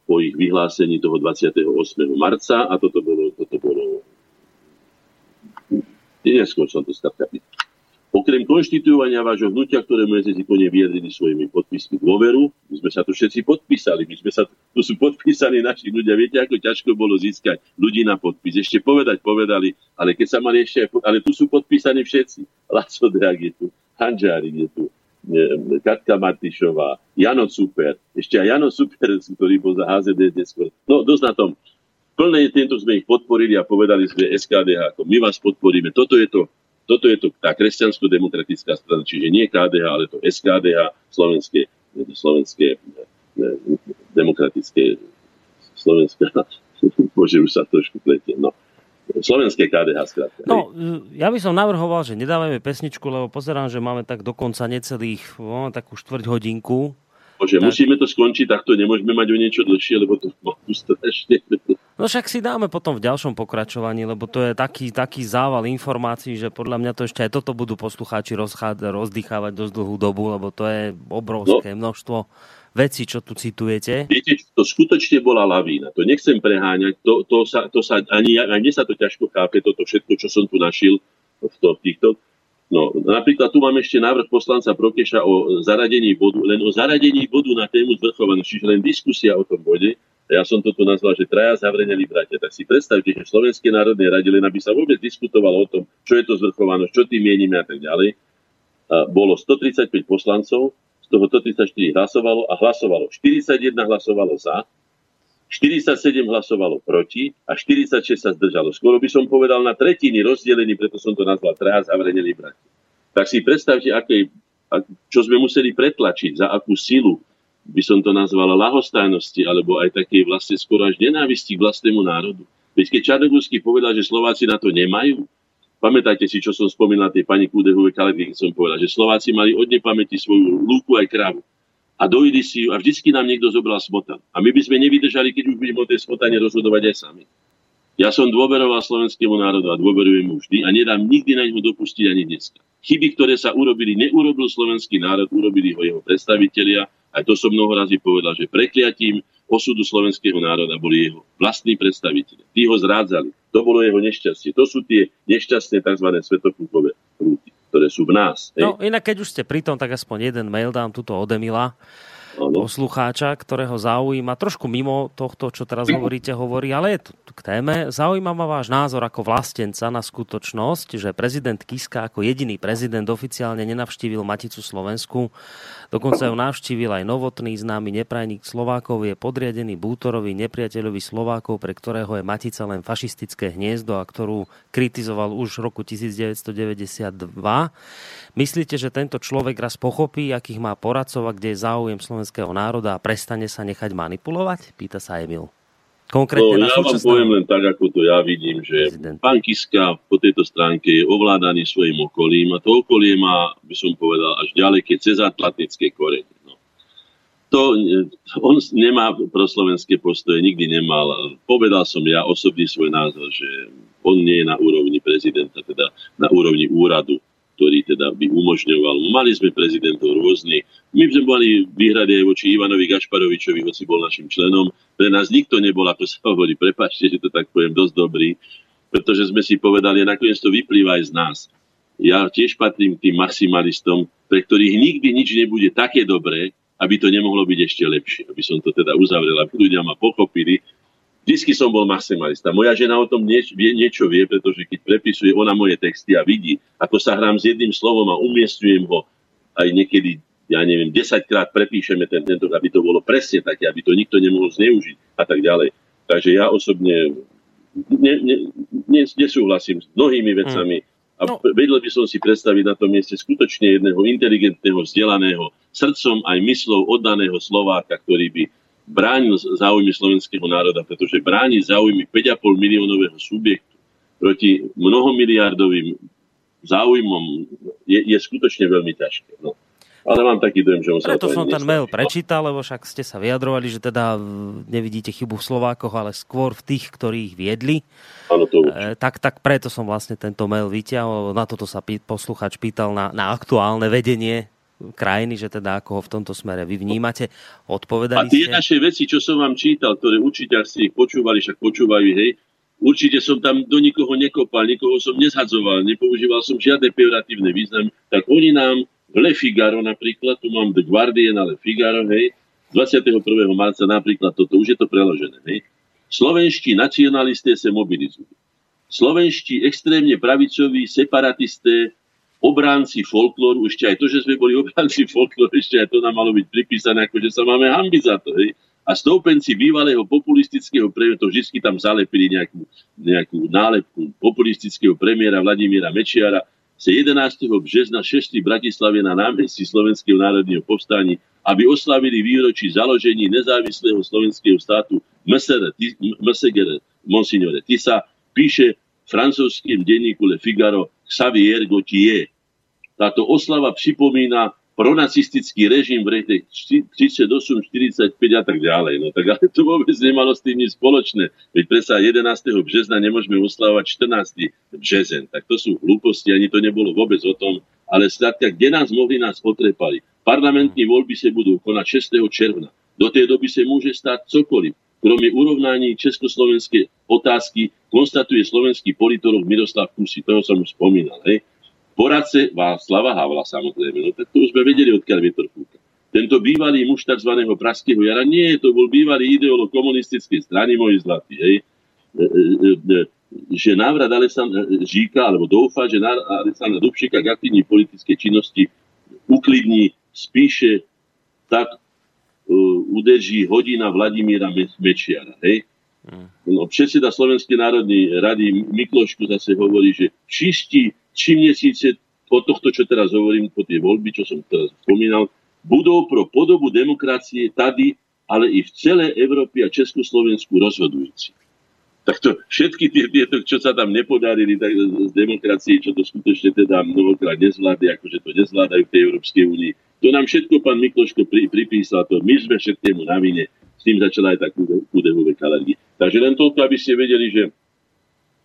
po ich vyhlásení toho 28. marca a toto bolo, toto bolo som to skrátka Okrem konštituovania vášho hnutia, ktoré medzi zikone vyjadrili svojimi podpismi dôveru, my sme sa tu všetci podpísali, my sme sa, tu sú podpísaní naši ľudia, viete, ako ťažko bolo získať ľudí na podpis. Ešte povedať povedali, ale keď sa mali ešte, ale tu sú podpísaní všetci. Laco Drag je tu, Hanžárik je tu, Katka Martišová, Jano Super, ešte aj Jano Super, ktorý bol za HZD neskôr. No, dosť na tom. Plné tento sme ich podporili a povedali sme SKDH, ako my vás podporíme. Toto je to toto je to tá kresťansko-demokratická strana, čiže nie KDH, ale to SKDH, slovenské, slovenské demokratické, slovenské, bože, už sa trošku pletie, no. Slovenské KDH skrátka. No, ja by som navrhoval, že nedávame pesničku, lebo pozerám, že máme tak dokonca necelých, no, takú štvrť hodinku. Bože, tak. musíme to skončiť, takto nemôžeme mať o niečo dlhšie, lebo to mám strašne. No však si dáme potom v ďalšom pokračovaní, lebo to je taký, taký zával informácií, že podľa mňa to ešte aj toto budú poslucháči rozdýchávať dosť dlhú dobu, lebo to je obrovské no. množstvo vecí, čo tu citujete. Viete, to skutočne bola lavína. To nechcem preháňať. To, to sa, to sa, ani, ani sa to ťažko chápe, toto všetko, čo som tu našiel v, to, týchto. No, napríklad tu mám ešte návrh poslanca Prokeša o zaradení bodu, len o zaradení bodu na tému zvrchovanosti, čiže len diskusia o tom bode ja som to tu nazval, že traja zavreneli bratia. Tak si predstavte, že v Slovenskej národnej rade, len aby sa vôbec diskutovalo o tom, čo je to zvrchovanosť, čo tým mienime a tak ďalej, bolo 135 poslancov, z toho 134 hlasovalo a hlasovalo. 41 hlasovalo za, 47 hlasovalo proti a 46 sa zdržalo. Skoro by som povedal na tretiny rozdelení, preto som to nazval traja zavreneli bratia. Tak si predstavte, aké, čo sme museli pretlačiť, za akú silu by som to nazval lahostajnosti, alebo aj takej vlastne skoro až nenávisti k vlastnému národu. Veď keď Čarnogórsky povedal, že Slováci na to nemajú, pamätajte si, čo som spomínal tej pani Kudehovej Kalegry, keď som povedal, že Slováci mali od nepamäti svoju lúku aj kravu. A dojili si ju a vždycky nám niekto zobral smotan. A my by sme nevydržali, keď už budeme o tej smotane rozhodovať aj sami. Ja som dôveroval slovenskému národu a dôverujem mu vždy a nedám nikdy na ňu dopustiť ani dneska. Chyby, ktoré sa urobili, neurobil slovenský národ, urobili ho jeho predstavitelia. Aj to som mnoho razy povedal, že prekliatím osudu slovenského národa boli jeho vlastní predstavitelia. Tí ho zrádzali. To bolo jeho nešťastie. To sú tie nešťastné tzv. svetokúkové rúty, ktoré sú v nás. No inak keď už ste pri tom, tak aspoň jeden mail dám tuto od Emila poslucháča, ktorého zaujíma, trošku mimo tohto, čo teraz hovoríte, hovorí, ale je to k téme. Zaujíma ma váš názor ako vlastenca na skutočnosť, že prezident Kiska ako jediný prezident oficiálne nenavštívil Maticu Slovensku. Dokonca ju navštívil aj novotný známy neprajník Slovákov, je podriadený Bútorovi nepriateľovi Slovákov, pre ktorého je Matica len fašistické hniezdo a ktorú kritizoval už v roku 1992. Myslíte, že tento človek raz pochopí, akých má poradcov a kde je záujem slovenského národa a prestane sa nechať manipulovať? Pýta sa Emil. Konkrétne no, ja vám poviem len tak, ako to ja vidím, že prezident. pán Kiska po tejto stránke je ovládaný svojim okolím a to okolie má, by som povedal, až ďaleké cez atlantické korene. No. To, on nemá proslovenské postoje, nikdy nemal. Povedal som ja osobný svoj názor, že on nie je na úrovni prezidenta, teda na úrovni úradu ktorý teda by umožňoval. Mali sme prezidentov rôznych. My sme mali výhrady aj voči Ivanovi Gašparovičovi, hoci bol našim členom. Pre nás nikto nebol, ako sa hovorí, prepačte, že to tak poviem, dosť dobrý, pretože sme si povedali, a nakoniec to vyplýva aj z nás. Ja tiež patrím tým maximalistom, pre ktorých nikdy nič nebude také dobré, aby to nemohlo byť ešte lepšie. Aby som to teda uzavrel, aby ľudia ma pochopili, Vždy som bol maximalista. Moja žena o tom nieč, vie, niečo vie, pretože keď prepisuje ona moje texty a vidí, ako sa hrám s jedným slovom a umiestňujem ho aj niekedy, ja neviem, 10 krát prepíšeme ten, tento, aby to bolo presne také, aby to nikto nemohol zneužiť a tak ďalej. Takže ja osobne ne, ne, ne, nesúhlasím s mnohými vecami a no. vedel by som si predstaviť na tom mieste skutočne jedného inteligentného, vzdelaného, srdcom aj myslou oddaného Slováka, ktorý by bránil záujmy slovenského národa, pretože bráni záujmy 5,5 miliónového subjektu proti mnohomiliardovým záujmom je, je skutočne veľmi ťažké. No. Ale mám taký dojem, že on sa Preto som ten mail prečítal, lebo však ste sa vyjadrovali, že teda nevidíte chybu v Slovákoch, ale skôr v tých, ktorí ich viedli. Áno, to e, tak, tak preto som vlastne tento mail vyťahol. Na toto sa pý, posluchač pýtal na, na aktuálne vedenie krajiny, že teda ako ho v tomto smere vy vnímate. Odpovedali A tie ste... naše veci, čo som vám čítal, ktoré určite ste ich počúvali, však počúvajú, hej, určite som tam do nikoho nekopal, nikoho som nezhadzoval, nepoužíval som žiadne pejoratívne význam, tak oni nám Le Figaro napríklad, tu mám The Guardian, ale Figaro, hej, 21. marca napríklad toto, už je to preložené, hej. Slovenští nacionalisté sa mobilizujú. Slovenští extrémne pravicoví separatisté obránci folklóru, ešte aj to, že sme boli obránci folklóru, ešte aj to nám malo byť pripísané, ako že sa máme hambi za to. Hej? A stoupenci bývalého populistického premiéra, to vždy tam zalepili nejakú, nejakú nálepku populistického premiéra Vladimíra Mečiara, sa 11. března 6. v Bratislave na námestí Slovenského národného povstání, aby oslavili výročí založení nezávislého slovenského státu MSGR, Monsignore Tisa, píše francúzským denníku Le Figaro Xavier Gauthier. Táto oslava pripomína pronacistický režim v rete 38, 45 a tak ďalej. No tak ale to vôbec nemalo s tým nič spoločné. Veď predsa 11. března nemôžeme oslavovať 14. březen. Tak to sú hlúposti, ani to nebolo vôbec o tom. Ale skrátka, kde nás mohli, nás potrepali. Parlamentní voľby sa budú konať 6. června. Do tej doby sa môže stať cokoliv. Kromě urovnání československé otázky konstatuje slovenský politolog Miroslav Kusy, toho som už spomínal. Hej. Poradce Václava Havla samozrejme, no tak to už sme vedeli, odkiaľ vietor fúka. Tento bývalý muž tzv. Praského jara, nie, to bol bývalý ideolog komunistickej strany, môj zlatý, hej. E, e, e, že návrat Alessandra Žíka, alebo dúfa, že Alessandra Dubšika k aktívnej politickej činnosti uklidní, spíše tak, udrží hodina Vladimíra Mečiara. Hej? Hmm. No, predseda Slovenskej národnej rady Mikloško zase hovorí, že čistí čím měsíce po tohto, čo teraz hovorím, po tie voľby, čo som teraz spomínal, budú pro podobu demokracie tady, ale i v celej Európe a Československu rozhodujúci. Tak to všetky tie, tieto, čo sa tam nepodarili tak z demokracie, čo to skutočne teda mnohokrát nezvládli, akože to nezvládajú v tej Európskej únii, to nám všetko pán Mikloško pri, pripísal, to my sme všetkému na vine. S tým začala aj tá kudehové kalergie. Takže len toľko, aby ste vedeli, že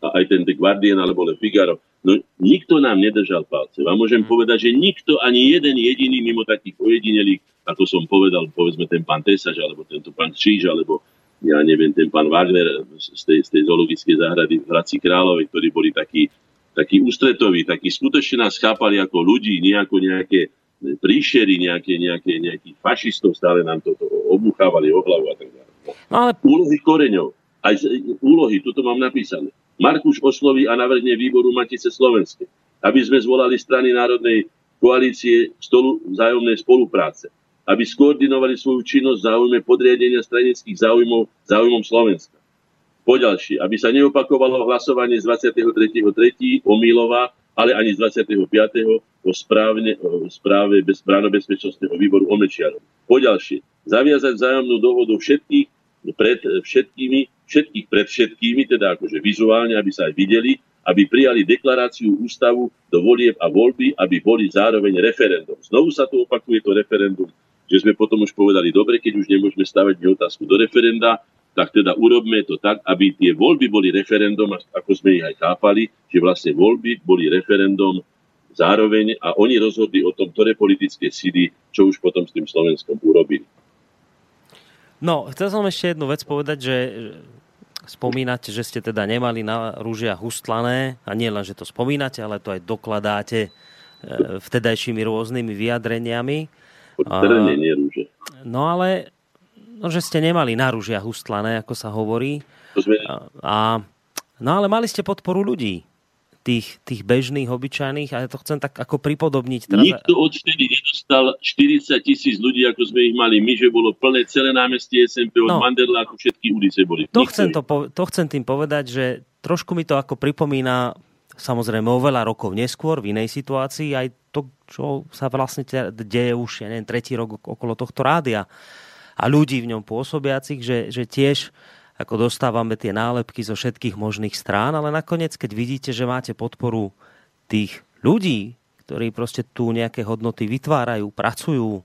a aj ten The Guardian alebo Le Figaro. No nikto nám nedržal palce. Vám môžem mm. povedať, že nikto, ani jeden jediný mimo takých ojedinelých, ako som povedal, povedzme ten pán Tesaž, alebo tento pán Číž, alebo ja neviem, ten pán Wagner z tej, z tej zoologickej záhrady v Hradci Kráľovej, ktorí boli takí, takí ústretoví, takí skutočne nás chápali ako ľudí, nie ako nejaké príšery, nejaké, nejaké, nejakých fašistov, stále nám toto obuchávali o hlavu a tak ďalej. No, ale... Úlohy koreňov, aj z, úlohy, tuto mám napísané. Markuš osloví a navrhne výboru Matice Slovenskej, aby sme zvolali strany Národnej koalície stolu vzájomnej spolupráce, aby skoordinovali svoju činnosť v záujme podriadenia stranických záujmov záujmom Slovenska. Poďalšie, aby sa neopakovalo hlasovanie z 23.3. o Mílova, ale ani z 25. o, správne, o správe bez, bezpečnostného výboru o Mečiarom. Poďalšie, zaviazať vzájomnú dohodu všetkých pred všetkými, všetkých pred všetkými, teda akože vizuálne, aby sa aj videli, aby prijali deklaráciu ústavu do volieb a voľby, aby boli zároveň referendum. Znovu sa tu opakuje to referendum, že sme potom už povedali, dobre, keď už nemôžeme stavať otázku do referenda, tak teda urobme to tak, aby tie voľby boli referendum, ako sme ich aj chápali, že vlastne voľby boli referendum zároveň a oni rozhodli o tom, ktoré politické síly, čo už potom s tým Slovenskom urobili. No, chcel som ešte jednu vec povedať, že spomínate, že ste teda nemali na rúžiach ustlané a nie len, že to spomínate, ale to aj dokladáte e, vtedajšími rôznymi vyjadreniami. Trne, nie rúže. No ale, no, že ste nemali na rúžiach ustlané, ako sa hovorí. A, a, no ale mali ste podporu ľudí tých, tých bežných, obyčajných a ja to chcem tak ako pripodobniť. Teraz... Nikto odtedy nedostal 40 tisíc ľudí, ako sme ich mali my, že bolo plné celé námestie SMP od no. Mandela, ako všetky ulice boli. To chcem, to, to chcem tým povedať, že trošku mi to ako pripomína samozrejme veľa rokov neskôr, v inej situácii, aj to, čo sa vlastne deje už, ja neviem, tretí rok okolo tohto rádia a ľudí v ňom pôsobiacich, že, že tiež ako dostávame tie nálepky zo všetkých možných strán, ale nakoniec, keď vidíte, že máte podporu tých ľudí, ktorí proste tu nejaké hodnoty vytvárajú, pracujú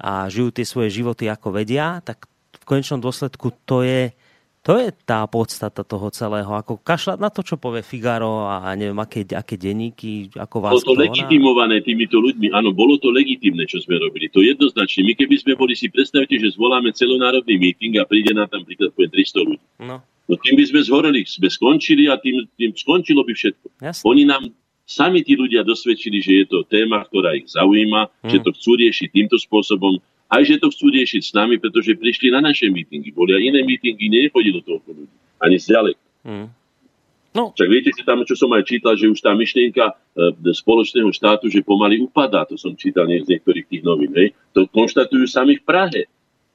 a žijú tie svoje životy ako vedia, tak v konečnom dôsledku to je, to je tá podstata toho celého. Ako kašľať na to, čo povie Figaro a neviem, aké, aké denníky, ako vás Bolo to legitimované týmito ľuďmi. Áno, bolo to legitimné, čo sme robili. To jednoznačne. My keby sme boli si, predstavte, že zvoláme celonárodný meeting a príde nám tam príklad 300 ľudí. No. no tým by sme zhoreli, sme skončili a tým, tým skončilo by všetko. Jasne. Oni nám sami tí ľudia dosvedčili, že je to téma, ktorá ich zaujíma, hmm. že to chcú riešiť týmto spôsobom aj že to chcú riešiť s nami, pretože prišli na naše mítingy. Boli aj iné mítingy, nechodilo toľko ľudí. Ani zďalek. Mm. No. Čak viete si tam, čo som aj čítal, že už tá myšlienka e, spoločného štátu, že pomaly upadá, to som čítal nie z niektorých tých novín, hej. To konštatujú sami v Prahe.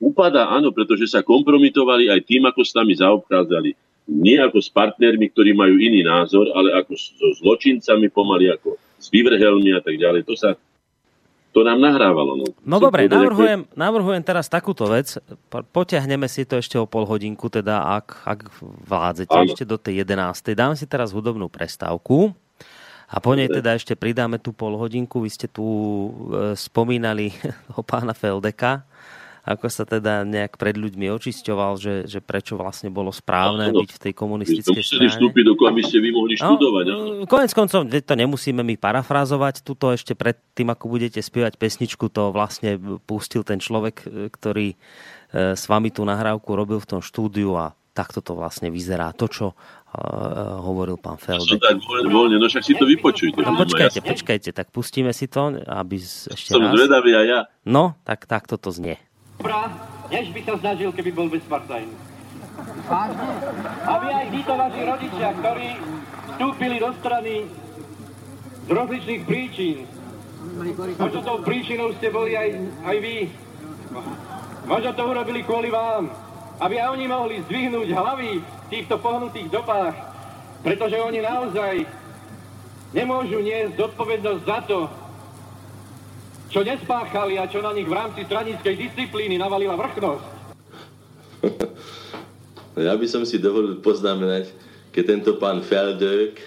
Upadá, áno, pretože sa kompromitovali aj tým, ako s nami zaobchádzali. Nie ako s partnermi, ktorí majú iný názor, ale ako so zločincami pomaly, ako s vyvrhelmi a tak ďalej. To sa to nám nahrávalo. No, no dobre, navrhujem, navrhujem teraz takúto vec. Potiahneme si to ešte o pol hodinku, teda ak, ak vládzete Áno. ešte do tej 11. Dám si teraz hudobnú prestávku. A po nej teda ešte pridáme tú pol hodinku. Vy ste tu e, spomínali o pána Feldeka ako sa teda nejak pred ľuďmi očisťoval, že, že prečo vlastne bolo správne no, byť v tej komunistickej strane. vstúpiť do aby ste vy mohli no, študovať. No, konec koncov, to nemusíme my parafrázovať. Tuto ešte pred tým, ako budete spievať pesničku, to vlastne pustil ten človek, ktorý e, s vami tú nahrávku robil v tom štúdiu a takto to vlastne vyzerá. To, čo uh, hovoril pán Feldek. tak voľne, no však si to vypočujte. No, počkajte, počkajte, tak pustíme si to, aby ešte Som raz. zvedavý aj ja. No, tak takto to znie než by sa snažil, keby bol bezpartajný. Aby aj títo vaši rodičia, ktorí vstúpili do strany z rozličných príčin, možno tou príčinou ste boli aj, aj vy, možno to urobili kvôli vám, aby aj oni mohli zdvihnúť hlavy v týchto pohnutých dobách, pretože oni naozaj nemôžu niesť zodpovednosť za to, čo nespáchali a čo na nich v rámci stranickej disciplíny navalila vrchnosť. ja by som si dovolil poznamenať, keď tento pán Feldök,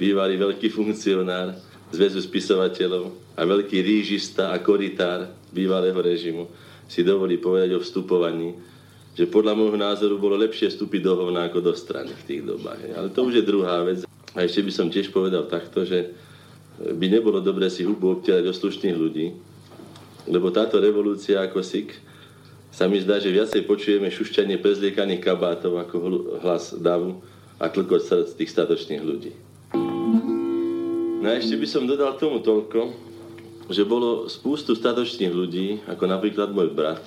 bývalý veľký funkcionár Zväzu spisovateľov a veľký rížista a koritár bývalého režimu, si dovolí povedať o vstupovaní že podľa môjho názoru bolo lepšie vstúpiť do hovna ako do strany v tých dobách. Ale to už je druhá vec. A ešte by som tiež povedal takto, že by nebolo dobré si hubu obtiať do slušných ľudí, lebo táto revolúcia ako SIK sa mi zdá, že viacej počujeme šušťanie prezliekaných kabátov ako hlas davu a klkot z tých statočných ľudí. No a ešte by som dodal tomu toľko, že bolo spústu statočných ľudí, ako napríklad môj brat,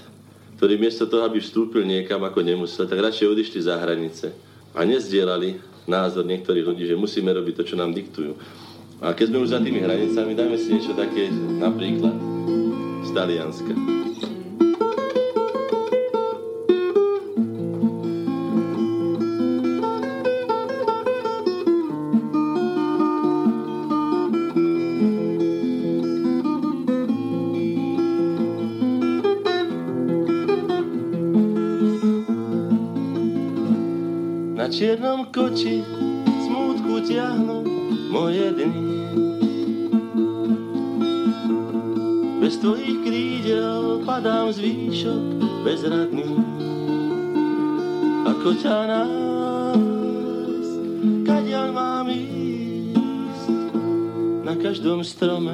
ktorý miesto toho, aby vstúpil niekam, ako nemusel, tak radšej odišli za hranice a nezdielali názor niektorých ľudí, že musíme robiť to, čo nám diktujú. A keď sme už za tými hranicami, dajme si niečo také napríklad z Talianska. čiernom koči smútku ťahnu moje dny. Bez tvojich krídel padám z výšok bezradný. Ako ťa nás, kadiaľ mám ísť? Na každom strome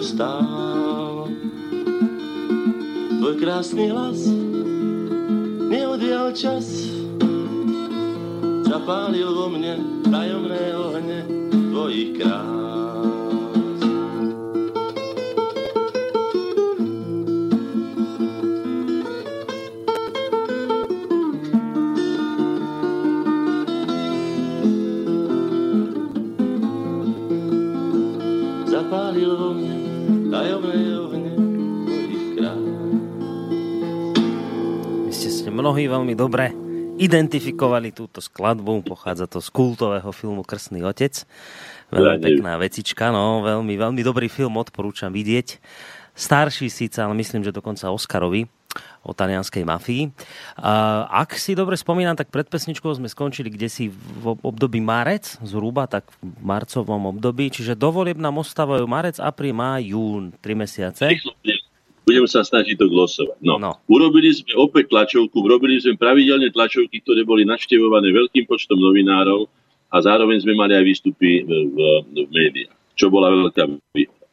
o dobre identifikovali túto skladbu. Pochádza to z kultového filmu Krstný otec. Veľmi pekná vecička, no, veľmi, veľmi dobrý film, odporúčam vidieť. Starší síce, ale myslím, že dokonca Oscarovi o talianskej mafii. Ak si dobre spomínam, tak pred pesničkou sme skončili kde si v období marec, zhruba tak v marcovom období, čiže dovolieb nám ostávajú marec, apríl, má jún, tri mesiace. Budem sa snažiť to glosovať. No. no. Urobili sme opäť tlačovku, urobili sme pravidelne tlačovky, ktoré boli naštevované veľkým počtom novinárov a zároveň sme mali aj výstupy v, v, v médiách, čo bola veľká výhoda.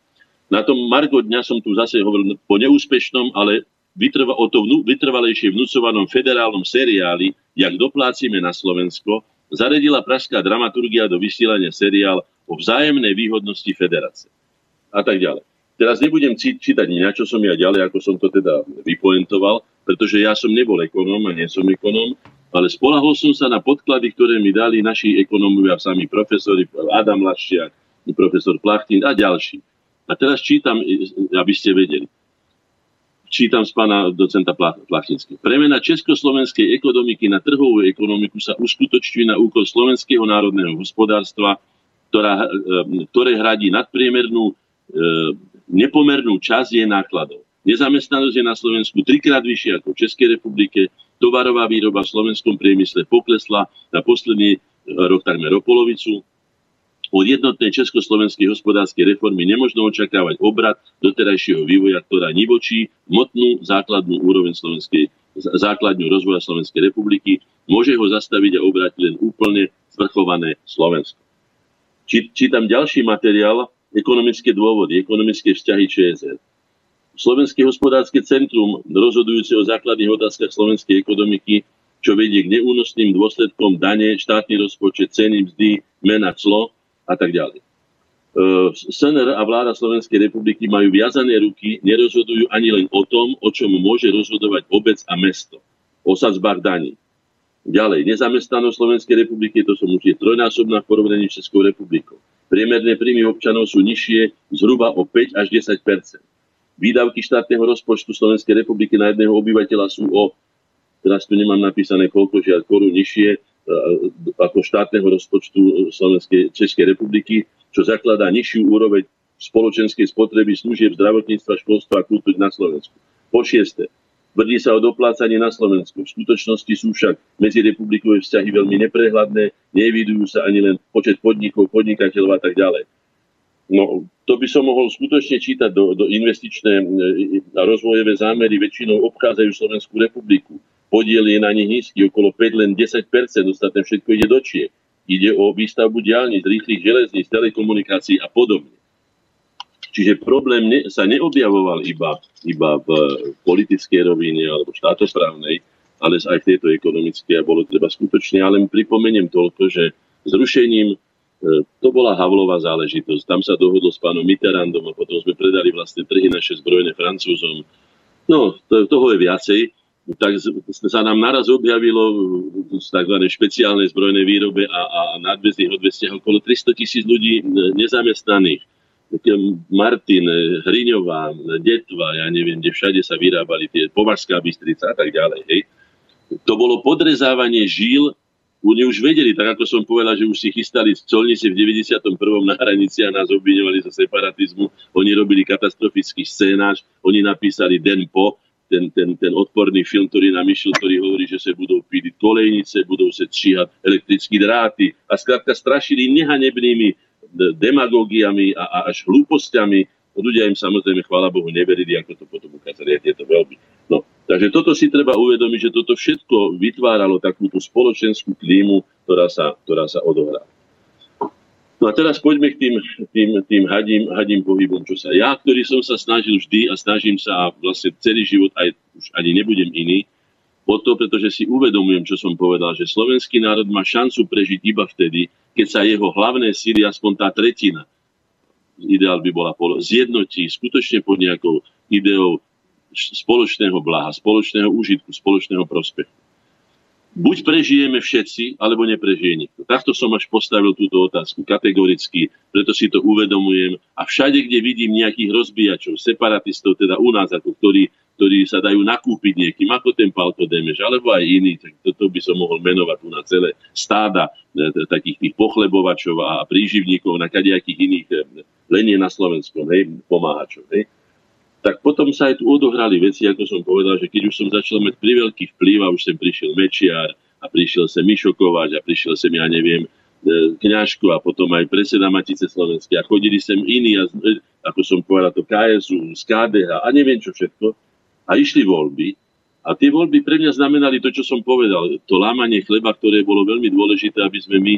Na tom Margo dňa som tu zase hovoril po neúspešnom, ale vytrva, o to vnú, vytrvalejšie vnúcovanom federálnom seriáli, jak doplácime na Slovensko, zaredila pražská dramaturgia do vysielania seriál o vzájemnej výhodnosti federácie. A tak ďalej. Teraz nebudem čítať na čo som ja ďalej, ako som to teda vypoentoval, pretože ja som nebol ekonóm a nie som ekonóm, ale spolahol som sa na podklady, ktoré mi dali naši ekonómovia, sami profesori, Adam Laščiak, profesor Plachtin a ďalší. A teraz čítam, aby ste vedeli. čítam z pána docenta Plachtinského. Premena československej ekonomiky na trhovú ekonomiku sa uskutočňuje na úkor slovenského národného hospodárstva, ktorá, e, ktoré hradí nadpriemernú nepomernú časť jej nákladov. Nezamestnanosť je na Slovensku trikrát vyššia ako v Českej republike, tovarová výroba v slovenskom priemysle poklesla na posledný rok takmer o polovicu, od jednotnej československej hospodárskej reformy nemožno očakávať obrad doterajšieho vývoja, ktorá nivočí motnú základnú úroveň slovenskej, základňu rozvoja Slovenskej republiky, môže ho zastaviť a obrátiť len úplne zvrchované Slovensko. Či, čítam ďalší materiál, ekonomické dôvody, ekonomické vzťahy ČSR. Slovenské hospodárske centrum, rozhodujúce o základných otázkach slovenskej ekonomiky, čo vedie k neúnosným dôsledkom dane, štátny rozpočet, ceny, mzdy, mena, clo, a tak ďalej. E, SNR a vláda Slovenskej republiky majú viazané ruky, nerozhodujú ani len o tom, o čom môže rozhodovať obec a mesto. O sadzbách daní. Ďalej, nezamestnanosť Slovenskej republiky, to som už je trojnásobná v porovnaní s Českou republikou. Priemerné príjmy občanov sú nižšie zhruba o 5 až 10% Výdavky štátneho rozpočtu Slovenskej republiky na jedného obyvateľa sú o, teraz tu nemám napísané koľko žiaľ korun nižšie, E, ako štátneho rozpočtu Slovenskej Českej republiky, čo zakladá nižšiu úroveň spoločenskej spotreby služieb zdravotníctva, školstva a kultúry na Slovensku. Po šieste, tvrdí sa o doplácaní na Slovensku. V skutočnosti sú však medzi republikové vzťahy veľmi neprehľadné, nevidujú sa ani len počet podnikov, podnikateľov a tak ďalej. No, to by som mohol skutočne čítať do, do investičné e, a rozvojové zámery, väčšinou obchádzajú Slovenskú republiku podiel je na nich nízky, okolo 5, len 10%, ostatné všetko ide do Čiech. Ide o výstavbu diálnic, rýchlych železníc, telekomunikácií a podobne. Čiže problém ne, sa neobjavoval iba, iba v politickej rovine alebo štátoprávnej, ale aj v tejto ekonomickej a bolo treba skutočne, ale pripomeniem toľko, že zrušením e, to bola Havlová záležitosť. Tam sa dohodlo s pánom Mitterrandom a potom sme predali vlastne trhy naše zbrojné Francúzom. No, to, toho je viacej tak sa nám naraz objavilo v tzv. špeciálnej zbrojnej výrobe a, a nadväzných odvestiach okolo 300 tisíc ľudí nezamestnaných. Martin, Hriňová, Detva, ja neviem, kde všade sa vyrábali tie Považská Bystrica a tak ďalej. Hej. To bolo podrezávanie žíl oni už vedeli, tak ako som povedal, že už si chystali colnice v 91. na hranici a nás obviňovali za separatizmu. Oni robili katastrofický scénáč, oni napísali Den po, ten, ten, ten odporný film, ktorý nám išiel, ktorý hovorí, že sa budú píliť kolejnice, budú sa číhať elektrické dráty a skrátka strašili nehanebnými demagógiami a, a až hlúpostiami. Ľudia im samozrejme, chvála Bohu, neverili, ako to potom ukázali aj tieto veľby. No, takže toto si treba uvedomiť, že toto všetko vytváralo takúto spoločenskú klímu, ktorá sa, ktorá sa odohrá. No a teraz poďme k tým, tým, tým hadím, hadím pohybom, čo sa ja, ktorý som sa snažil vždy a snažím sa a vlastne celý život aj už ani nebudem iný, o to, pretože si uvedomujem, čo som povedal, že slovenský národ má šancu prežiť iba vtedy, keď sa jeho hlavné síly, aspoň tá tretina, ideál by bola zjednotí skutočne pod nejakou ideou spoločného blaha, spoločného užitku, spoločného prospechu buď prežijeme všetci, alebo neprežije nikto. Takto som až postavil túto otázku kategoricky, preto si to uvedomujem. A všade, kde vidím nejakých rozbíjačov, separatistov, teda u nás, ako ktorí, ktorí sa dajú nakúpiť niekým, ako ten Palko Demeš, alebo aj iný, tak toto by som mohol menovať tu na celé stáda e, takých tých pochlebovačov a príživníkov na kadejakých iných, e, len je na Slovensku, hej, pomáhačov. Hej tak potom sa aj tu odohrali veci, ako som povedal, že keď už som začal mať priveľký vplyv a už sem prišiel Mečiar a prišiel sem Mišokovač a prišiel sem, ja neviem, e, Kňažko a potom aj predseda Matice Slovenskej a chodili sem iní, a, ako som povedal, to KSU, z KDH a neviem čo všetko a išli voľby a tie voľby pre mňa znamenali to, čo som povedal, to lámanie chleba, ktoré bolo veľmi dôležité, aby sme my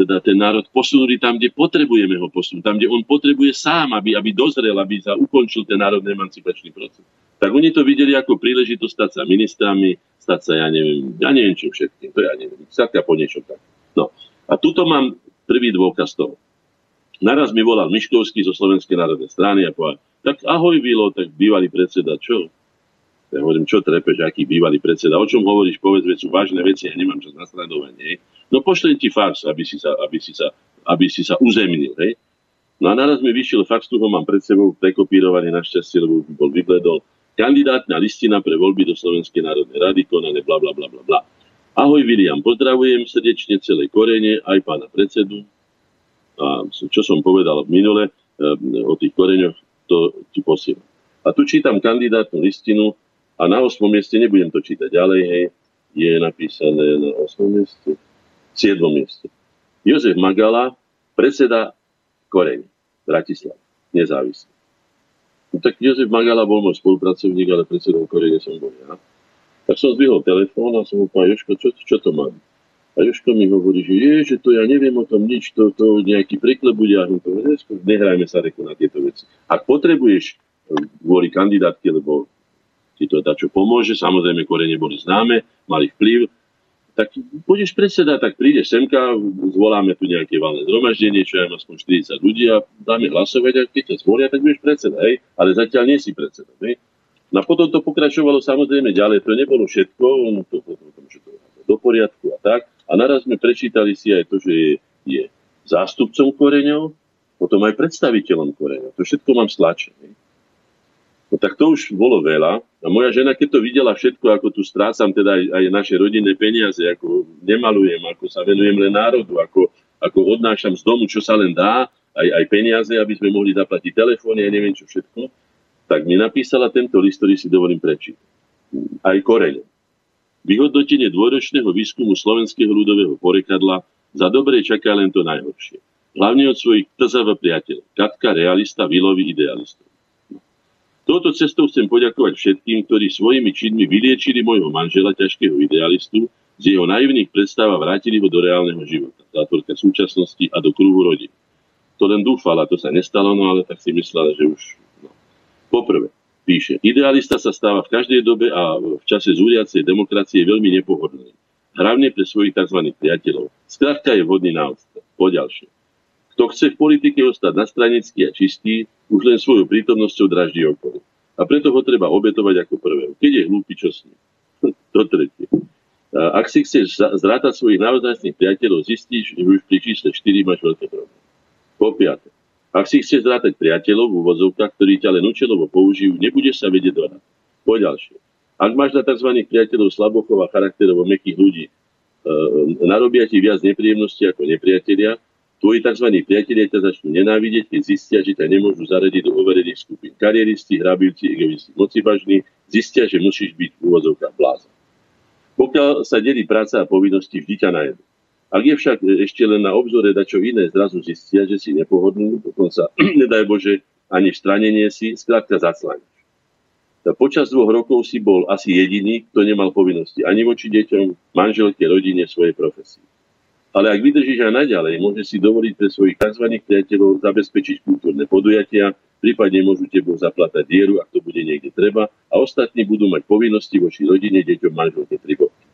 teda ten národ posunuli tam, kde potrebujeme ho posunúť, tam, kde on potrebuje sám, aby, aby dozrel, aby sa ukončil ten národný emancipačný proces. Tak oni to videli ako príležitosť stať sa ministrami, stať sa, ja neviem, ja neviem čo všetkým, to ja neviem, sa po niečo tak. No. A tuto mám prvý dôkaz toho. Naraz mi volal Miškovský zo Slovenskej národnej strany a povedal, tak ahoj Vilo, tak bývalý predseda, čo? Ja hovorím, čo trepeš, aký bývalý predseda, o čom hovoríš, povedz, sú vážne veci, ja nemám čas na sledovanie. No pošlem ti fax, aby si sa, aby si sa, aby si sa uzemnil. Hej? No a naraz mi vyšiel fax, tu ho mám pred sebou prekopírovaný našťastie, lebo by bol vybledol. Kandidátna listina pre voľby do Slovenskej národnej rady, konané bla bla bla bla bla. Ahoj William, pozdravujem srdečne celé korene, aj pána predsedu. A čo som povedal minule e, o tých koreňoch, to ti posielam. A tu čítam kandidátnu listinu a na 8. mieste, nebudem to čítať ďalej, hej, je napísané na 8. mieste, 7. mieste. Jozef Magala, predseda Koreň, Bratislava, nezávislý. No, tak Jozef Magala bol môj spolupracovník, ale predsedom Korene som bol ja. Tak som zdvihol telefón a som mu povedal, Joško, čo, čo to mám? A Joško mi hovorí, že je, že to ja neviem o tom nič, to, to nejaký príklad bude, a to nehrajme sa reku na tieto veci. Ak potrebuješ eh, kvôli kandidátke, lebo ti to čo pomôže, samozrejme korene boli známe, mali vplyv, tak budeš predseda, tak prídeš semka, zvoláme tu nejaké valné zhromaždenie, čo ja mám aspoň 40 ľudí a dáme hlasovať a keď ťa zvolia, tak budeš predseda, hej? ale zatiaľ nie si predseda. Hej? No a potom to pokračovalo samozrejme ďalej. To nebolo všetko, no to potom že to do poriadku a tak. A naraz sme prečítali si aj to, že je, je zástupcom koreňov, potom aj predstaviteľom koreňov. To všetko mám stlačené. No tak to už bolo veľa. A moja žena, keď to videla všetko, ako tu strácam teda aj, aj naše rodinné peniaze, ako nemalujem, ako sa venujem len národu, ako, ako odnášam z domu, čo sa len dá, aj, aj peniaze, aby sme mohli zaplatiť telefóny a neviem čo všetko, tak mi napísala tento list, ktorý si dovolím prečítať. Aj koreň. Vyhodnotenie dvojročného výskumu slovenského ľudového porekadla za dobre čaká len to najhoršie. Hlavne od svojich tzv. priateľov. Katka, realista, Vilovi, idealistov. Touto cestou chcem poďakovať všetkým, ktorí svojimi činmi vyliečili môjho manžela, ťažkého idealistu, z jeho naivných predstav a vrátili ho do reálneho života, zátvorka súčasnosti a do kruhu rodiny. To len dúfala, to sa nestalo, no ale tak si myslela, že už Poprvé, píše, idealista sa stáva v každej dobe a v čase zúriacej demokracie veľmi nepohodlný. Hlavne pre svojich tzv. priateľov. Skrátka je vhodný na odstav. Poďalšie. Kto chce v politike ostať nastranický a čistý, už len svojou prítomnosťou draždí okolo. A preto ho treba obetovať ako prvého. Keď je hlúpy, čo s ním? to tretie. Ak si chceš zrátať svojich naozajstných priateľov, zistíš, že už pri čísle 4 máš veľké problémy. Po piate. Ak si chceš zrátať priateľov v úvodzovkách, ktorí ťa len účelovo použijú, nebudeš sa vedieť dohrať. ďalšie. Ak máš na tzv. priateľov slabochov a charakterovo mekých ľudí, e, narobia ti viac nepríjemností ako nepriatelia, tvoji tzv. priatelia ťa začnú nenávidieť, keď zistia, že ťa nemôžu zaradiť do overených skupín. Karieristi, hrabivci, egoisti, mocivažní, zistia, že musíš byť v úvodzovkách blázon. Pokiaľ sa delí práca a povinnosti, vždy ťa najedú. Ak je však ešte len na obzore dačo iné, zrazu zistia, že si nepohodlný, dokonca, nedaj Bože, ani v stranenie si, skrátka zacláňaš. Počas dvoch rokov si bol asi jediný, kto nemal povinnosti ani voči deťom, manželke, rodine, svojej profesii. Ale ak vydržíš aj naďalej, môže si dovoliť pre svojich tzv. priateľov zabezpečiť kultúrne podujatia, prípadne môžu tebou zaplatať dieru, ak to bude niekde treba, a ostatní budú mať povinnosti voči rodine, deťom, manželke, tribovke.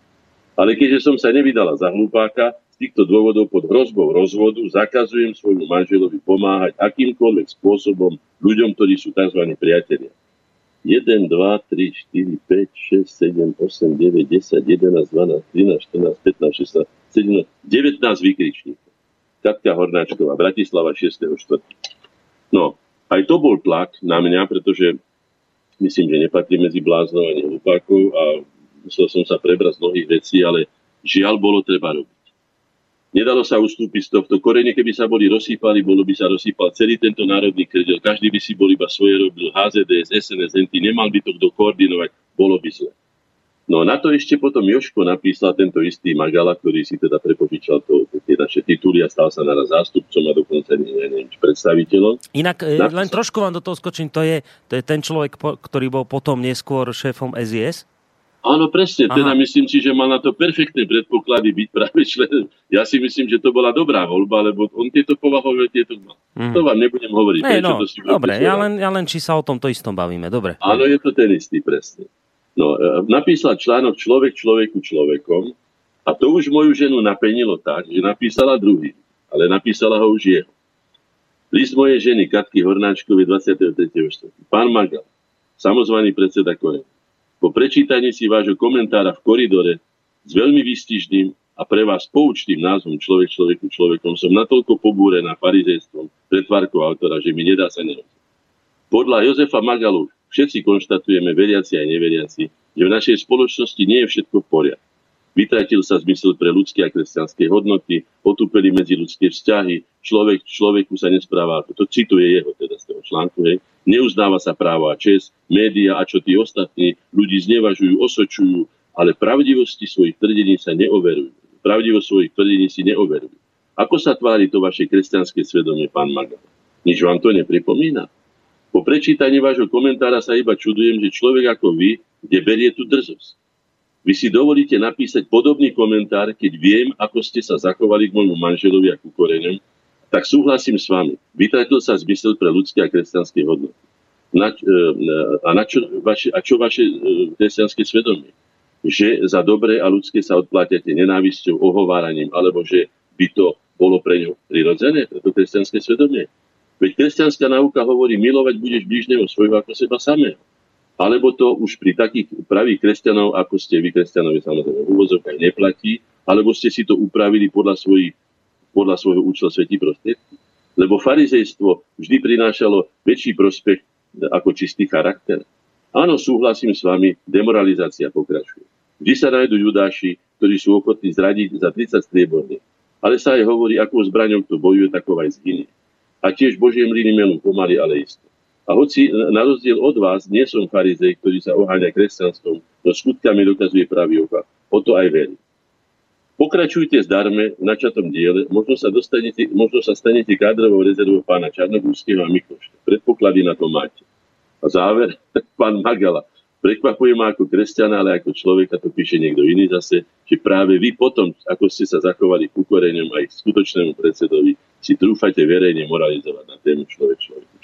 Ale keďže som sa nevydala za hlupáka, z týchto dôvodov pod hrozbou rozvodu zakazujem svojmu manželovi pomáhať akýmkoľvek spôsobom ľuďom, ktorí sú tzv. priatelia. 1, 2, 3, 4, 5, 6, 7, 8, 9, 10, 11, 12, 13, 14, 15, 16, 17, 19 vykričníkov. Katka Hornáčková, Bratislava 6. 4. No, aj to bol tlak na mňa, pretože myslím, že nepatrí medzi bláznou ani hlupákov a musel som sa prebrať z mnohých vecí, ale žiaľ bolo treba robiť. Nedalo sa ustúpiť z tohto korene, keby sa boli rozsýpali, bolo by sa rozsýpal celý tento národný kredel. Každý by si bol iba svoje robil, HZDS, SNS, NT, nemal by to kto koordinovať, bolo by zle. No na to ešte potom Joško napísal tento istý Magala, ktorý si teda prepožičal to, tie naše tituly a stal sa naraz zástupcom a dokonca neviem, predstaviteľom. Inak e, Napísal... len trošku vám do toho skočím, to je, to je ten človek, ktorý bol potom neskôr šéfom SIS? Áno, presne. Aha. Teda myslím si, že mal na to perfektné predpoklady byť práve člen. Ja si myslím, že to bola dobrá voľba, lebo on tieto povahové tieto mal. Mm. To vám nebudem hovoriť. Ne, no, to si dobre, ja len, ja len či sa o tomto istom bavíme. Dobre. Áno, je to ten istý, presne. No, e, napísal článok Človek človeku človekom a to už moju ženu napenilo tak, že napísala druhý, ale napísala ho už jeho. List mojej ženy Katky Hornáčkovej 23. Pán Magal, samozvaný predseda Korena po prečítaní si vášho komentára v koridore s veľmi výstižným a pre vás poučným názvom Človek človeku človekom som natoľko pobúrená farizejstvom, pretvárkou autora, že mi nedá sa neroziť. Podľa Jozefa Magalu všetci konštatujeme, veriaci aj neveriaci, že v našej spoločnosti nie je všetko v poriadku. Vytratil sa zmysel pre ľudské a kresťanské hodnoty, otúpeli medzi ľudské vzťahy, človek človeku sa nespráva, to cituje jeho teda z toho článku, hej, neuznáva sa právo a čest, média a čo tí ostatní ľudí znevažujú, osočujú, ale pravdivosti svojich tvrdení sa neoverujú. Pravdivosť svojich tvrdení si neoverujú. Ako sa tvári to vaše kresťanské svedomie, pán Magal? Nič vám to nepripomína? Po prečítaní vášho komentára sa iba čudujem, že človek ako vy, kde berie tú drzosť. Vy si dovolíte napísať podobný komentár, keď viem, ako ste sa zachovali k môjmu manželovi a ku koreňom, tak súhlasím s vami. Vytratil sa zmysel pre ľudské a kresťanské hodnoty. Na, e, a, na čo vaše, a čo vaše e, kresťanské svedomie? Že za dobré a ľudské sa odplatíte nenávisťou, ohováraním, alebo že by to bolo pre ňu prirodzené, to kresťanské svedomie. Veď kresťanská náuka hovorí, milovať budeš blížneho svojho ako seba samého. Alebo to už pri takých pravých kresťanov, ako ste vy kresťanovi samozrejme v úvozovkách neplatí, alebo ste si to upravili podľa, svojich, podľa svojho účela svetí prostriedky. Lebo farizejstvo vždy prinášalo väčší prospech ako čistý charakter. Áno, súhlasím s vami, demoralizácia pokračuje. Vždy sa nájdú judáši, ktorí sú ochotní zradiť za 30 strieborných. Ale sa aj hovorí, akou zbraňou to bojuje, takou aj zhynie. A tiež Božie mlyny melú pomaly, ale isto. A hoci na rozdiel od vás nie som farizej, ktorý sa oháňa kresťanstvom, no skutkami dokazuje pravý opak. O to aj verím. Pokračujte zdarme v načatom diele, možno sa, dostanete, možno sa stanete kádrovou rezervou pána Čarnogúrskeho a Mikloša. Predpoklady na to máte. A záver, pán Magala, prekvapuje ma ako kresťana, ale ako človeka, to píše niekto iný zase, že práve vy potom, ako ste sa zachovali k ukoreňom aj k skutočnému predsedovi, si trúfate verejne moralizovať na tému človek človeku.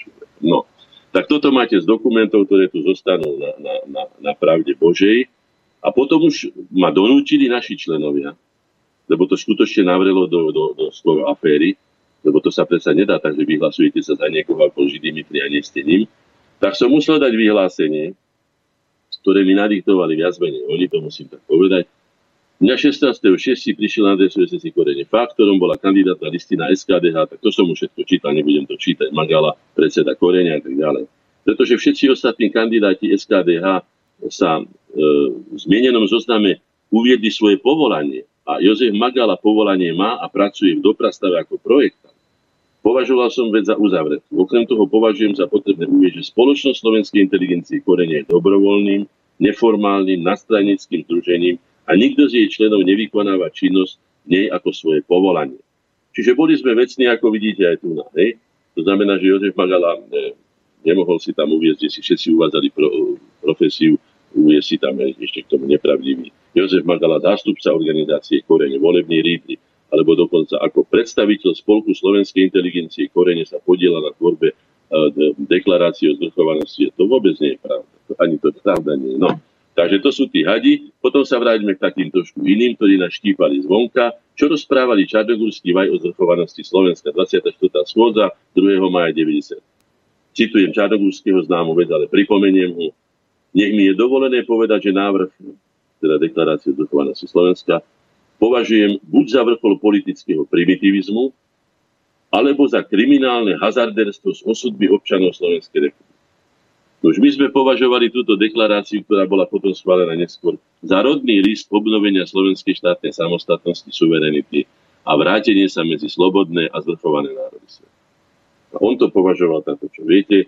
No, tak toto máte z dokumentov, ktoré tu zostanú na, na, na, na pravde Božej. A potom už ma donúčili naši členovia, lebo to skutočne navrelo do, do, do skoro aféry, lebo to sa predsa nedá tak, že vyhlasujete sa za niekoho ako Žid Dimitri a nie ste ním, tak som musel dať vyhlásenie, ktoré mi nadiktovali viac menej. Oni to musím tak povedať. Mňa 16.6. prišiel na adresu SSI Korene fakt, ktorom bola kandidátna listina SKDH, tak to som už všetko čítal, nebudem to čítať, Magala, predseda Korenia a tak ďalej. Pretože všetci ostatní kandidáti SKDH sa e, v zmienenom zozname uviedli svoje povolanie a Jozef Magala povolanie má a pracuje v doprastave ako projektant. Považoval som vec za uzavretú. Okrem toho považujem za potrebné uvieť, že spoločnosť slovenskej inteligencie Korenie je dobrovoľným, neformálnym, nastranickým združením, a nikto z jej členov nevykonáva činnosť v nej ako svoje povolanie. Čiže boli sme vecní, ako vidíte aj tu na. Hej? To znamená, že Jozef Magala ne, nemohol si tam uviezť, kde si všetci uvádzali pro, profesiu, uviezť si tam ešte k tomu nepravdivý. Jozef Magala, zástupca organizácie Korene, volebný rídli, alebo dokonca ako predstaviteľ Spolku slovenskej inteligencie Korene sa podiela na tvorbe uh, deklarácie o zvrchovanosti. To vôbec nie je pravda. Ani to pravda nie je. No. Takže to sú tí hadi. Potom sa vráťme k takým trošku iným, ktorí nás štípali zvonka. Čo rozprávali Čarnogórsky vaj o zvrchovanosti Slovenska 24. schôdza 2. maja 90. Citujem Čarnogórskeho známu vec, ale pripomeniem ho. Nech mi je dovolené povedať, že návrh, teda deklarácie o zvrchovanosti Slovenska, považujem buď za vrchol politického primitivizmu, alebo za kriminálne hazarderstvo s osudby občanov Slovenskej republiky. Už my sme považovali túto deklaráciu, ktorá bola potom schválená neskôr, za rodný list obnovenia slovenskej štátnej samostatnosti, suverenity a vrátenie sa medzi slobodné a zvrchované národy sveta. A on to považoval táto, čo viete.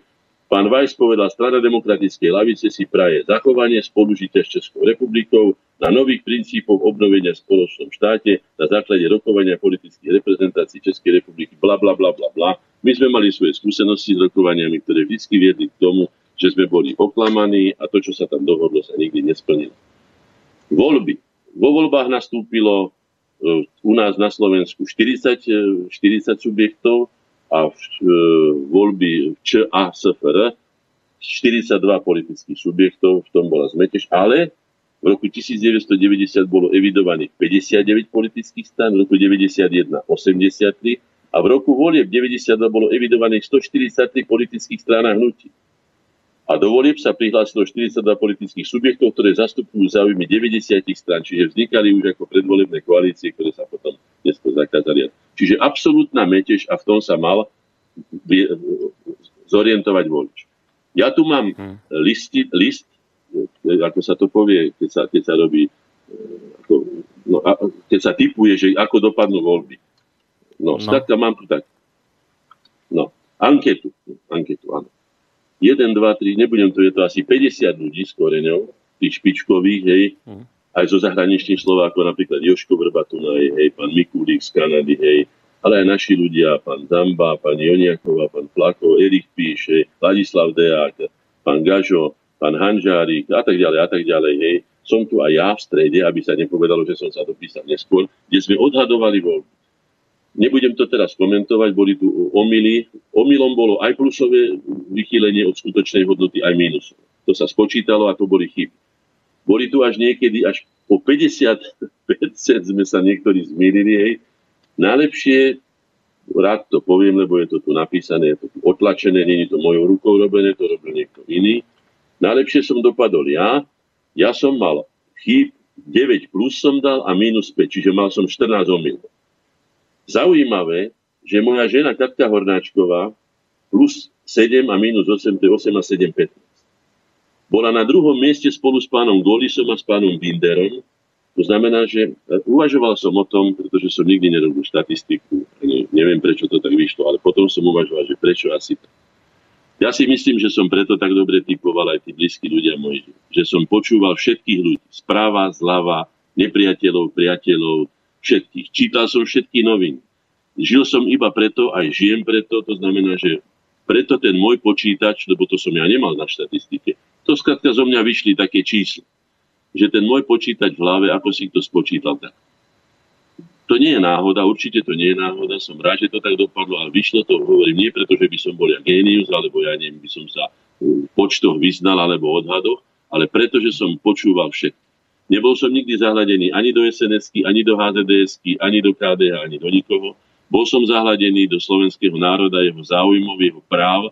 Pán Weiss povedal, strana demokratickej lavice si praje zachovanie spolužitia s Českou republikou na nových princípoch obnovenia v spoločnom štáte na základe rokovania politických reprezentácií Českej republiky, bla, bla, bla, bla, bla. My sme mali svoje skúsenosti s rokovaniami, ktoré vždy viedli k tomu, že sme boli oklamaní a to, čo sa tam dohodlo, sa nikdy nesplnilo. Voľby. Vo voľbách nastúpilo e, u nás na Slovensku 40, 40 e, subjektov a v, e, voľby Č a SFR 42 politických subjektov, v tom bola zmetež, ale v roku 1990 bolo evidovaných 59 politických stran, v roku 91 83 a v roku volieb 92 bolo evidovaných 143 politických strán a hnutí a do volieb sa prihlásilo 42 politických subjektov, ktoré zastupujú záujmy 90 strán, čiže vznikali už ako predvolebné koalície, ktoré sa potom dnesko zakázali. Čiže absolútna metež a v tom sa mal zorientovať volič. Ja tu mám hmm. listi, list, ako sa to povie, keď sa, keď sa robí, ako, no, keď sa typuje, že ako dopadnú voľby. No, no. skladka mám tu tak. No, anketu. Anketu, áno. 1, 2, 3, nebudem to, je to asi 50 ľudí s koreňou, tých špičkových, hej, hmm. Aj zo zahraničných Slovákov, napríklad Joško Vrbatuna, hej, hej, pán Mikulík z Kanady, hej, ale aj naši ľudia, pán Zamba, pán Joniaková, pán Plako, Erik Píše, Ladislav Deák, pán Gažo, pán Hanžárik a tak ďalej a tak ďalej. Hej. Som tu aj ja v strede, aby sa nepovedalo, že som sa dopísal neskôr, kde sme odhadovali voľby. Nebudem to teraz komentovať, boli tu omily. Omylom bolo aj plusové vychýlenie od skutočnej hodnoty, aj mínusové. To sa spočítalo a to boli chyby. Boli tu až niekedy, až po 50% sme sa niektorí zmýlili, hej, Najlepšie, rád to poviem, lebo je to tu napísané, je to tu otlačené, je to mojou rukou robené, to robil niekto iný. Najlepšie som dopadol ja, ja som mal chýb 9 plus som dal a minus 5, čiže mal som 14 omylov. Zaujímavé, že moja žena Katka Hornáčková plus 7 a minus 8, to je 8 a 7, 15. Bola na druhom mieste spolu s pánom Golisom a s pánom Binderom to znamená, že uvažoval som o tom, pretože som nikdy nerobil štatistiku, neviem prečo to tak vyšlo, ale potom som uvažoval, že prečo asi tak. Ja si myslím, že som preto tak dobre typoval aj tí blízki ľudia moji, že som počúval všetkých ľudí, správa, zľava, nepriateľov, priateľov, všetkých. Čítal som všetky noviny. Žil som iba preto, aj žijem preto, to znamená, že preto ten môj počítač, lebo to som ja nemal na štatistike, to skrátka zo mňa vyšli také čísla že ten môj počítač v hlave, ako si to spočítal tak. To nie je náhoda, určite to nie je náhoda, som rád, že to tak dopadlo, ale vyšlo to, hovorím, nie preto, že by som bol ja génius, alebo ja neviem, by som sa v počtoch vyznal, alebo odhadoch, ale preto, že som počúval všetko. Nebol som nikdy zahľadený ani do sns ani do hzds ani do KDH, ani do nikoho. Bol som zahľadený do slovenského národa, jeho záujmov, jeho práv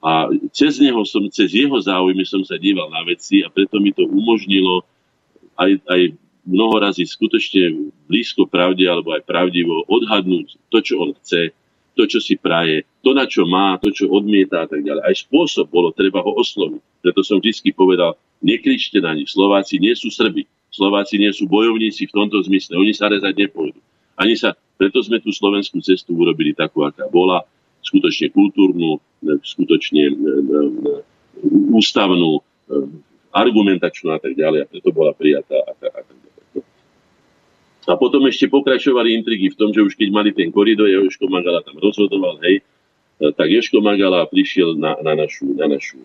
a cez, neho som, cez jeho záujmy som sa díval na veci a preto mi to umožnilo aj, aj mnoho razy skutočne blízko pravde alebo aj pravdivo odhadnúť to, čo on chce, to, čo si praje, to, na čo má, to, čo odmieta a tak ďalej. Aj spôsob bolo, treba ho osloviť. Preto som vždy povedal, nekričte na nich. Slováci nie sú Srbi. Slováci nie sú bojovníci v tomto zmysle. Oni sa rezať nepôjdu. Ani sa, preto sme tú slovenskú cestu urobili takú, aká bola skutočne kultúrnu, skutočne e, e, e, ústavnú, argumentačnú a tak ďalej. A preto bola prijatá. A, tak, a, tak ďalej. a potom ešte pokračovali intrigy v tom, že už keď mali ten koridor, Joško Magala tam rozhodoval, hej, tak Joško Magala prišiel na, na, našu, na našu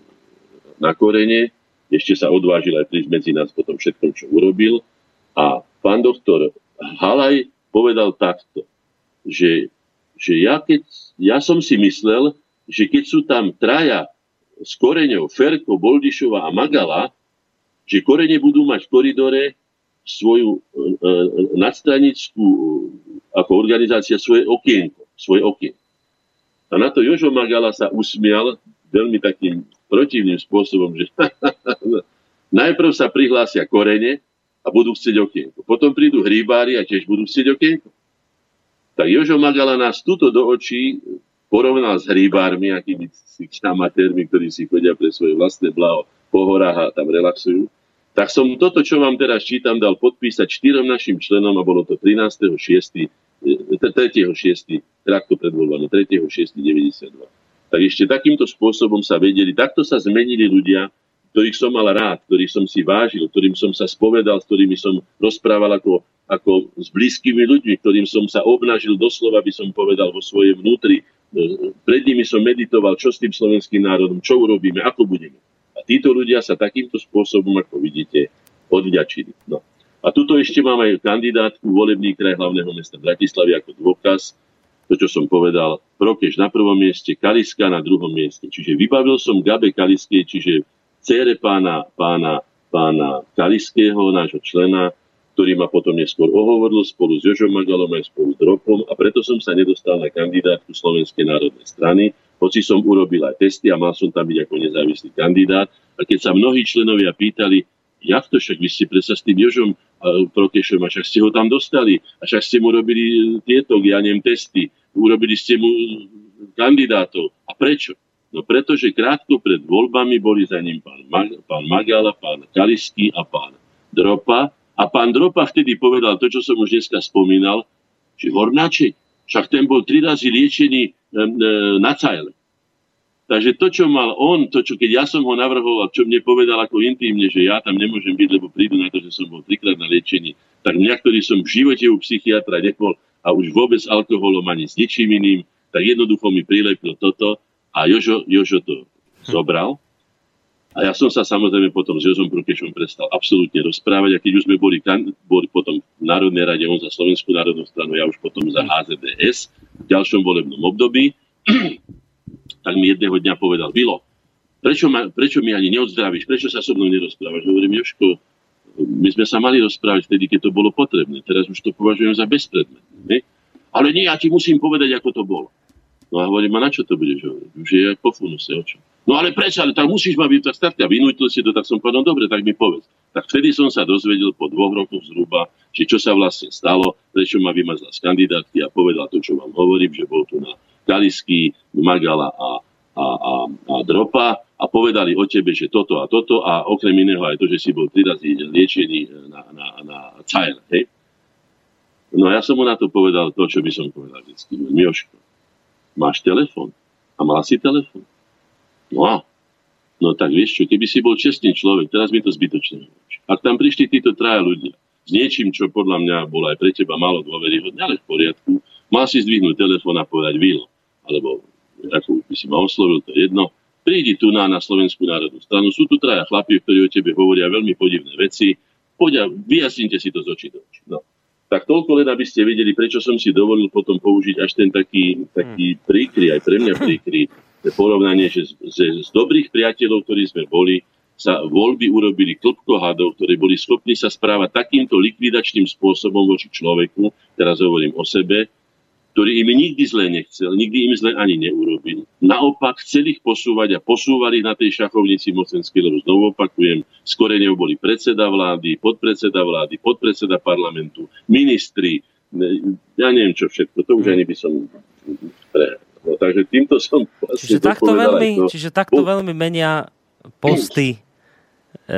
na korene, ešte sa odvážil aj prísť medzi nás po tom všetkom, čo urobil. A pán doktor Halaj povedal takto, že že ja, keď, ja som si myslel, že keď sú tam traja s koreňou Ferko, Boldišova a Magala, že korene budú mať v koridore svoju e, e nadstranickú e, ako organizácia svoje okienko, svoje okienko. A na to Jožo Magala sa usmial veľmi takým protivným spôsobom, že najprv sa prihlásia korene a budú chcieť okienko. Potom prídu hríbári a tiež budú chcieť okienko. Tak Jožo Magala nás tuto do očí porovnal s hríbármi, akými amatérmi, ktorí si chodia pre svoje vlastné blaho po horách a tam relaxujú. Tak som toto, čo vám teraz čítam, dal podpísať štyrom našim členom a bolo to 13.6. 3.6. krátko pred voľbami, 3.6.92. Tak ešte takýmto spôsobom sa vedeli, takto sa zmenili ľudia, ktorých som mal rád, ktorých som si vážil, ktorým som sa spovedal, s ktorými som rozprával ako ako s blízkymi ľuďmi, ktorým som sa obnažil doslova, by som povedal, vo svojej vnútri. Pred nimi som meditoval, čo s tým slovenským národom, čo urobíme, ako budeme. A títo ľudia sa takýmto spôsobom, ako vidíte, odvďačili. No. A tuto ešte mám aj kandidátku volebný kraj hlavného mesta Bratislavy ako dôkaz, to, čo som povedal, Prokeš na prvom mieste, Kaliska na druhom mieste. Čiže vybavil som Gabe Kaliskej, čiže cére pána, pána, pána Kaliského, nášho člena, ktorý ma potom neskôr ohovoril spolu s Jožom Magalom aj spolu s Ropom a preto som sa nedostal na kandidátku Slovenskej národnej strany, hoci som urobil aj testy a mal som tam byť ako nezávislý kandidát. A keď sa mnohí členovia pýtali, jak to však vy ste predsa s tým Jožom Prokešom a však ste ho tam dostali a však ste mu robili tieto, ja neviem, testy, urobili ste mu kandidátov. A prečo? No pretože krátko pred voľbami boli za ním pán, Mag- pán Magala, pán Kalisky a pán Dropa. A pán Dropa vtedy povedal to, čo som už dneska spomínal, že Hornáček, však ten bol tri razy liečený e, e, na cajle. Takže to, čo mal on, to, čo keď ja som ho navrhoval, čo mne povedal ako intímne, že ja tam nemôžem byť, lebo prídu na to, že som bol trikrát na liečení, tak mňa, ktorý som v živote u psychiatra nebol a už vôbec alkoholom ani s ničím iným, tak jednoducho mi prilepil toto a Jožo, Jožo to zobral. A ja som sa samozrejme potom s Jozom Prukešom prestal absolútne rozprávať a keď už sme boli, boli potom v Národnej rade, on za Slovenskú národnú stranu, ja už potom za HZDS v ďalšom volebnom období, tak mi jedného dňa povedal, Vilo, prečo, ma, prečo mi ani neodzdravíš, prečo sa so mnou nerozprávaš? Hovorím, Joško, my sme sa mali rozprávať vtedy, keď to bolo potrebné. Teraz už to považujem za bezpredmetné. Ne? Ale nie, ja ti musím povedať, ako to bolo. No a hovorím, a na čo to budeš hovoriť? Už je po funuse, o čo? No ale prečo, ale tak musíš ma byť tak stať a vynútil si to, tak som povedal, no dobre, tak mi povedz. Tak vtedy som sa dozvedel po dvoch rokoch zhruba, že čo sa vlastne stalo, prečo ma vymazla z kandidátky a povedal to, čo vám hovorím, že bol tu na Kalisky, Magala a, a, a, a Dropa a povedali o tebe, že toto a toto a okrem iného aj to, že si bol tri razy liečený na, na, na Cajl. Hej? No ja som mu na to povedal to, čo by som povedal vždycky. Mioško, máš telefon? A mal si telefon? No a No tak vieš čo, keby si bol čestný človek, teraz mi to zbytočne Ak tam prišli títo traja ľudia s niečím, čo podľa mňa bolo aj pre teba málo dôveryhodné, ale v poriadku, mal si zdvihnúť telefón a povedať Vilo, alebo ako by si ma oslovil, to je jedno, prídi tu na, na Slovenskú národnú stranu. Sú tu traja chlapi, ktorí o tebe hovoria veľmi podivné veci. Poď a vyjasnite si to z očí do očí. No. Tak toľko len, aby ste vedeli, prečo som si dovolil potom použiť až ten taký, taký príkry, aj pre mňa príkry, porovnanie, že z, z, z dobrých priateľov, ktorí sme boli, sa voľby urobili klopko hadov, ktorí boli schopní sa správať takýmto likvidačným spôsobom voči človeku, teraz hovorím o sebe, ktorý im nikdy zle nechcel, nikdy im zle ani neurobil. Naopak chceli ich posúvať a posúvali na tej šachovnici mocenskej, lebo znovu opakujem, s Koreňou boli predseda vlády, podpredseda vlády, podpredseda parlamentu, ministri, ja neviem čo všetko, to už ani by som pre... No, takže týmto som vlastne čiže takto, veľmi, to. čiže takto veľmi menia posty e,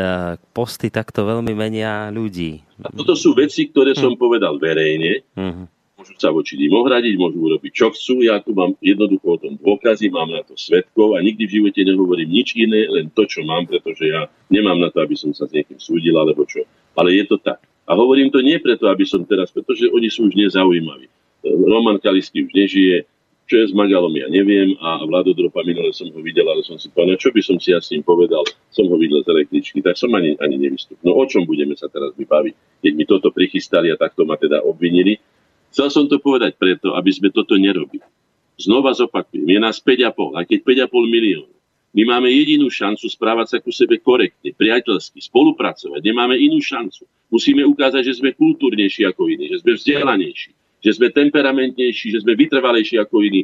posty takto veľmi menia ľudí. A toto sú veci, ktoré som hm. povedal verejne. Uh-huh môžu sa voči ním ohradiť, môžu urobiť čo chcú. Ja tu mám jednoducho o tom dôkazy, mám na to svetkov a nikdy v živote nehovorím nič iné, len to, čo mám, pretože ja nemám na to, aby som sa s niekým súdil alebo čo. Ale je to tak. A hovorím to nie preto, aby som teraz, pretože oni sú už nezaujímaví. Roman Kalisky už nežije, čo je s Magalom, ja neviem. A Vlado Dropa minule som ho videl, ale som si povedal, čo by som si ja s ním povedal, som ho videl z električky, tak som ani, ani nevystúpil. No o čom budeme sa teraz vybaviť, keď mi toto prichystali a takto ma teda obvinili. Chcel som to povedať preto, aby sme toto nerobili. Znova zopakujem, je nás 5,5, aj keď 5,5 miliónov. My máme jedinú šancu správať sa ku sebe korektne, priateľsky, spolupracovať. Nemáme inú šancu. Musíme ukázať, že sme kultúrnejší ako iní, že sme vzdelanejší, že sme temperamentnejší, že sme vytrvalejší ako iní.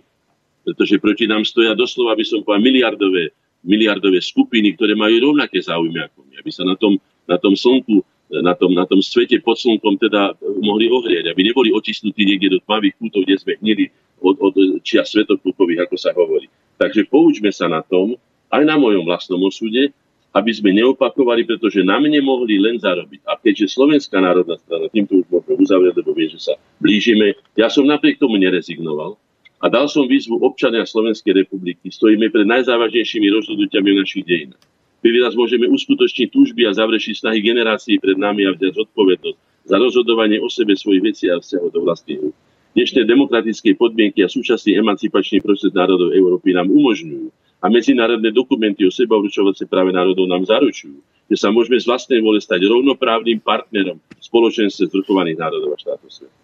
Pretože proti nám stoja doslova, by som povedal, miliardové, miliardové skupiny, ktoré majú rovnaké záujmy ako my. Aby sa na tom, na tom slnku na tom, na tom svete pod slnkom teda mohli ohrieť, aby neboli otisnutí niekde do tmavých kútov, kde sme hnili od, od čia svetokúpových, ako sa hovorí. Takže poučme sa na tom, aj na mojom vlastnom osude, aby sme neopakovali, pretože na mne mohli len zarobiť. A keďže Slovenská národná strana, týmto už môžeme uzavrieť, lebo viem, že sa blížime, ja som napriek tomu nerezignoval a dal som výzvu občania Slovenskej republiky. Stojíme pred najzávažnejšími rozhodnutiami v našich dejinách. My raz môžeme uskutočniť túžby a zavrešiť snahy generácií pred nami a vziať zodpovednosť za rozhodovanie o sebe svojich vecí a vzťahov do vlastných Dnešné demokratické podmienky a súčasný emancipačný proces národov Európy nám umožňujú a medzinárodné dokumenty o seba určovacie práve národov nám zaručujú, že sa môžeme z vlastnej vole stať rovnoprávnym partnerom spoločenstve zvrchovaných národov a štátov sveta.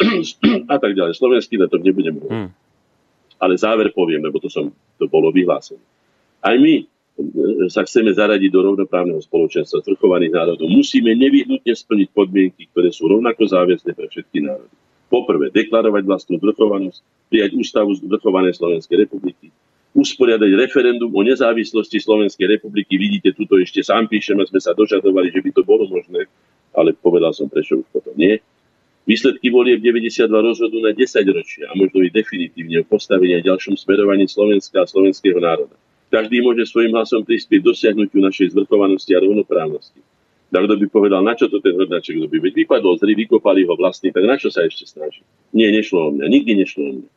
a tak ďalej. Slovenský na to nebudem hovoriť. Hmm. Ale záver poviem, lebo to, som, to bolo vyhlásené. Aj my sa chceme zaradiť do rovnoprávneho spoločenstva zvrchovaných národov, musíme nevyhnutne splniť podmienky, ktoré sú rovnako záväzné pre všetky národy. Poprvé, deklarovať vlastnú zvrchovanosť, prijať ústavu zvrchovanej Slovenskej republiky, usporiadať referendum o nezávislosti Slovenskej republiky. Vidíte, tuto ešte sám píšeme, sme sa dožadovali, že by to bolo možné, ale povedal som, prečo už potom nie. Výsledky volieb 92 rozhodu na 10 ročia a možno i definitívne o postavení a ďalšom smerovaní Slovenska a slovenského národa. Každý môže svojim hlasom prispieť dosiahnutiu našej zvrchovanosti a rovnoprávnosti. Tak kto by povedal, na čo to ten hrdaček robí? Veď vypadol z vykopali ho vlastní, tak na čo sa ešte snaží? Nie, nešlo o mňa, nikdy nešlo o mňa.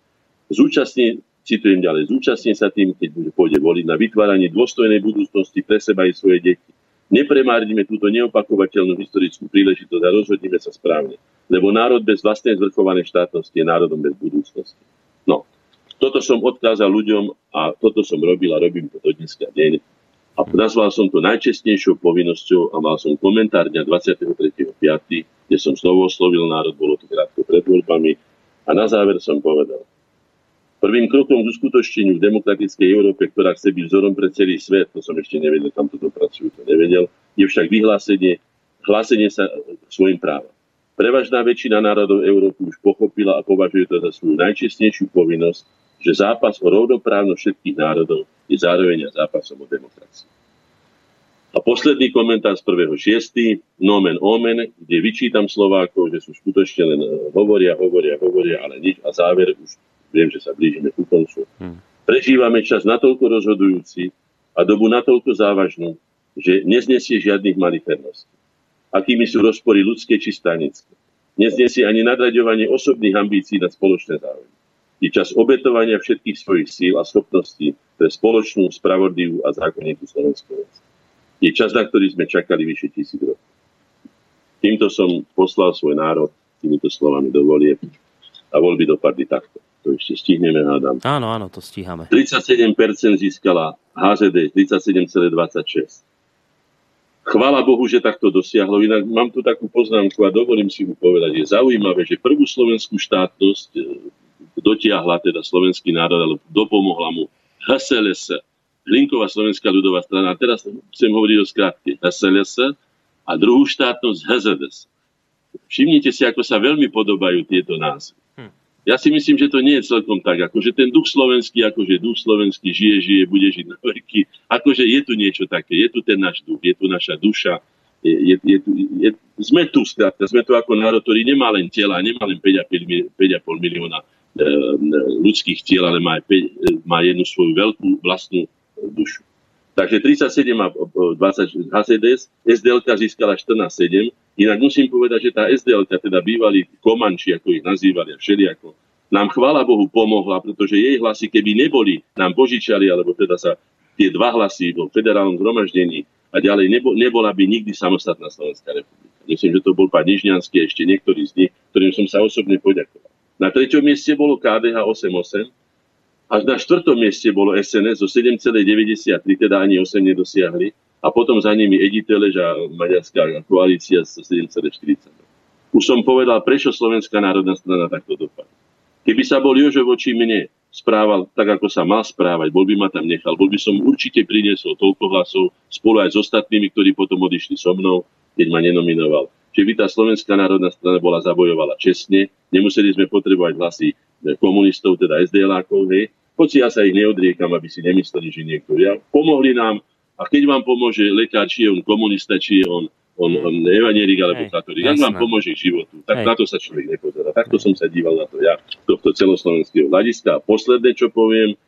Zúčastne, citujem ďalej, zúčastne sa tým, keď pôjde voliť na vytváranie dôstojnej budúcnosti pre seba i svoje deti. Nepremárnime túto neopakovateľnú historickú príležitosť a rozhodnime sa správne. Lebo národ bez vlastnej zvrchovanej štátnosti je národom bez budúcnosti. No, toto som odkázal ľuďom a toto som robil a robím to do dneska deň. A nazval som to najčestnejšou povinnosťou a mal som komentár dňa 23.5., kde som znovu oslovil národ, bolo to krátko pred voľbami. A na záver som povedal, Prvým krokom k uskutočneniu v demokratickej Európe, ktorá chce byť vzorom pre celý svet, to som ešte nevedel, kam to dopracujú, to nevedel, je však vyhlásenie, hlásenie sa svojim právom. Prevažná väčšina národov Európy už pochopila a považuje to za svoju najčestnejšiu povinnosť že zápas o rovnoprávnosť všetkých národov je zároveň zápasom o demokraciu. A posledný komentár z prvého šiestý, nomen omen, kde vyčítam Slovákov, že sú skutočne len eh, hovoria, hovoria, hovoria, ale nič. A záver, už viem, že sa blížime ku koncu. Hmm. Prežívame čas natoľko rozhodujúci a dobu natoľko závažnú, že neznesie žiadnych malicherností. Akými sú rozpory ľudské či stanické. Neznesie ani nadraďovanie osobných ambícií na spoločné záujmy. Je čas obetovania všetkých svojich síl a schopností pre spoločnú, spravodlivú a zákonitú Slovenskú vec. Je čas, na ktorý sme čakali vyše tisíc rokov. Týmto som poslal svoj národ, týmito slovami dovolie a voľby dopadli takto. To ešte stihneme, hádam. Áno, áno, to stíhame. 37% získala HZD, 37,26. Chvála Bohu, že takto dosiahlo. Inak mám tu takú poznámku a dovolím si mu povedať. Je zaujímavé, že prvú slovenskú štátnosť dotiahla teda slovenský národ, alebo dopomohla mu HSLS, Hlinková slovenská ľudová strana. A teraz chcem hovoriť o skrátke HSLS a druhú štátnosť HZDS. Všimnite si, ako sa veľmi podobajú tieto názvy. Hm. Ja si myslím, že to nie je celkom tak, akože ten duch slovenský, akože duch slovenský žije, žije, bude žiť na veky. Akože je tu niečo také, je tu ten náš duch, je tu naša duša, je, je, je, je, sme tu, skrátka, sme tu ako národ, ktorý nemá len tela, nemá len 5,5 milióna ľudských tiel, ale má, má jednu svoju veľkú vlastnú dušu. Takže 37 a 20 HCDS, SDLK získala 14,7. Inak musím povedať, že tá SDLK, teda bývalí komanči, ako ich nazývali a všelijako, nám chvála Bohu pomohla, pretože jej hlasy, keby neboli, nám požičali, alebo teda sa tie dva hlasy vo federálnom zhromaždení a ďalej nebo, nebola by nikdy samostatná Slovenská republika. Myslím, že to bol pán Nižňanský ešte niektorý z nich, ktorým som sa osobne poďakoval. Na treťom mieste bolo KDH 8,8. Až na štvrtom mieste bolo SNS zo 7,93, teda ani 8 nedosiahli. A potom za nimi Editelež a Maďarská koalícia z 7,40. Už som povedal, prečo Slovenská národná strana takto dopadla. Keby sa bol Jožo voči mne správal tak, ako sa mal správať, bol by ma tam nechal, bol by som určite priniesol toľko hlasov spolu aj s ostatnými, ktorí potom odišli so mnou, keď ma nenominoval že by tá Slovenská národná strana bola zabojovala čestne, nemuseli sme potrebovať hlasy komunistov, teda SDLákov, hej, hoci ja sa ich neodriekam, aby si nemysleli, že niekto. Ja, pomohli nám a keď vám pomôže lekár, či je on komunista, či je on, on, on evanielik alebo katolík, ak vám pomôže k životu, tak Hej. na to sa človek nepozerá. Takto som sa díval na to ja, tohto celoslovenského hľadiska. A posledné, čo poviem,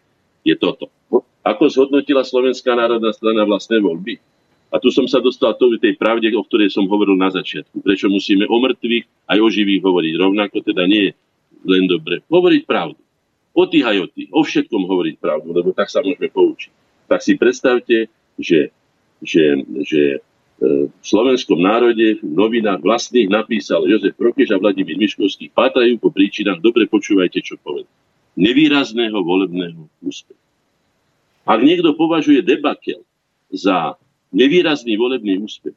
je toto. Ako zhodnotila Slovenská národná strana vlastné voľby? A tu som sa dostal to tej pravde, o ktorej som hovoril na začiatku. Prečo musíme o mŕtvych aj o živých hovoriť rovnako, teda nie len dobre. Hovoriť pravdu. O tých aj o tých. O všetkom hovoriť pravdu, lebo tak sa môžeme poučiť. Tak si predstavte, že, že, že e, v slovenskom národe v novinách vlastných napísal Jozef Prokeš a Vladimír Miškovský pátrajú po príčinách, dobre počúvajte, čo povedal, nevýrazného volebného úspechu. Ak niekto považuje debakel za nevýrazný volebný úspech,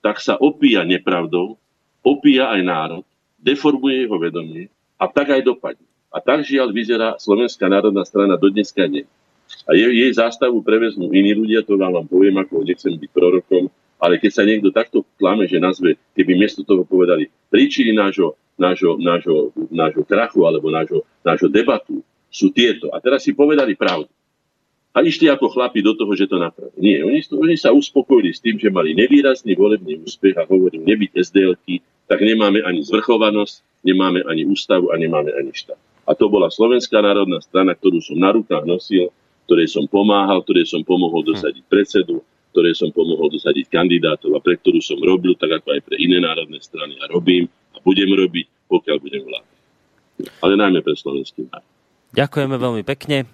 tak sa opíja nepravdou, opíja aj národ, deformuje jeho vedomie a tak aj dopadne. A tak žiaľ vyzerá Slovenská národná strana do dneska nie. A jej, jej zástavu prevezmú iní ľudia, to vám poviem, ako nechcem byť prorokom, ale keď sa niekto takto klame, že nazve, keby miesto toho povedali príčiny nášho, nášho, nášho, nášho krachu alebo nášho, nášho debatu sú tieto. A teraz si povedali pravdu a išli ako chlapi do toho, že to napravia. Nie, oni, oni sa uspokojili s tým, že mali nevýrazný volebný úspech a hovorím, nebyť sdl tak nemáme ani zvrchovanosť, nemáme ani ústavu a nemáme ani štát. A to bola Slovenská národná strana, ktorú som na rukách nosil, ktorej som pomáhal, ktorej som pomohol dosadiť predsedu, ktorej som pomohol dosadiť kandidátov a pre ktorú som robil, tak ako aj pre iné národné strany a robím a budem robiť, pokiaľ budem vládať. Ale najmä pre slovenský národ. Ďakujeme veľmi pekne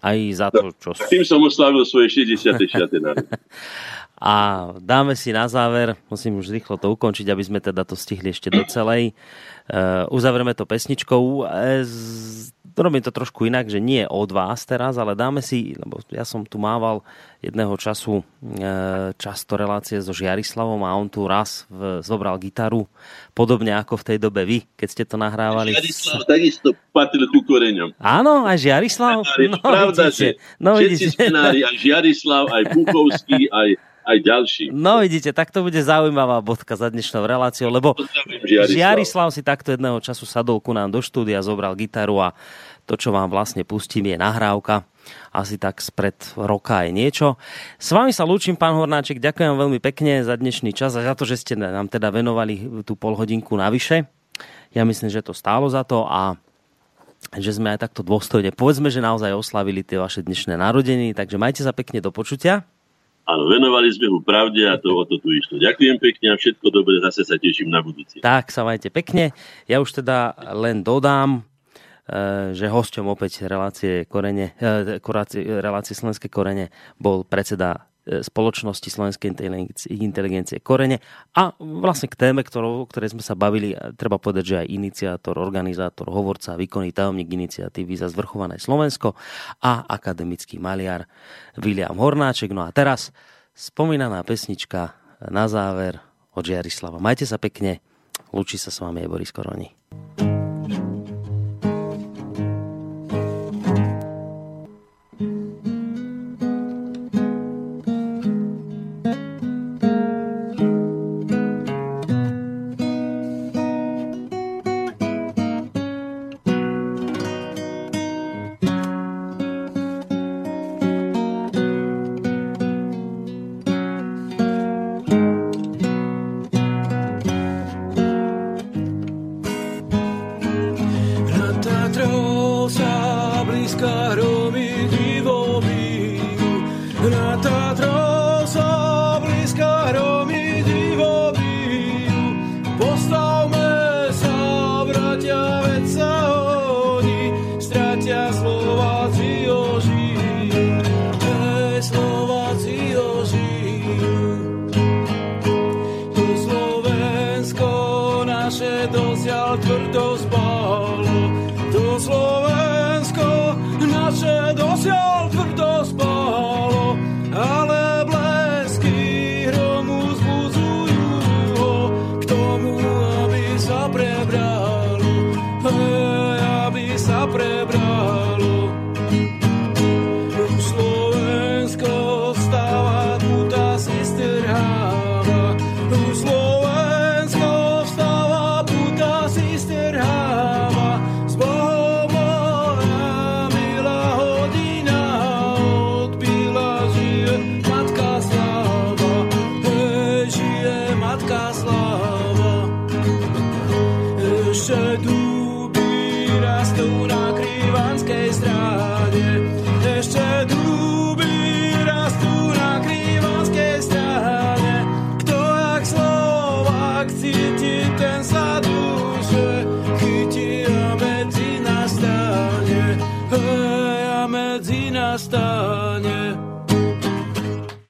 aj za to, čo... Tým som oslavil svoje 60. A dáme si na záver, musím už rýchlo to ukončiť, aby sme teda to stihli ešte do celej. Uh, uzavrieme to pesničkou. Uh, robím to trošku inak, že nie od vás teraz, ale dáme si, lebo ja som tu mával jedného času e, často relácie so Žiarislavom a on tu raz v, zobral gitaru, podobne ako v tej dobe vy, keď ste to nahrávali. Žiarislav takisto patril ku koreňom. Áno, aj Žiarislav? No, pravda, vidíte, že no, všetci scenári, aj Žiarislav, aj Bukovský, aj aj ďalší. No vidíte, tak to bude zaujímavá bodka za dnešnou reláciou, lebo Žiarislav. Žiarislav si takto jedného času sadol ku nám do štúdia, zobral gitaru a to, čo vám vlastne pustím, je nahrávka. Asi tak spred roka je niečo. S vami sa lúčim, pán Hornáček. Ďakujem veľmi pekne za dnešný čas a za to, že ste nám teda venovali tú polhodinku navyše. Ja myslím, že to stálo za to a že sme aj takto dôstojne, povedzme, že naozaj oslavili tie vaše dnešné narodeniny, takže majte sa pekne do počutia. Áno, venovali sme mu pravde a to o to tu išlo. Ďakujem pekne a všetko dobre, zase sa teším na budúci. Tak sa majte pekne. Ja už teda len dodám, Eh, že hosťom opäť relácie, korene, eh, relácie Slovenské korene bol predseda spoločnosti Slovenskej inteligencie Korene a vlastne k téme, ktorou, o ktorej sme sa bavili, treba povedať, že aj iniciátor, organizátor, hovorca, výkonný tajomník iniciatívy za zvrchované Slovensko a akademický maliar William Hornáček. No a teraz spomínaná pesnička na záver od Žiarislava. Majte sa pekne, lúči sa s vami je Boris Koroni. stane.